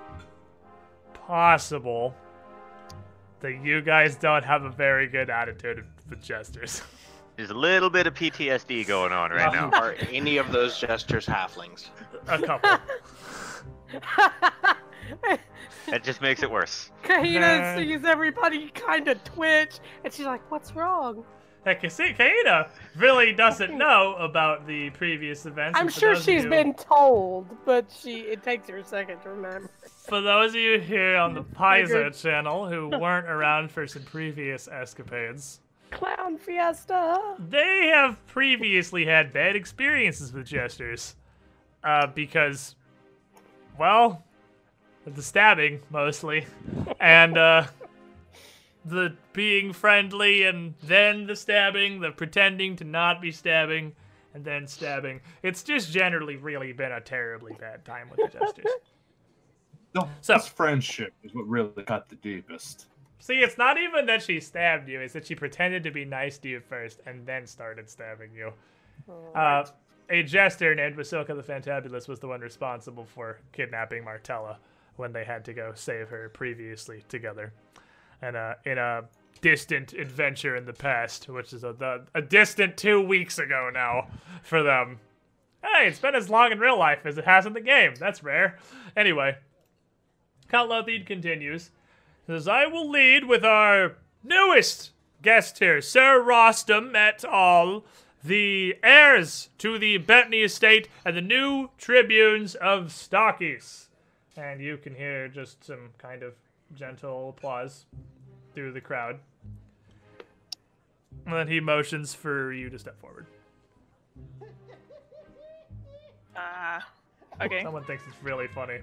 possible that you guys don't have a very good attitude with jesters. There's a little bit of PTSD going on right now. Are any of those gestures halflings? a couple. That just makes it worse. Kahina sees everybody kind of twitch, and she's like, "What's wrong?" Heck, you see, Kahina really doesn't know about the previous events. I'm sure those of she's you- been told, but she it takes her a second to remember. For those of you here on the Paizo channel who weren't around for some previous escapades, Clown fiesta. they have previously had bad experiences with jesters. Uh, because, well, the stabbing mostly, and uh, the being friendly, and then the stabbing, the pretending to not be stabbing, and then stabbing. It's just generally really been a terribly bad time with the jesters. No, So- this friendship is what really cut the deepest. See, it's not even that she stabbed you, it's that she pretended to be nice to you first and then started stabbing you. Uh, a jester named Basilka the Fantabulous was the one responsible for kidnapping Martella when they had to go save her previously together. And uh, in a distant adventure in the past, which is a, a distant two weeks ago now for them. Hey, it's been as long in real life as it has in the game. That's rare. Anyway, Count Lotheed continues. Says, I will lead with our newest guest here, Sir Rostam et al., the heirs to the Bettany estate and the new tribunes of Stockies. And you can hear just some kind of gentle applause through the crowd. And then he motions for you to step forward. Ah. okay. Someone thinks it's really funny.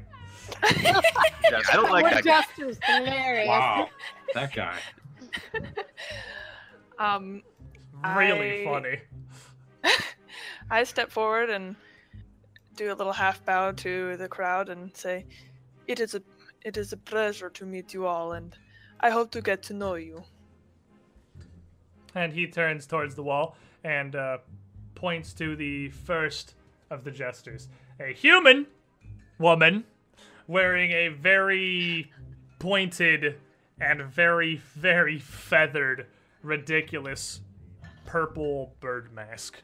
I don't like We're that. guy. jesters, hilarious. Wow, that guy. Um, Really I- funny. I step forward and do a little half bow to the crowd and say, "It is a, it is a pleasure to meet you all, and I hope to get to know you." And he turns towards the wall and uh, points to the first of the jesters. A human woman wearing a very pointed and very, very feathered, ridiculous purple bird mask.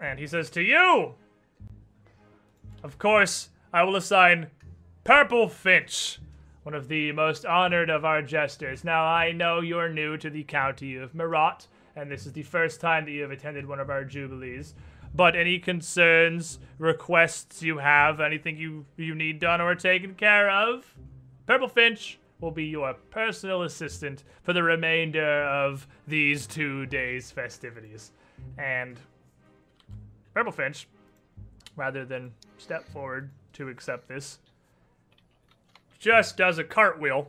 And he says, To you! Of course, I will assign Purple Finch, one of the most honored of our jesters. Now, I know you're new to the county of Meratt, and this is the first time that you have attended one of our jubilees. But any concerns, requests you have, anything you, you need done or taken care of, Purple Finch will be your personal assistant for the remainder of these two days' festivities. And Purple Finch, rather than step forward to accept this, just does a cartwheel,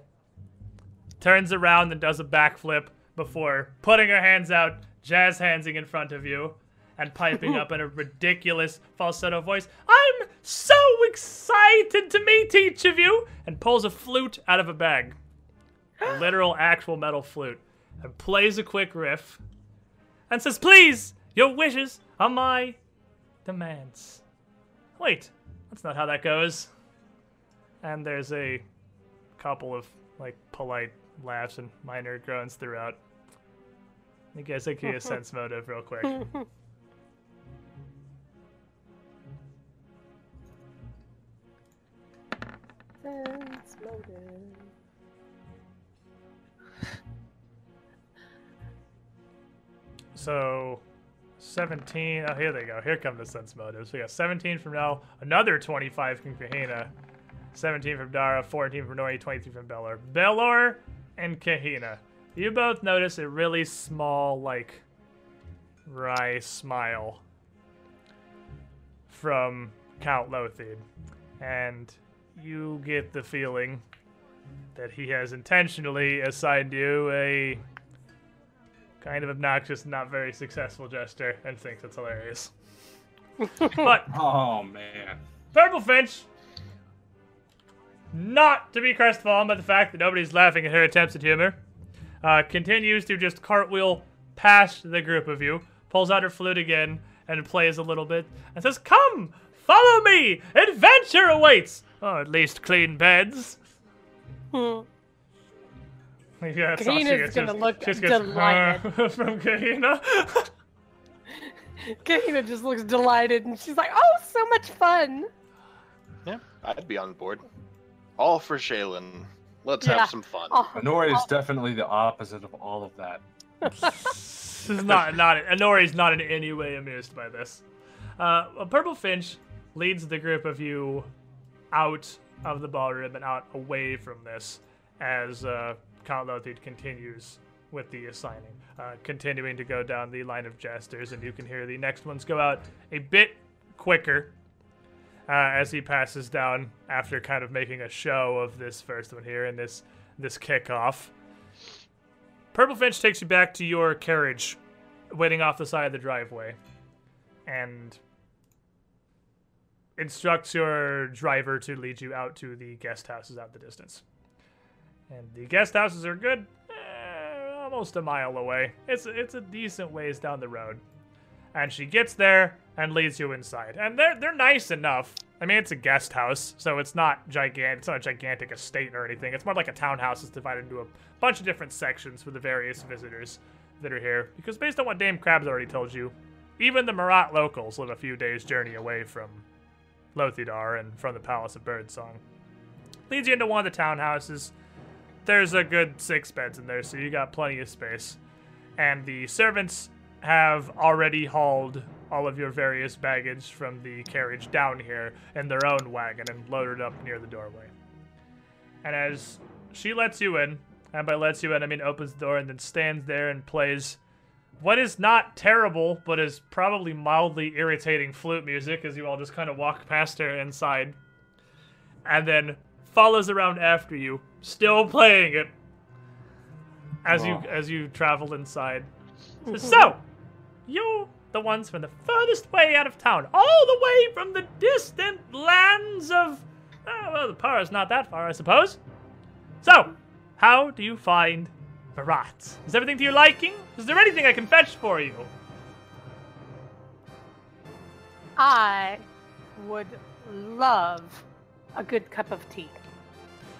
turns around and does a backflip before putting her hands out, jazz handsing in front of you, and piping up in a ridiculous falsetto voice, I'm so excited to meet each of you, and pulls a flute out of a bag. A literal actual metal flute. And plays a quick riff. And says, Please, your wishes are my demands. Wait, that's not how that goes. and there's a couple of like polite laughs and minor groans throughout. I guess I can get a sense motive real quick. Sense motive. So, 17. Oh, here they go. Here come the sense motives. We got 17 from Nell, another 25 from Kahina, 17 from Dara, 14 from Nori, 23 from Belor. Belor and Kahina. You both notice a really small, like, wry smile from Count Lotheed. And you get the feeling that he has intentionally assigned you a kind of obnoxious, not very successful jester, and thinks it's hilarious. but Oh man. Purple Finch, not to be crestfallen by the fact that nobody's laughing at her attempts at humor, uh, continues to just cartwheel past the group of you, pulls out her flute again, and plays a little bit, and says, Come, follow me! Adventure awaits! Oh, at least clean beds. Yeah, that's she Kahina's gets, gonna just- look just gets, delighted. "Huh," from Kahina. Kahina just looks delighted and she's like, oh, so much fun. Yeah, I'd be on board. All for Shelyn. Let's Yeah. have some fun. Oh, Inori is definitely the opposite of all of that. This is not not Inori's not in any way amused by this. Uh, a Purple Finch leads the group of you out of the ballroom and out away from this as uh, Count continues with the assigning, uh, continuing to go down the line of jesters, and you can hear the next ones go out a bit quicker uh, as he passes down after kind of making a show of this first one here and this this kickoff. Purple Finch takes you back to your carriage, waiting off the side of the driveway, and instructs your driver to lead you out to the guest houses out the distance. And the guest houses are good, eh, almost a mile away. It's it's a decent ways down the road. And she gets there and leads you inside. And they're they're nice enough. I mean, it's a guest house, so it's not gigantic. It's not a gigantic estate or anything. It's more like a townhouse that's divided into a bunch of different sections for the various visitors that are here. Because based on what Dame Crab's already told you, even the Meratt locals live a few days' journey away from Lothidar and from the Palace of Birdsong. Leads you into one of the townhouses. There's a good six beds in there, so you got plenty of space. And the servants have already hauled all of your various baggage from the carriage down here in their own wagon and loaded up near the doorway. And as she lets you in, and by lets you in, I mean opens the door and then stands there and plays what is not terrible, but is probably mildly irritating flute music as you all just kind of walk past her inside. And then follows around after you, still playing it as you as you travel inside. So, you're the ones from the furthest way out of town, all the way from the distant lands of oh, well, the Para's not that far, I suppose. So, how do you find Meratt? Is everything to your liking? Is there anything I can fetch for you? I would love a good cup of tea.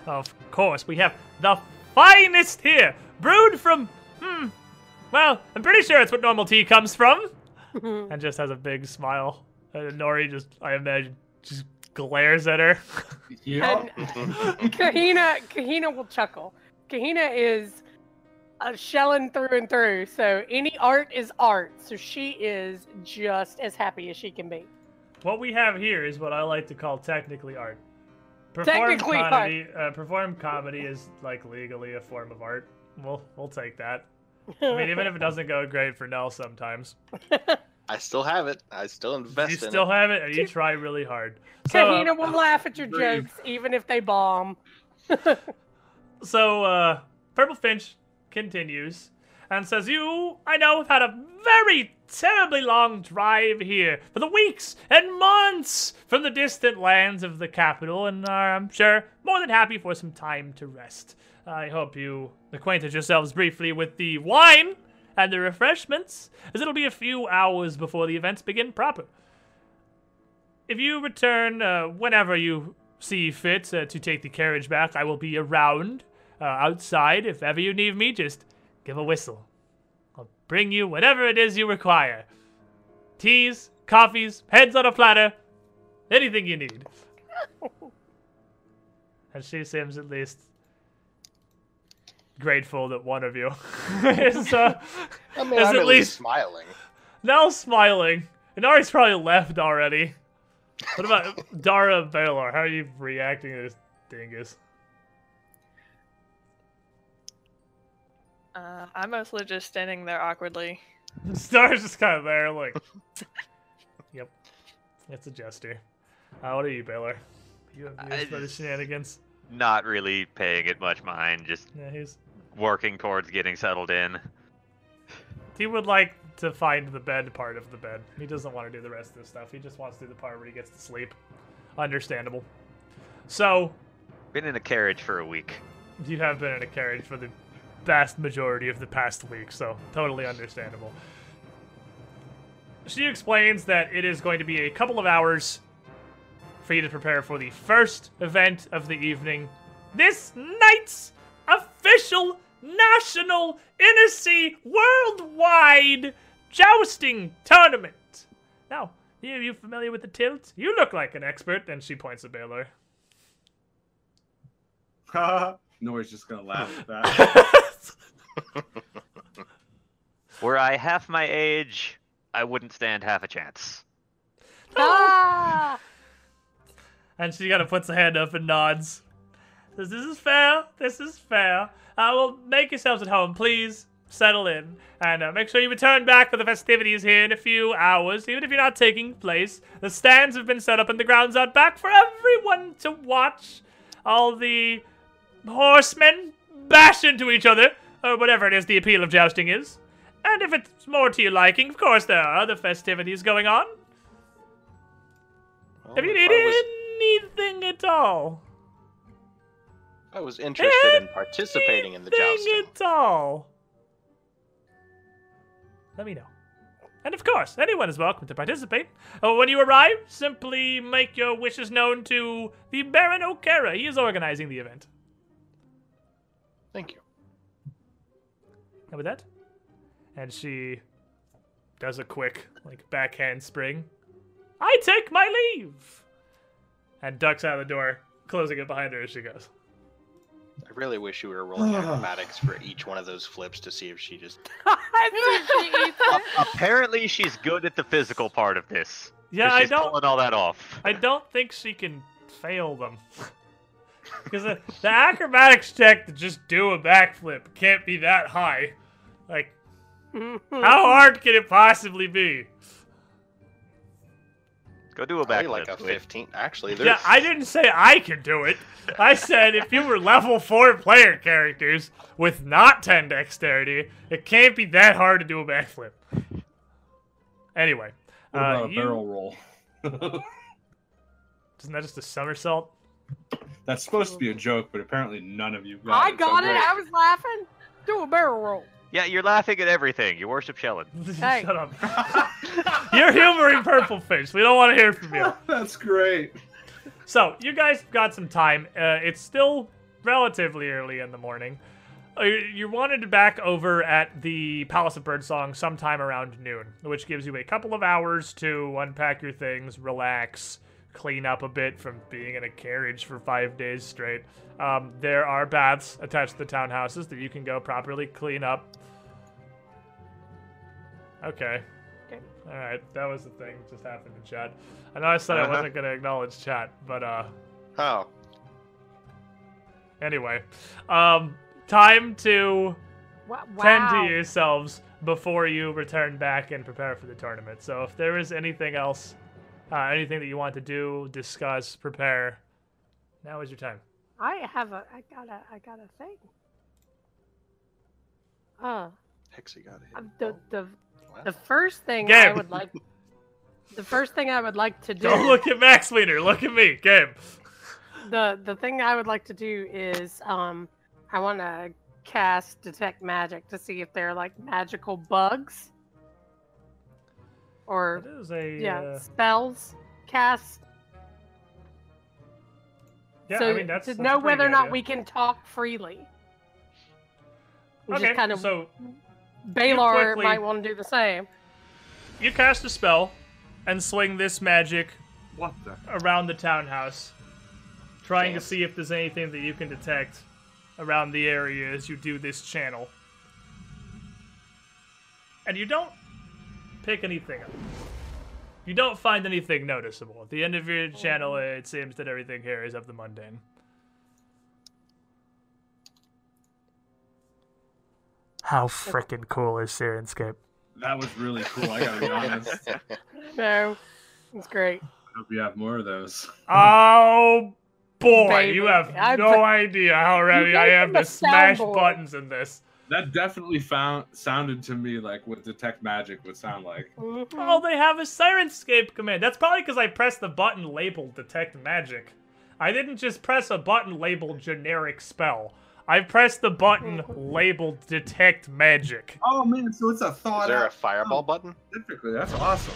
Of course, we have the finest here, brewed from, hmm, well, I'm pretty sure it's what normal tea comes from. and just has a big smile. And Nori just, I imagine, just glares at her. Yeah. And Kahina, Kahina will chuckle. Kahina is uh, Shelyn through and through, so any art is art. So she is just as happy as she can be. What we have here is what I like to call technically art. Perform comedy, uh, perform comedy is like legally a form of art. We'll we'll take that. I mean, even if it doesn't go great for Nell sometimes, I still have it. I still invest you in still it. have it, and you try really hard. So, uh, Kahina will laugh at your jokes, even if they bomb. So, uh, Purple Finch continues and says, You, I know, have had a very terribly long drive here for the weeks and months from the distant lands of the capital, and are, I'm sure, more than happy for some time to rest. I hope you acquainted yourselves briefly with the wine and the refreshments, as it'll be a few hours before the events begin proper. If you return uh, whenever you see fit uh, to take the carriage back, I will be around uh, outside. If ever you need me, just give a whistle. I'll bring you whatever it is you require teas, coffees, heads on a platter, anything you need. and she seems at least grateful that one of you is, uh, I mean, Is I'm at at least- least smiling. now smiling. And Ari's probably left already. What about Dara Baylor? How are you reacting to this dingus? Uh, I'm mostly just standing there awkwardly. Star's just kind of there, like, yep, it's a jester. Uh, what are you, Baylor? You have views for the shenanigans? Not really paying it much mind, just Yeah, he's. working towards getting settled in. He would like to find the bed part of the bed. He doesn't want to do the rest of the stuff. He just wants to do the part where he gets to sleep. Understandable. So, Been in a carriage for a week. you have been in a carriage for the vast majority of the past week, so totally understandable. She explains that it is going to be a couple of hours for you to prepare for the first event of the evening this night's official national sea worldwide jousting tournament. Now, are you familiar with the tilt? You look like an expert, and she points at Baylor. Nori's just gonna laugh at that. Were I half my age, I wouldn't stand half a chance. Ah! And she kind of puts a hand up and nods. Says, This is fair. This is fair. Uh, well, make yourselves at home, please. Settle in. And uh, make sure you return back for the festivities here in a few hours, even if you're not taking place. The stands have been set up and the grounds out back for everyone to watch. All the horsemen bash into each other, or whatever it is the appeal of jousting is. And if it's more to your liking, of course, there are other festivities going on. Well, Have you if needed I was, anything at all? I was interested in participating in the jousting. Anything at all? Let me know. And of course, anyone is welcome to participate. Uh, when you arrive, simply make your wishes known to the Baron Okerra. He is organizing the event. Thank you. And with that, and she does a quick, like, backhand spring. I take my leave! And ducks out of the door, closing it behind her as she goes. I really wish you were rolling acrobatics for each one of those flips to see if she just. I see she eats it. Apparently, she's good at the physical part of this. Yeah, 'cause I she's don't. pulling all that off. I don't think she can fail them. because the, the acrobatics check to just do a backflip can't be that high. Like, how hard can it possibly be? Go do a Probably backflip. like a 15. Actually, Yeah. I didn't say I could do it. I said if you were level 4 player characters with not 10 dexterity, it can't be that hard to do a backflip. Anyway, What uh, about a you, barrel roll? isn't that just a somersault? That's supposed to be a joke, but apparently none of you got I it. so got it. great. I was laughing. Do a barrel roll. Yeah, you're laughing at everything. You worship Shelyn. Hey. Shut up. You're humoring Purple Fish. We don't want to hear from you. That's great. So, you guys got some time. Uh, it's still relatively early in the morning. Uh, you- you wanted to back over at the Palace of Birdsong sometime around noon, which gives you a couple of hours to unpack your things, relax, clean up a bit from being in a carriage for five days straight. Um, there are baths attached to the townhouses that you can go properly clean up. Okay. Okay. All right, that was the thing. Just happened in chat. I know I said I Uh-huh. wasn't gonna acknowledge chat, but uh, Oh, anyway, um, time to Wow. tend to yourselves before you return back and prepare for the tournament. So if there is anything else, uh, anything that you want to do, discuss, prepare, now is your time. I have a. I got a. I got a thing. Uh, Hexy got hit. the the Wow. the first thing I would like. The first thing I would like to do. Don't look at Max Wiener. Look at me. Game. the the thing I would like to do is um I want to cast detect magic to see if they're like magical bugs or That is a yeah uh, spells cast Yeah, so I mean that's to that's know whether or not idea. we can talk freely. Which Okay, is kind of so Baylor quickly- might want to do the same. you cast a spell and swing this magic What the? around the townhouse, trying to see if there's anything that you can detect around the area as you do this channel. And you don't pick anything up. You don't find anything noticeable. At the end of your channel, oh. it seems that everything here is of the mundane. How freaking cool is Syrinscape? That was really cool. I gotta be honest. No, it's great. I Hope you have more of those. Oh boy, Baby, you have I no put- idea how ready I am to smash soundboard. buttons in this. That definitely found sounded to me like what detect magic would sound like. Oh, they have a Syrinscape command. That's probably because I pressed the button labeled Detect Magic. I didn't just press a button labeled Generic Spell. I pressed the button labeled Detect Magic. Oh man, so it's a thought Is there a out fireball oh, button? specifically. That's awesome.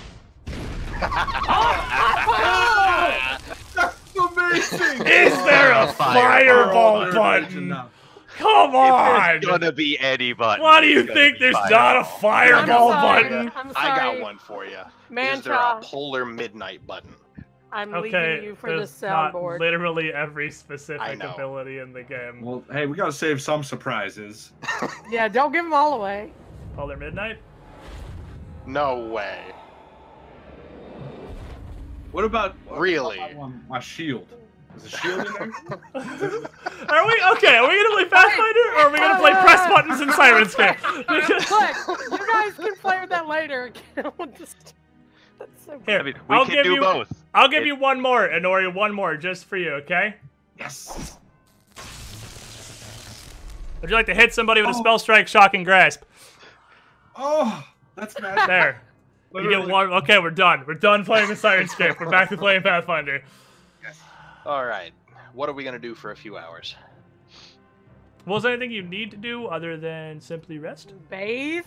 That's amazing. Is there a Oh, fireball. fireball Third button? Dimension now. Come If on! there's gonna be any button. Why do you it's think there's fire. not a I'm fireball sorry. button? I'm I got one for you. Mantra, Is there a polar midnight button? I'm Okay, leaving you for the soundboard. literally every specific ability in the game. Well, hey, we gotta save some surprises. Yeah, don't give them all away. Polar Midnight? No way. What about what Really? about my, my shield? Is a shield in there? Are we okay? Are we gonna play Pathfinder or are we gonna play press buttons and Syrinscape? Because- Look, you guys can play with that later. I'll just- That's so Here, I mean, we I'll can give do you. both. I'll give It- you one more, Inori, one more just for you, okay? yes. Would you like to hit somebody with a Oh. spell strike, shocking grasp? Oh, that's magic. There. You get one. Okay, we're done. We're done playing with Syrinscape. We're back to playing Pathfinder. All right. What are we gonna do for a few hours? Was there anything you need to do other than simply rest? bathe.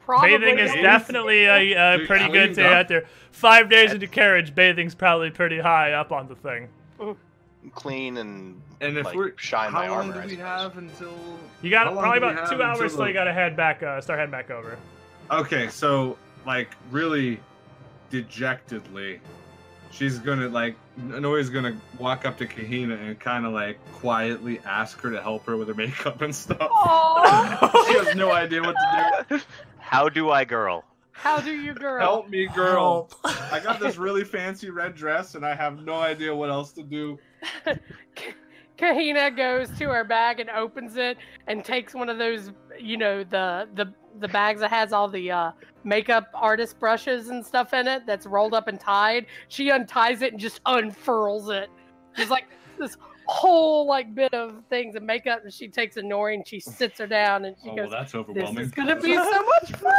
Probably. Bathing is definitely a, a Dude, pretty clean good thing out there. Five days into carriage, bathing's probably pretty high up on the thing. Clean and And if like, we're shine my how long armor. do we have until? You got How probably about have two until hours till the- you gotta head back, uh, start heading back over. Okay, so like really dejectedly, she's gonna like Noe's gonna walk up to Kahina and kind of like quietly ask her to help her with her makeup and stuff. She has no idea what to do. How do I girl? how do you, girl? Help me, girl. I got this really fancy red dress and I have no idea what else to do. Kahina goes to her bag and opens it and takes one of those, you know, the the the bags that has all the uh, makeup artist brushes and stuff in it that's rolled up and tied. She unties it and just unfurls it. Just like this whole like bit of things and makeup, and she takes a Nori and she sits her down and she Oh, goes, well, that's overwhelming. "This overwhelming. is gonna be so much fun.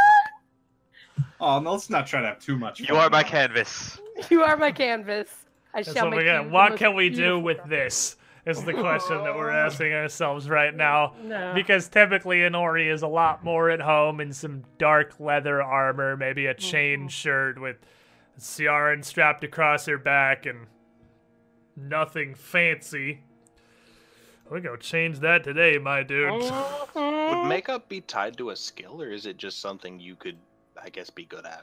Oh, no, let's not try to have too much. You fun are my canvas. You are my canvas. I That's shall what make we got. you What can we do with this? Is the question that we're asking ourselves right now. No. Because typically Inori is a lot more at home in some dark leather armor, maybe a chain Mhm. shirt with Ciaran strapped across her back and nothing fancy. We're gonna change that today, my dude. Mhm. Would makeup be tied to a skill, or is it just something you could, I guess, be good at?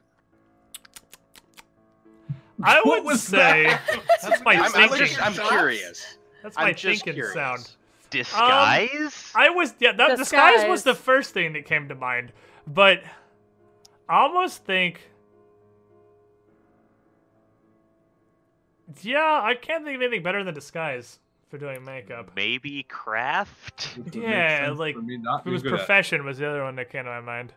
I What would say that? that's my I'm, I'm, thinking. just, I'm curious. That's my I'm thinking curious. sound. Disguise? I was yeah, that disguise. was the first thing that came to mind, but I almost think. Yeah, I can't think of anything better than disguise for doing makeup. Maybe craft? Which would make Yeah, like, for me not It was good at. profession was the other one that came to my mind.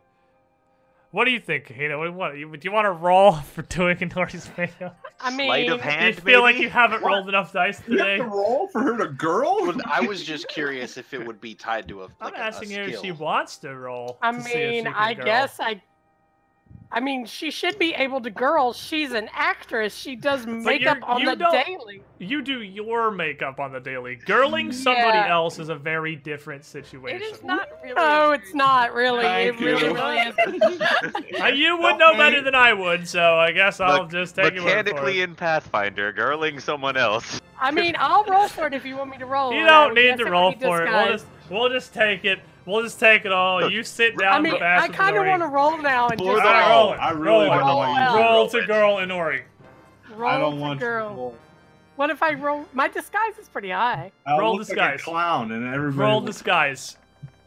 What do you think, Kahina? What, what, do you want to roll for doing Inori's makeup? I mean, Sleight of Do you hand, feel like you haven't What? rolled enough dice You have today? to roll for her to girl. I was just curious if it would be tied to a. Like I'm a- a asking her if she skill. wants to roll. I to see if she mean, can I girl. guess I. I mean, she should be able to girl. She's an actress. She does makeup on the daily. You do your makeup on the daily. Girling somebody else is a very different situation. It is not really. No, a it's not really. Thank it really, you. really isn't. Uh, you would know better than I would, so I guess I'll Look, just take your word for Mechanically it. in Pathfinder, girling someone else. I mean, I'll roll for it if you want me to roll. You don't need to roll for it. We'll just we'll just take it. We'll just take it all. You sit down. I mean, with I kind of want to roll now and just the All right, like, roll roll. it. I really roll don't it. know you Roll roll to it. girl Inori. roll I don't to want girl. to roll. What if I roll? My disguise is pretty high. I Roll look like disguise. a clown, and everybody. Roll looks- disguise.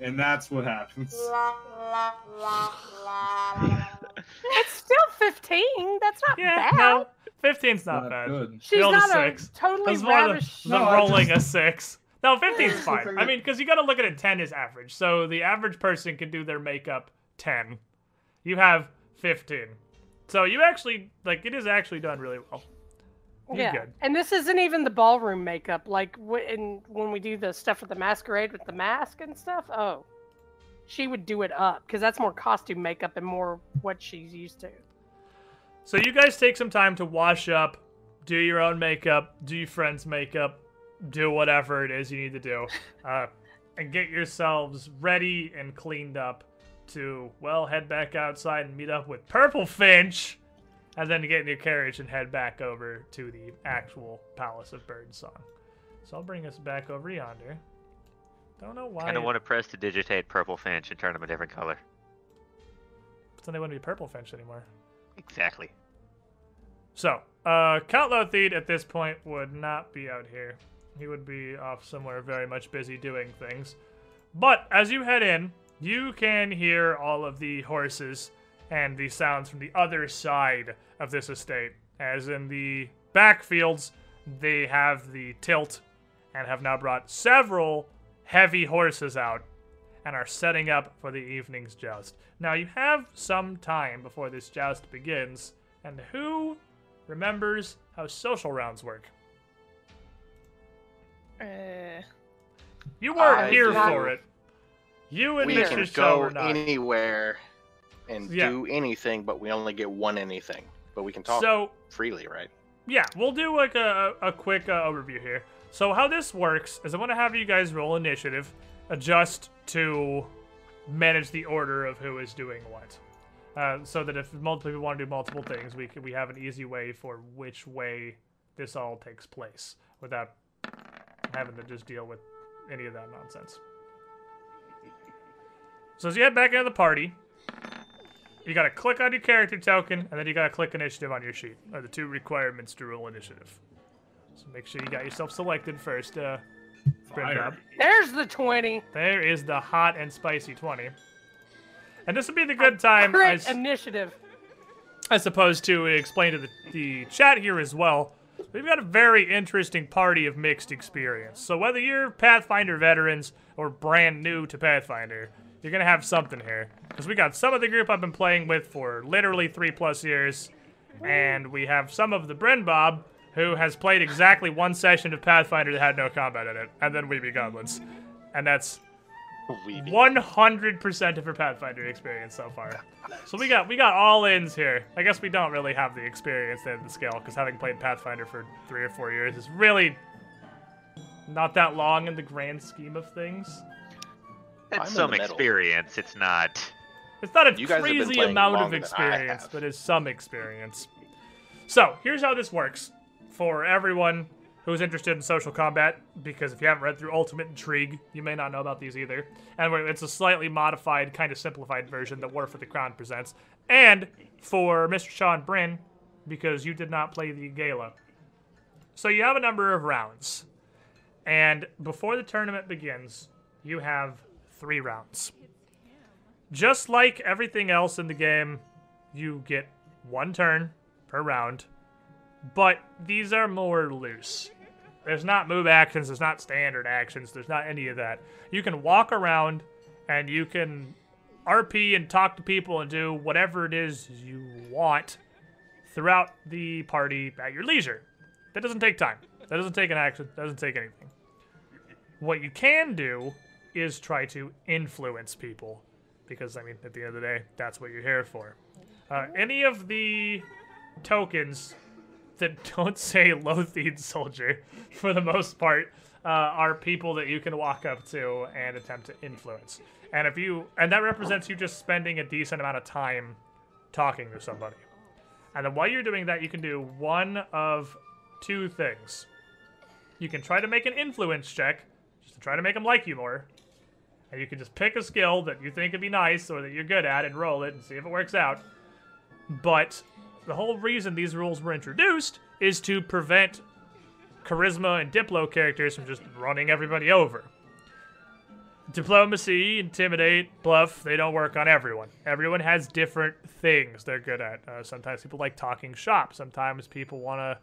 and that's what happens. It's still 15. That's not Yeah, bad. no, 15's not, Not bad. good. She's Rolled not a six. totally That's more than, ravished. No, I rolling just- a six. No, 15's Yeah, fine. I mean, because you got to look at it. 10 is average. So the average person can do their makeup 10. You have 15. So you actually like it is actually done really well. You're yeah, good. and this isn't even the ballroom makeup. Like wh- in, when we do the stuff with the masquerade with the mask and stuff. Oh, she would do it up because that's more costume makeup and more what she's used to. So you guys take some time to wash up, do your own makeup, do your friend's makeup, do whatever it is you need to do, uh, and get yourselves ready and cleaned up to well head back outside and meet up with Purple Finch, and then get in your carriage and head back over to the actual Palace of Birdsong. So I'll bring us back over yonder. Don't know why. I don't want to prestidigitate Purple Finch and turn him a different color. But then they wouldn't be Purple Finch anymore. Exactly. So, uh, Count Lotheed at this point would not be out here. He would be off somewhere very much busy doing things. But as you head in, you can hear all of the horses and the sounds from the other side of this estate. As in the backfields, they have the tilt and have now brought several heavy horses out and are setting up for the evening's joust. Now, you have some time before this joust begins, and who remembers how social rounds work? Uh, You weren't I here for it. You and we Mr. can Shaw go anywhere and Yeah. do anything, but we only get one anything. But we can talk So, freely, right? yeah, we'll do like a, a quick uh, overview here. So, how this works is I'm going to have you guys roll initiative, adjust to manage the order of who is doing what. Uh, so that if multiple people want to do multiple things, we can, we have an easy way for which way this all takes place without having to just deal with any of that nonsense. So as you head back into the party, you gotta click on your character token, and then you gotta click initiative on your sheet. Are the two requirements to roll initiative. So make sure you got yourself selected first, uh, Brent There's the 20. There is the hot and spicy 20. And this would be the good time, I, initiative. I suppose, to explain to the, the chat here as well. We've got a very interesting party of mixed experience. So whether you're Pathfinder veterans or brand new to Pathfinder, you're gonna have something here. Because we got some of the group I've been playing with for literally three plus years, and we have some of the Bren Bob who has played exactly one session of Pathfinder that had no combat in it, and then we be goblins, and that's We 100% of her Pathfinder experience so far. So we got we got all ins here. I guess we don't really have the experience at the scale because having played Pathfinder for three or four years is really not that long in the grand scheme of things. I'm It's some experience. It's not. It's not a You guys have been crazy amount of longer than I experience, but it's some experience. So here's how this works for everyone who's interested in social combat. Because if you haven't read through Ultimate Intrigue, you may not know about these either. And it's a slightly modified, kind of simplified version that War for the Crown presents. And for Mr. Sean Bryn, because you did not play the gala. So you have a number of rounds. And before the tournament begins, you have three rounds. Just like everything else in the game, you get one turn per round, but these are more loose. There's not move actions, there's not standard actions, there's not any of that. You can walk around and you can RP and talk to people and do whatever it is you want throughout the party at your leisure. That doesn't take time. That doesn't take an action. That doesn't take anything. What you can do is try to influence people because I mean, at the end of the day, that's what you're here for. Uh, any of the tokens that don't say Lothian soldier, for the most part, uh, are people that you can walk up to and attempt to influence. And if you, and that represents you just spending a decent amount of time talking to somebody. And then while you're doing that, you can do one of two things. you can try to make an influence check, just to try to make them like you more. And you can just pick a skill that you think would be nice or that you're good at and roll it and see if it works out. But the whole reason these rules were introduced is to prevent charisma and diplo characters from just running everybody over. Diplomacy, intimidate, bluff, they don't work on everyone. Everyone has different things they're good at. Uh, sometimes people like talking shop. Sometimes people want to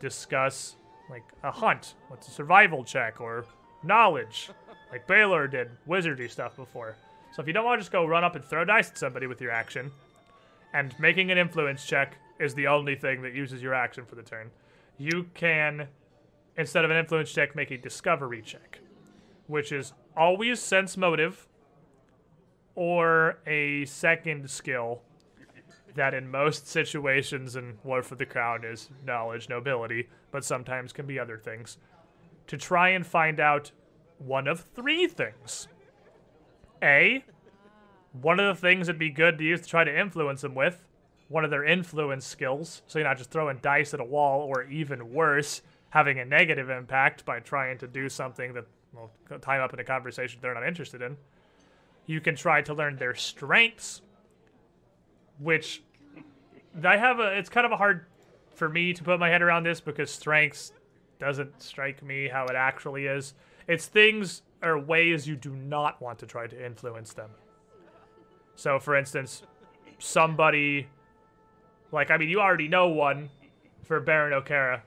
discuss, like, a hunt. What's a survival check? Or knowledge, like Baylor did wizardy stuff before. So if you don't want to just go run up and throw dice at somebody with your action, and making an influence check is the only thing that uses your action for the turn, you can, instead of an influence check, make a discovery check, which is always sense motive or a second skill that in most situations in War for the Crown is knowledge, nobility, but sometimes can be other things, to try and find out one of three things. A, one of the things that'd be good to use to try to influence them with, one of their influence skills, so you're not just throwing dice at a wall, or even worse, having a negative impact by trying to do something that will time up in a conversation they're not interested in. You can try to learn their strengths, which I have a. It's kind of a hard for me to put my head around this because strengths doesn't strike me how it actually is. It's things or ways you do not want to try to influence them. So, for instance, somebody like I mean, you already know one for Baron Okerra.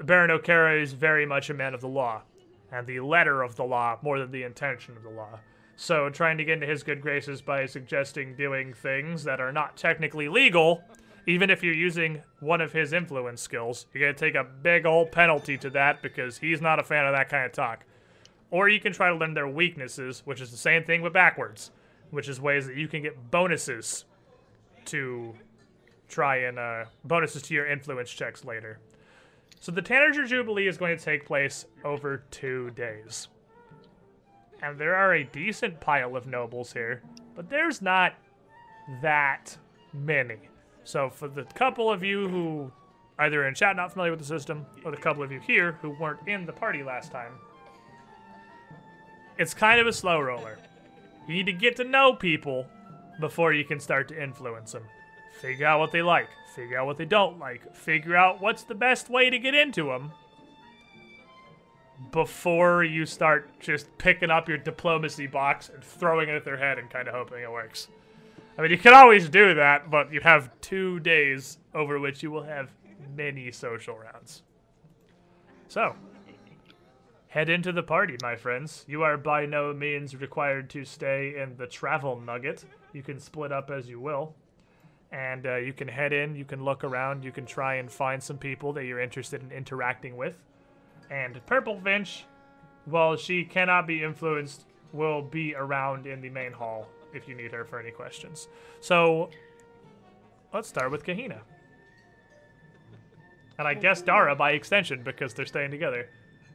Baron Okerra is very much a man of the law, and the letter of the law more than the intention of the law. So, trying to get into his good graces by suggesting doing things that are not technically legal, even if you're using one of his influence skills, you're going to take a big old penalty to that because he's not a fan of that kind of talk. Or you can try to learn their weaknesses, which is the same thing but backwards, which is ways that you can get bonuses to try and uh, bonuses to your influence checks later. So the Tanager Jubilee is going to take place over two days. And there are a decent pile of nobles here, but there's not that many. So for the couple of you who either in chat not familiar with the system, or the couple of you here who weren't in the party last time, it's kind of a slow roller. You need to get to know people before you can start to influence them. Figure out what they like, figure out what they don't like, figure out what's the best way to get into them before you start just picking up your diplomacy box and throwing it at their head and kind of hoping it works. I mean, you can always do that, but you have two days over which you will have many social rounds. So, head into the party, my friends. You are by no means required to stay in the travel nugget. You can split up as you will. And uh, you can head in, you can look around, you can try and find some people that you're interested in interacting with. And Purple Finch, while she cannot be influenced, will be around in the main hall if you need her for any questions. So, let's start with Kahina. And I guess Dara by extension because they're staying together.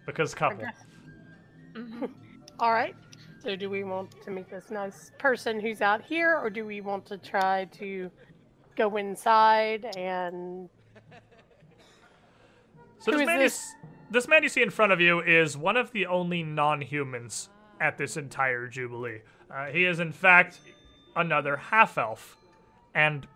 Because couple. All right. So, do we want to meet this nice person who's out here, or do we want to try to go inside and? So Who this man, you this? s- this man you see in front of you is one of the only non-humans at this entire jubilee. Uh, he is in fact another half elf, and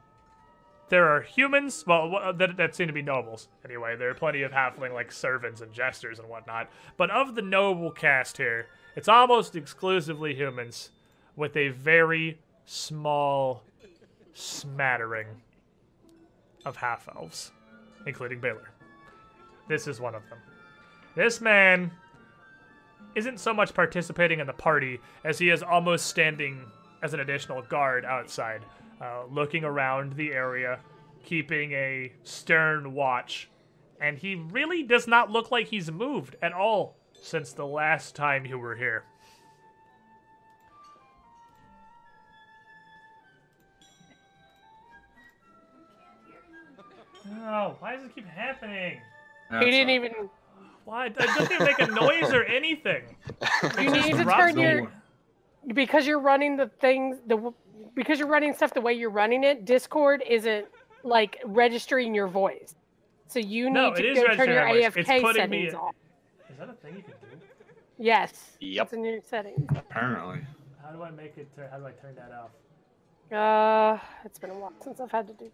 there are humans. Well, that, that seem to be nobles anyway. There are plenty of halfling like servants and jesters and whatnot. But of the noble cast here, it's almost exclusively humans, with a very small smattering of half elves, including Baylor. This is one of them. This man isn't so much participating in the party as he is almost standing as an additional guard outside, uh, looking around the area, keeping a stern watch. And he really does not look like he's moved at all since the last time you were here. Oh, why does it keep happening? he didn't even. Why? It doesn't even make a noise or anything. You need to turn your one. because you're running the things the because you're running stuff the way you're running it. Discord isn't like registering your voice, so you need No, to go turn your my. It's AFK putting me settings off. Is that a thing you can do? Yes. Yep. It's a new setting. Apparently. How do I make it? Tur- how do I turn that off? Uh, it's been a while since I've had to do.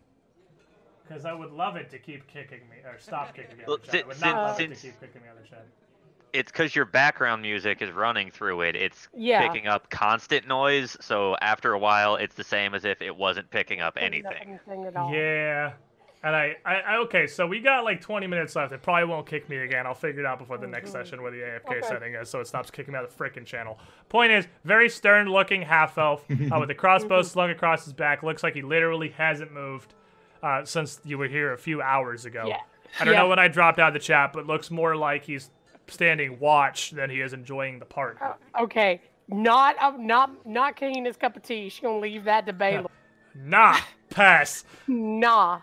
Because I would love it to keep kicking me or stop kicking me Well, out of the chat. I would si- not love it to keep kicking me out of the chat. It's because your background music is running through it. It's Yeah. picking up constant noise, so after a while, it's the same as if it wasn't picking up anything. anything at all. Yeah. And I, I, I, okay, so we got like 20 minutes left. It probably won't kick me again. I'll figure it out before the next Mhm. session where the AFK Okay. setting is, so it stops kicking me out of the frickin' channel. Point is, very stern looking half elf uh, with a crossbow slung across his back. Looks like he literally hasn't moved uh, since you were here a few hours ago. Yeah. I don't Yeah. know when I dropped out of the chat, but looks more like he's standing watch than he is enjoying the party. Oh, okay. Not uh, not not Kahina's cup of tea. She's gonna leave that to Baylor. Nah, pass. nah,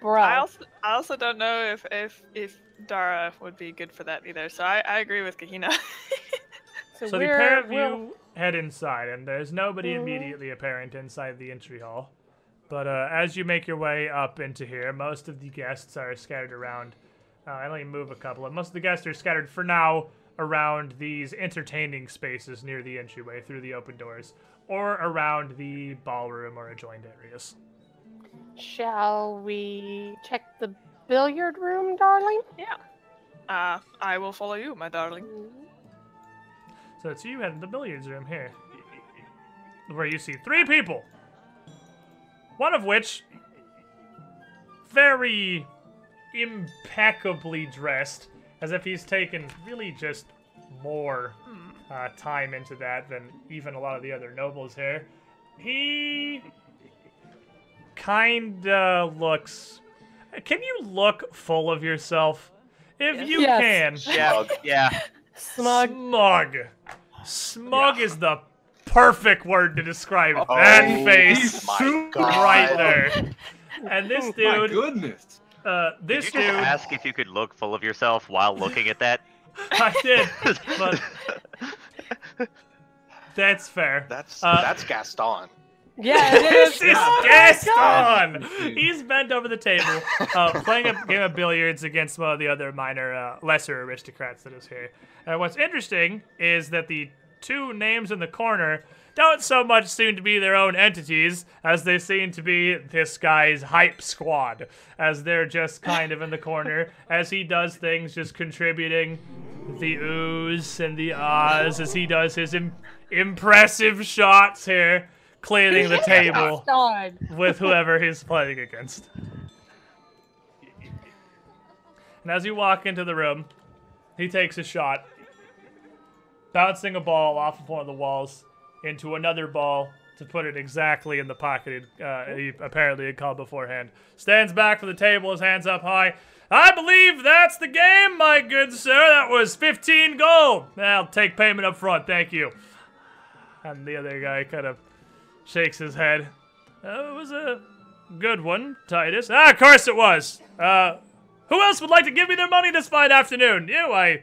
bro. I also I also don't know if if if Dara would be good for that either. So I, I agree with Kahina. so, So the we're, pair of we'll- you head inside, and there's nobody Mhm. immediately apparent inside the entry hall. But uh, as you make your way up into here, most of the guests are scattered around. Uh, I only move a couple, and most of the guests are scattered for now around these entertaining spaces near the entryway through the open doors, or around the ballroom or adjoined areas. Shall we check the billiard room, darling? Yeah. Uh, I will follow you, my darling. So it's you head in the billiards room here, where you see three people. One of which, very impeccably dressed, as if he's taken really just more uh, time into that than even a lot of the other nobles here. He kinda looks. Can you look full of yourself? If Yes. you Yes. can. Yeah, yeah. Smug. Smug. Smug is the perfect word to describe Oh, that face super God. right there. And this My dude, goodness. uh, Did this you dude, just ask if you could look full of yourself while looking at that? I did, but that's fair. That's Uh, that's Gaston. Yeah, it This is. is Oh. Gaston. He's bent over the table, uh, playing a game of billiards against one of the other minor, uh, lesser aristocrats that is here. And what's interesting is that the two names in the corner don't so much seem to be their own entities as they seem to be this guy's hype squad, as they're just kind of in the corner as he does things, just contributing the oohs and the ahs as he does his Im- impressive shots here, clearing the table with whoever he's playing against. And as you walk into the room, he takes a shot, bouncing a ball off of one of the walls into another ball to put it exactly in the pocket uh, he apparently had called beforehand. Stands back from the table, his hands up high. I believe that's the game, my good sir. That was 15 gold. I'll take payment up front, thank you. And the other guy kind of shakes his head. Uh, it was a good one, Titus. Ah, of course it was. Uh, who else would like to give me their money this fine afternoon? You, I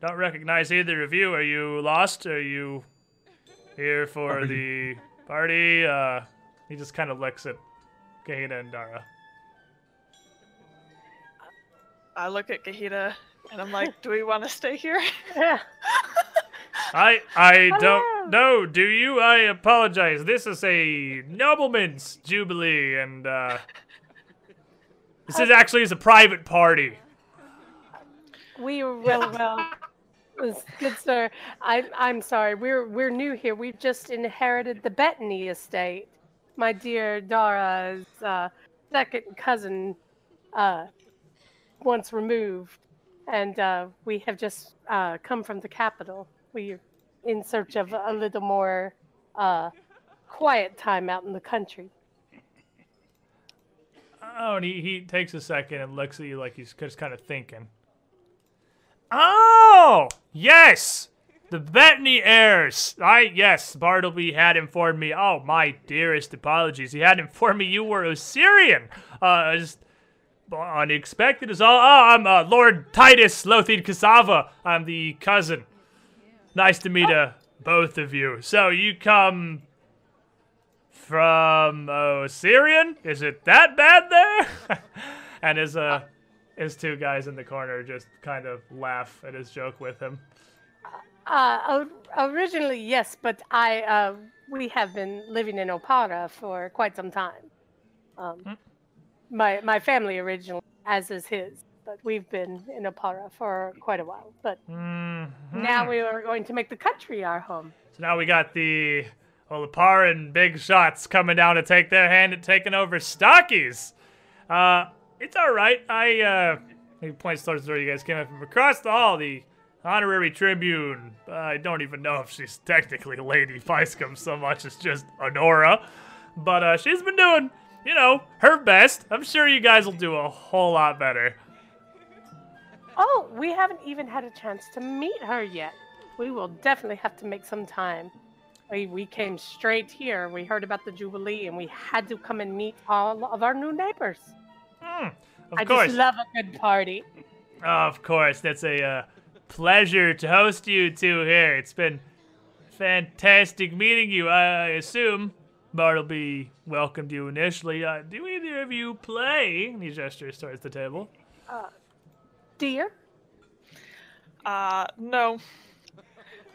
don't recognize either of you. Are you lost? Are you here for Are the party? Uh, he just kind of looks at Kahina and Dara. I look at Kahina and I'm like, do we want to stay here? Yeah. I I don't know. Do you? I apologize. This is a nobleman's jubilee, and uh, this is actually is a private party. We were well, well. Good sir, I, I'm sorry. We're we're new here. We've just inherited the Bettany estate. My dear Dara's uh, second cousin, uh, once removed, and uh, we have just uh, come from the capital. We're in search of a little more uh, quiet time out in the country. Oh, and he, he takes a second and looks at you like he's just kind of thinking. Oh, yes, the Bettany heirs. I yes, Bartleby had informed me. Oh, my dearest apologies. He had informed me you were Osirian. Uh, just unexpected as all. Oh, I'm uh, Lord Titus Lothian Cassava. I'm the cousin. Nice to meet uh, both of you. So you come from Osirian? Is it that bad there? and as uh, his two guys in the corner just kind of laugh at his joke with him. Uh, originally, yes, but I uh, we have been living in Oppara for quite some time. Um, Hmm. my my family originally, as is his, but we've been in Oppara for quite a while. But Mhm. now we are going to make the country our home. So now we got the Opparan big shots coming down to take their hand at taking over Stockies. Uh, it's all right. I uh, he points towards door you guys came in from across the hall. The honorary tribune. I don't even know if she's technically Lady Feiscom so much as just Honora, but uh, she's been doing, you know, her best. I'm sure you guys will do a whole lot better. Oh, we haven't even had a chance to meet her yet. We will definitely have to make some time. We, we came straight here. We heard about the Jubilee and we had to come and meet all of our new neighbors. Hmm, of I course. just love a good party. Of course, that's a uh, pleasure to host you two here. It's been fantastic meeting you. I, I assume Bartleby welcomed you initially. Uh, do either of you play? And he gestures towards the table. Uh, Dear? Uh, no.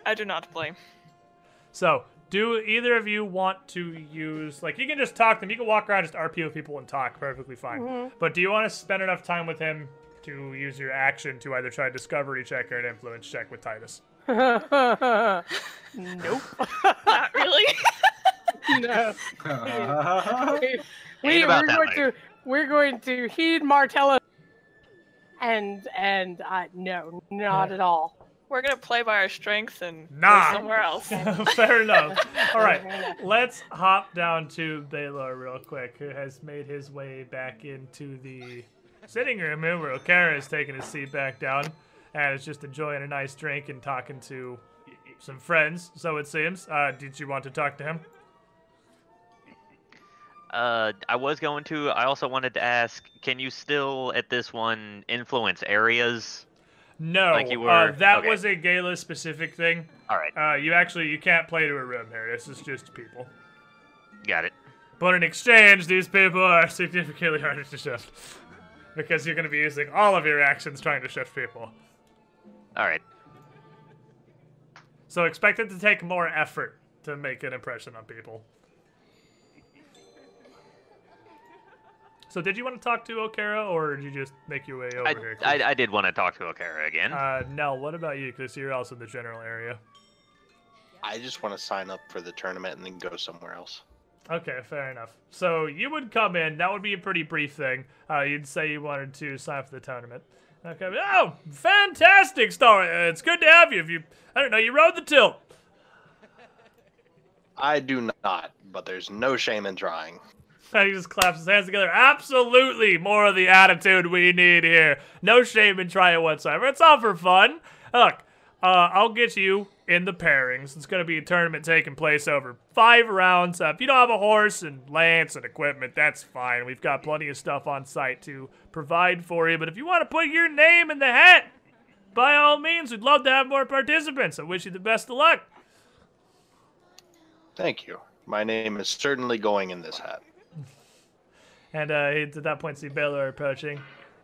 I do not play. So, do either of you want to use like you can just talk to him? You can walk around, just RP with people and talk, perfectly fine. But do you want to spend enough time with him to use your action to either try a discovery check or an influence check with Titus? nope. Not really. no. we, Ain't about are going way. to we're going to heed Martella and and uh, no, not at all. We're gonna play by our strengths and go Nah. somewhere else. Fair enough. All right, let's hop down to Baylor real quick, who has made his way back into the sitting room here where Okerra is taking his seat back down and is just enjoying a nice drink and talking to some friends, so it seems. Uh, did you want to talk to him? Uh, I was going to. I also wanted to ask, can you still at this one influence areas? No, Like you uh, that okay. was a Gala specific thing. All right, Uh, you actually you can't play to a room here. This is just people. got it. But in exchange, these people are significantly harder to shift. Because you're going to be using all of your actions trying to shift people. All right. So expect it to take more effort to make an impression on people. So did you want to talk to Okerra, or did you just make your way over I, here? I, I did want to talk to Okerra again. uh, Nell, what about you? Because you're also in the general area. I just want to sign up for the tournament and then go somewhere else. Okay, fair enough. So you would come in. That would be a pretty brief thing. Uh, you'd say you wanted to sign up for the tournament. Okay. Oh, fantastic, Star. Uh, It's good to have you. If you, I don't know, you rode the tilt. I do not, but there's no shame in trying. And he just claps his hands together. Absolutely, more of the attitude we need here. No shame in trying whatsoever. It's all for fun. Look, uh, I'll get you in the pairings. It's going to be a tournament taking place over five rounds. Uh, if you don't have a horse and lance and equipment, that's fine. We've got plenty of stuff on site to provide for you. But if you want to put your name in the hat, by all means, we'd love to have more participants. I wish you the best of luck. Thank you. My name is certainly going in this hat. And uh, he, at that point, see Baylor approaching,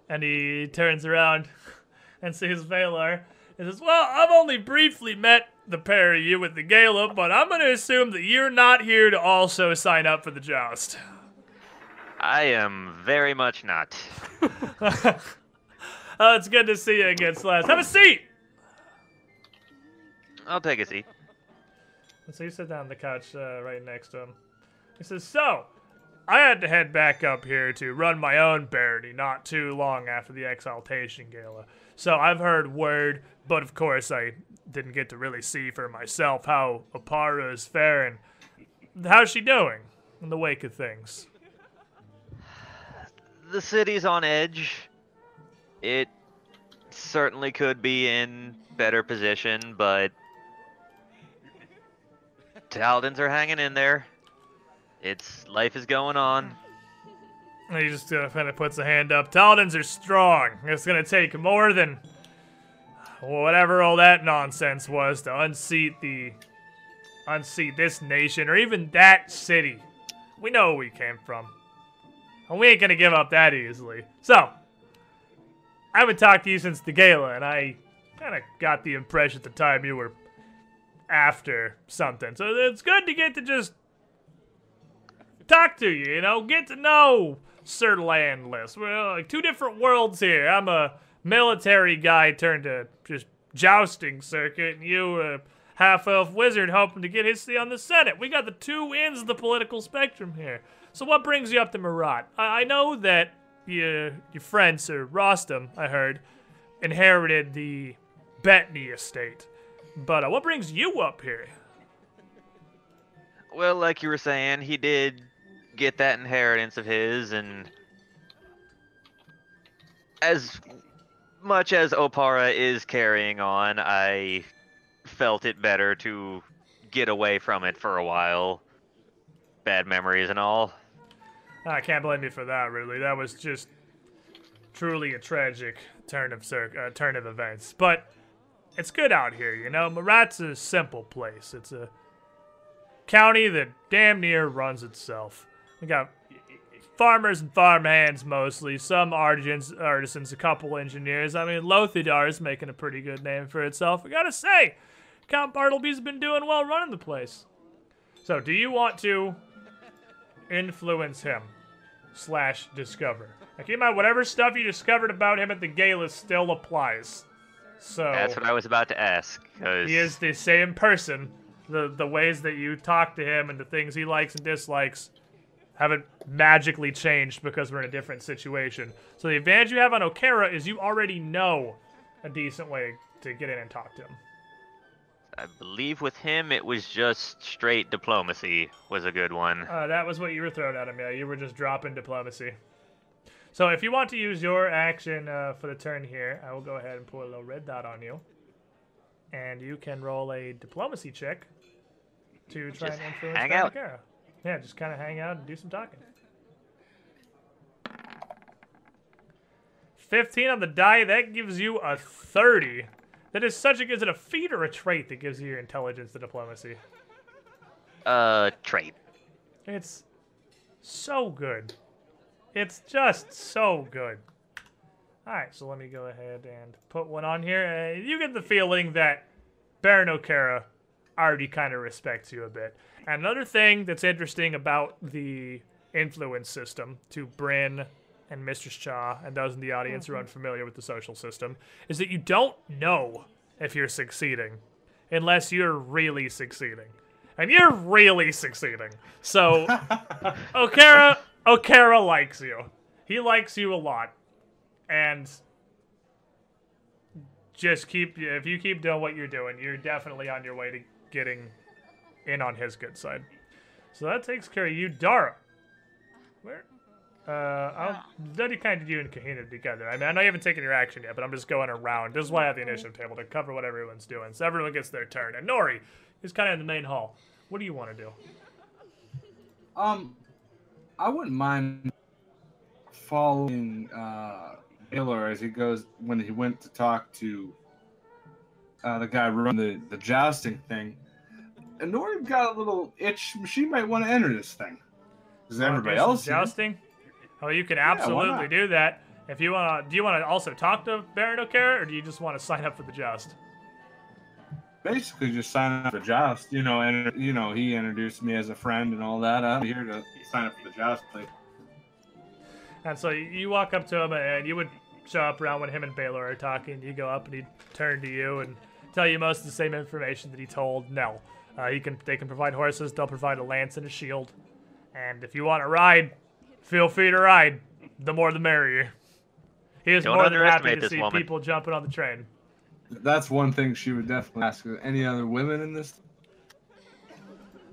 and he turns around and sees Baylor. And says, "Well, I've only briefly met the pair of you with the gala, but I'm going to assume that you're not here to also sign up for the joust." I am very much not. oh, it's good to see you again, Celeste. Have a seat. I'll take a seat. And so you sit down on the couch uh, right next to him. He says, So, I had to head back up here to run my own parody not too long after the Exaltation Gala. So I've heard word, but of course I didn't get to really see for myself how Oppara is faring. How's she doing in the wake of things? The city's on edge. It certainly could be in better position, but Taldans are hanging in there. It's life is going on. He just uh, kind of puts a hand up. Taldans are strong. It's to take more than whatever all that nonsense was to unseat the unseat this nation or even that city. We know where we came from. And we ain't to give up that easily. So, I haven't talked to you since the gala, and I kind of got the impression at the time you were after something. So it's good to get to just talk to you, you know, get to know Sir Landless. We're like two different worlds here. I'm a military guy turned to just jousting circuit, and you a half elf wizard hoping to get his seat on the Senate. We got the two ends of the political spectrum here. So what brings you up to Meratt? I, I know that your your friend Sir Rostam, I heard, inherited the Bettany estate. But uh, what brings you up here? Well, like you were saying, he did get that inheritance of his, and as much as Oppara is carrying on, I felt it better to get away from it for a while. Bad memories and all. I can't blame you for that, really. That was just truly a tragic turn of uh, turn of events. But it's good out here, you know. Meratt's a simple place. It's a county that damn near runs itself. We got farmers and farmhands mostly, some artisans, artisans, a couple engineers. I mean, Lothidar is making a pretty good name for itself. I gotta say, Count Bartleby's been doing well running the place. So, do you want to influence him slash discover? Now, keep in mind, whatever stuff you discovered about him at the gala still applies. So That's what I was about to ask. 'cause he is the same person. The the ways that you talk to him and the things he likes and dislikes haven't magically changed because we're in a different situation. So the advantage you have on Okerra is you already know a decent way to get in and talk to him. I believe with him it was just straight diplomacy was a good one. Uh, that was what you were throwing at him. Yeah, you were just dropping diplomacy. So if you want to use your action uh, for the turn here, I will go ahead and put a little red dot on you, and you can roll a diplomacy check to try Just and influence hang out. Yeah, just kind of hang out and do some talking. 15 on the die, that gives you a 30. That is such a, is it a feat or a trait that gives you your intelligence to diplomacy? Uh, trait. It's so good. It's just so good. Alright, so let me go ahead and put one on here. Uh, you get the feeling that Baron Okerra already kind of respects you a bit. And another thing that's interesting about the influence system to Bryn and Mistress Cha and those in the audience who are mm-hmm. unfamiliar with the social system is that you don't know if you're succeeding unless you're really succeeding. And you're really succeeding. So Okerra Okerra likes you. He likes you a lot. And just keep if you keep doing what you're doing, you're definitely on your way to getting in on his good side. So that takes care of you, Dara. Where? Uh, I'll let kind of you and Kahina together. I mean, I know you haven't taken your action yet, but I'm just going around. This is why I have the initiative table to cover what everyone's doing, so everyone gets their turn. Inori is kind of in the main hall. What do you want to do? Um, I wouldn't mind following uh, Baylor as he goes when he went to talk to uh, the guy running the, the jousting thing. Inori got a little itch. She might want to enter this thing. Is everybody else? here? jousting? Oh, you can absolutely not? do that. If you want to, do you want to also talk to Baron Okerra, or do you just want to sign up for the joust? Basically, just sign up for the joust. You know, and you know he introduced me as a friend and all that. I'm here to sign up for the joust. Like, And so you- you walk up to him, and you would show up around when him and Baylor are talking. You go up, and he'd turn to you and tell you most of the same information that he told Nell. Uh, he can, they can provide horses. They'll provide a lance and a shield. And if you want to ride, feel free to ride. The more, the merrier. He is Don't more than happy to see woman. people jumping on the train. that's one thing she would definitely ask. Any other women in this?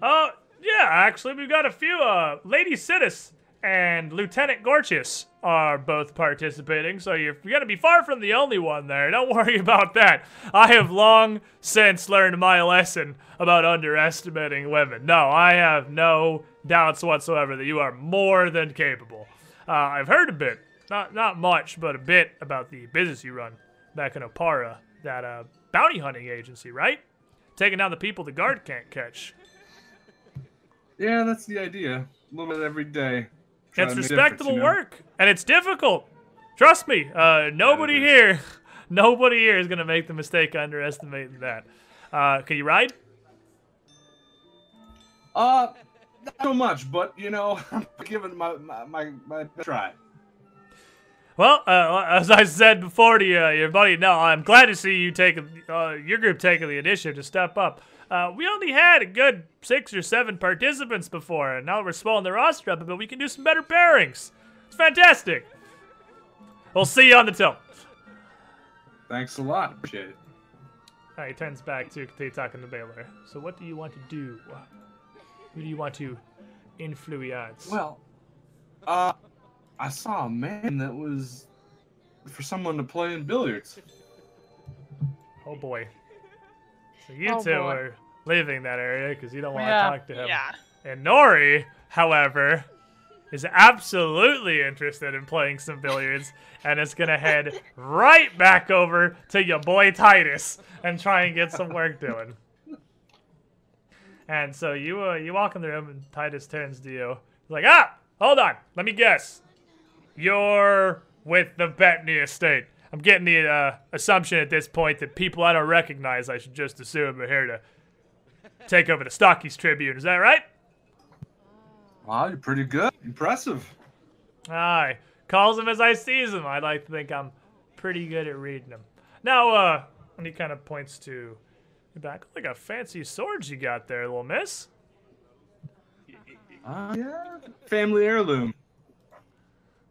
Oh, yeah, actually, we've got a few. Uh, Lady Sidis and Lieutenant Gorchius are both participating, so you're, going to be far from the only one there. Don't worry about that. I have long since learned my lesson about underestimating women. No, I have no doubts whatsoever that you are more than capable. Uh, I've heard a bit, not not much, but a bit about the business you run back in Oppara, that uh, bounty hunting agency, right? Taking down the people the guard can't catch. Yeah, that's the idea. A little bit every day. Try It's to make respectable you know? work, and it's difficult. Trust me, uh, nobody is. here, nobody here is gonna make the mistake of underestimating that. Uh, can you ride? Uh, not so much, but you know, I'm giving my my my, my try. Well, uh, as I said before to you, your buddy, no, I'm glad to see you taking uh, your group taking the initiative to step up. Uh, we only had a good six or seven participants before, and now we're swelling the roster up a bit. We can do some better pairings. It's fantastic. We'll see you on the tilt. Thanks a lot. Appreciate it. All right, he turns back to continue talking to Baylor. So, what do you want to do? Who do you want to influence? Well, uh, I saw a man that was for someone to play in billiards. oh boy. So you Oh, two boy. are leaving that area because you don't want to Yeah. talk to him. Yeah. Inori, however, is absolutely interested in playing some billiards and is gonna head right back over to your boy Titus and try and get some work doing. And so you uh, you walk in the room and Titus turns to you. He's like, ah, hold on, let me guess. You're with the Bettany estate. I'm getting the uh, assumption at this point that people I don't recognize, I should just assume are here to take over the Stockies Tribune. Is that right? Wow, you're pretty good. Impressive. Aye. Calls them as I sees them. I like to think I'm pretty good at reading them. Now, uh, and he kind of points to the back. Like a fancy sword you got there, little miss. Uh, yeah, family heirloom.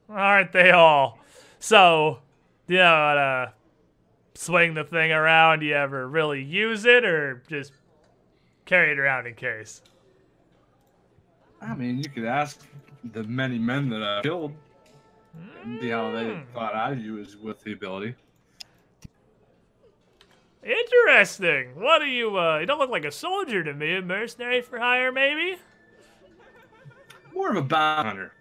Aren't they all? So, you know, how to swing the thing around. Do you ever really use it, or just carry it around in case? I mean, you could ask the many men that I've killed and see how they Mm. thought I was with the ability. Interesting. What do you? Uh, you don't look like a soldier to me. A mercenary for hire, maybe? More of a bounty hunter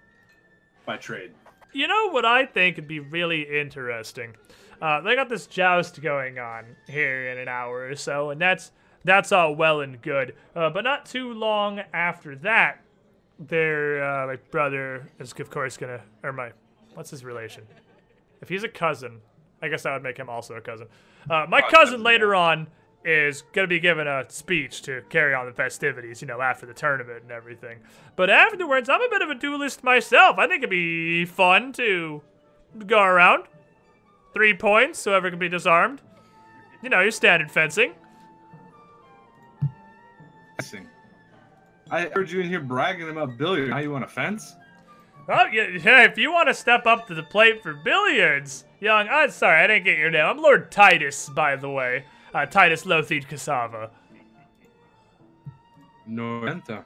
by trade. You know what I think would be really interesting? Uh, they got this joust going on here in an hour or so, and that's that's all well and good. Uh, but not too long after that, their uh, my brother is of course gonna, or my, what's his relation? If he's a cousin, I guess that would make him also a cousin. Uh, my cousin cousin, later on is gonna be given a speech to carry on the festivities, you know, after the tournament and everything. But afterwards, I'm a bit of a duelist myself. I think it'd be fun to go around. Three points, whoever can be disarmed. You know, your standard fencing. I heard you in here bragging about billiards. Now you want a fence? Oh, yeah, yeah, if you want to step up to the plate for billiards, young, I'm sorry, I didn't get your name. I'm Lord Titus, by the way. Uh, Titus Lotheed Cassava. No. Venta.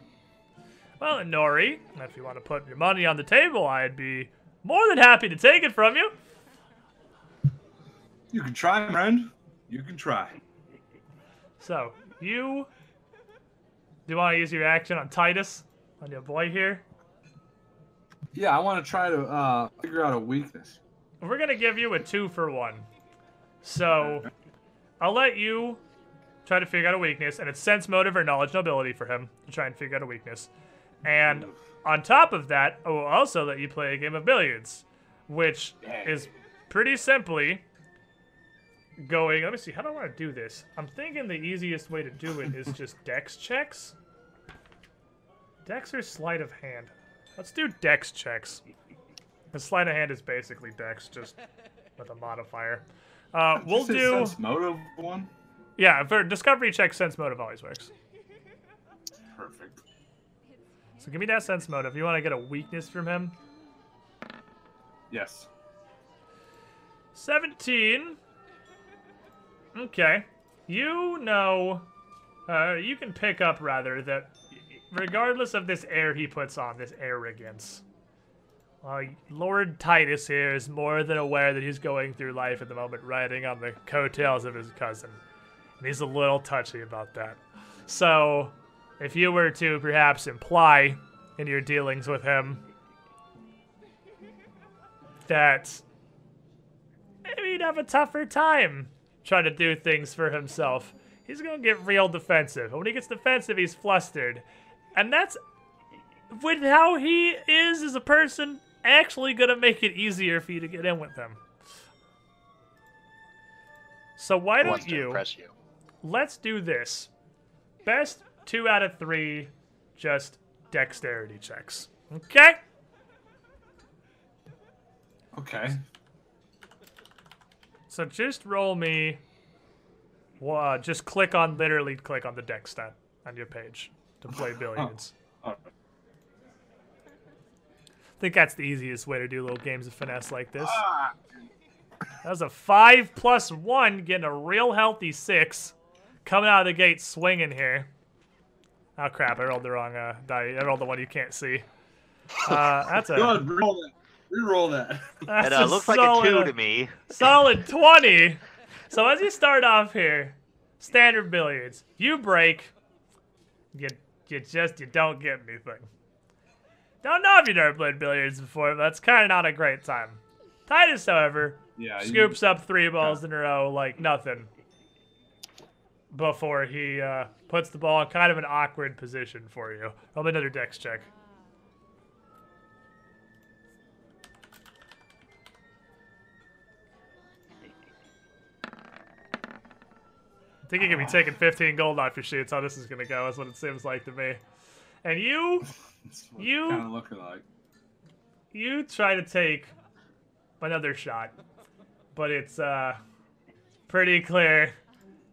Well, Nori, if you want to put your money on the table, I'd be more than happy to take it from you. You can try, friend. You can try. So, you. Do you want to use your action on Titus? On your boy here? Yeah, I want to try to uh, figure out a weakness. We're going to give you a two for one. So, I'll let you try to figure out a weakness, and it's sense, motive, or knowledge nobility for him to try and figure out a weakness. And on top of that, I will also let you play a game of billiards, which is pretty simply going. Let me see. How do I want to do this? I'm thinking the easiest way to do it is just dex checks. Dex or sleight of hand? Let's do dex checks. The sleight of hand is basically dex, just with a modifier. Uh, we'll This do. sense motive one. Yeah, for discovery check, sense motive always works. Perfect. So give me that sense motive. You want to get a weakness from him? Yes. 17. Okay. You know, uh, you can pick up rather that regardless of this air he puts on, this arrogance, uh, Lord Titus here is more than aware that he's going through life at the moment riding on the coattails of his cousin. And he's a little touchy about that. So, if you were to perhaps imply in your dealings with him that maybe he'd have a tougher time trying to do things for himself. He's gonna get real defensive. And when he gets defensive, he's flustered. And that's with how he is as a person actually gonna make it easier for you to get in with them. So why don't you? impress you? Let's do this. Best two out of three, just dexterity checks. Okay. Okay. So just roll me. Uh, just click on, literally click on the deck stat on your page to play billiards. Oh. I think that's the easiest way to do little games of finesse like this. Ah, That was a five plus one, getting a real healthy six. Coming out of the gate swinging here. Oh crap! I rolled the wrong uh, die. I rolled the one you can't see. Uh, that's a Good, reroll that. Reroll that. that's It uh, a looks like a two to me. Solid 20. So as you start off here, standard billiards, you break, you you just you don't get anything. Don't know if you've never played billiards before, but that's kind of not a great time. Titus, however, yeah. you- scoops up three balls in a row like nothing before he uh, puts the ball in kind of an awkward position for you. Roll me another dex check. I think you could be taking 15 gold off your sheets. How this is gonna go is what it seems like to me. And you, you- Kind of looking like. you try to take another shot, but it's uh pretty clear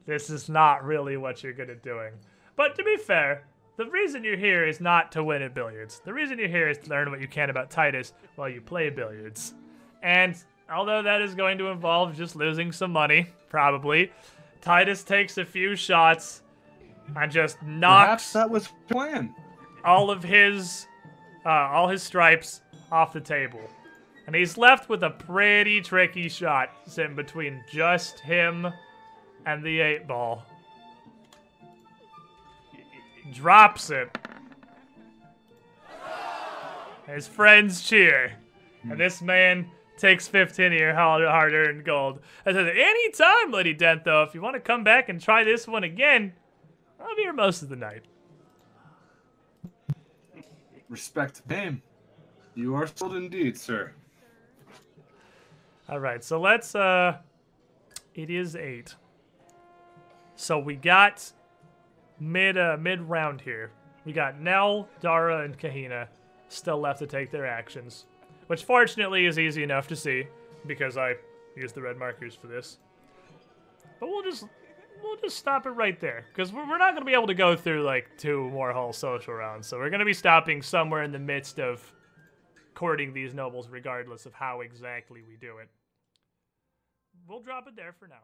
this is not really what you're good at doing. But to be fair, the reason you're here is not to win at billiards. The reason you're here is to learn what you can about Titus while you play billiards. And although that is going to involve just losing some money, probably, Titus takes a few shots and just Perhaps knocks that was plan. all of his uh, all his stripes off the table. And he's left with a pretty tricky shot sitting between just him and the eight ball. Drops it. His friends cheer. And this man takes 15 of your hard earned gold. I said, anytime, Lady Dent, though, if you want to come back and try this one again, I'll be here most of the night. Respect to name. You are sold indeed, sir. All right, so let's. uh It is eight. So we got mid uh, mid round here. We got Nell, Dara, and Kahina still left to take their actions, which fortunately is easy enough to see because I used the red markers for this. But we'll just we'll just stop it right there because we're, we're not going to be able to go through like two more whole social rounds. So we're going to be stopping somewhere in the midst of courting these nobles, regardless of how exactly we do it. We'll drop it there for now.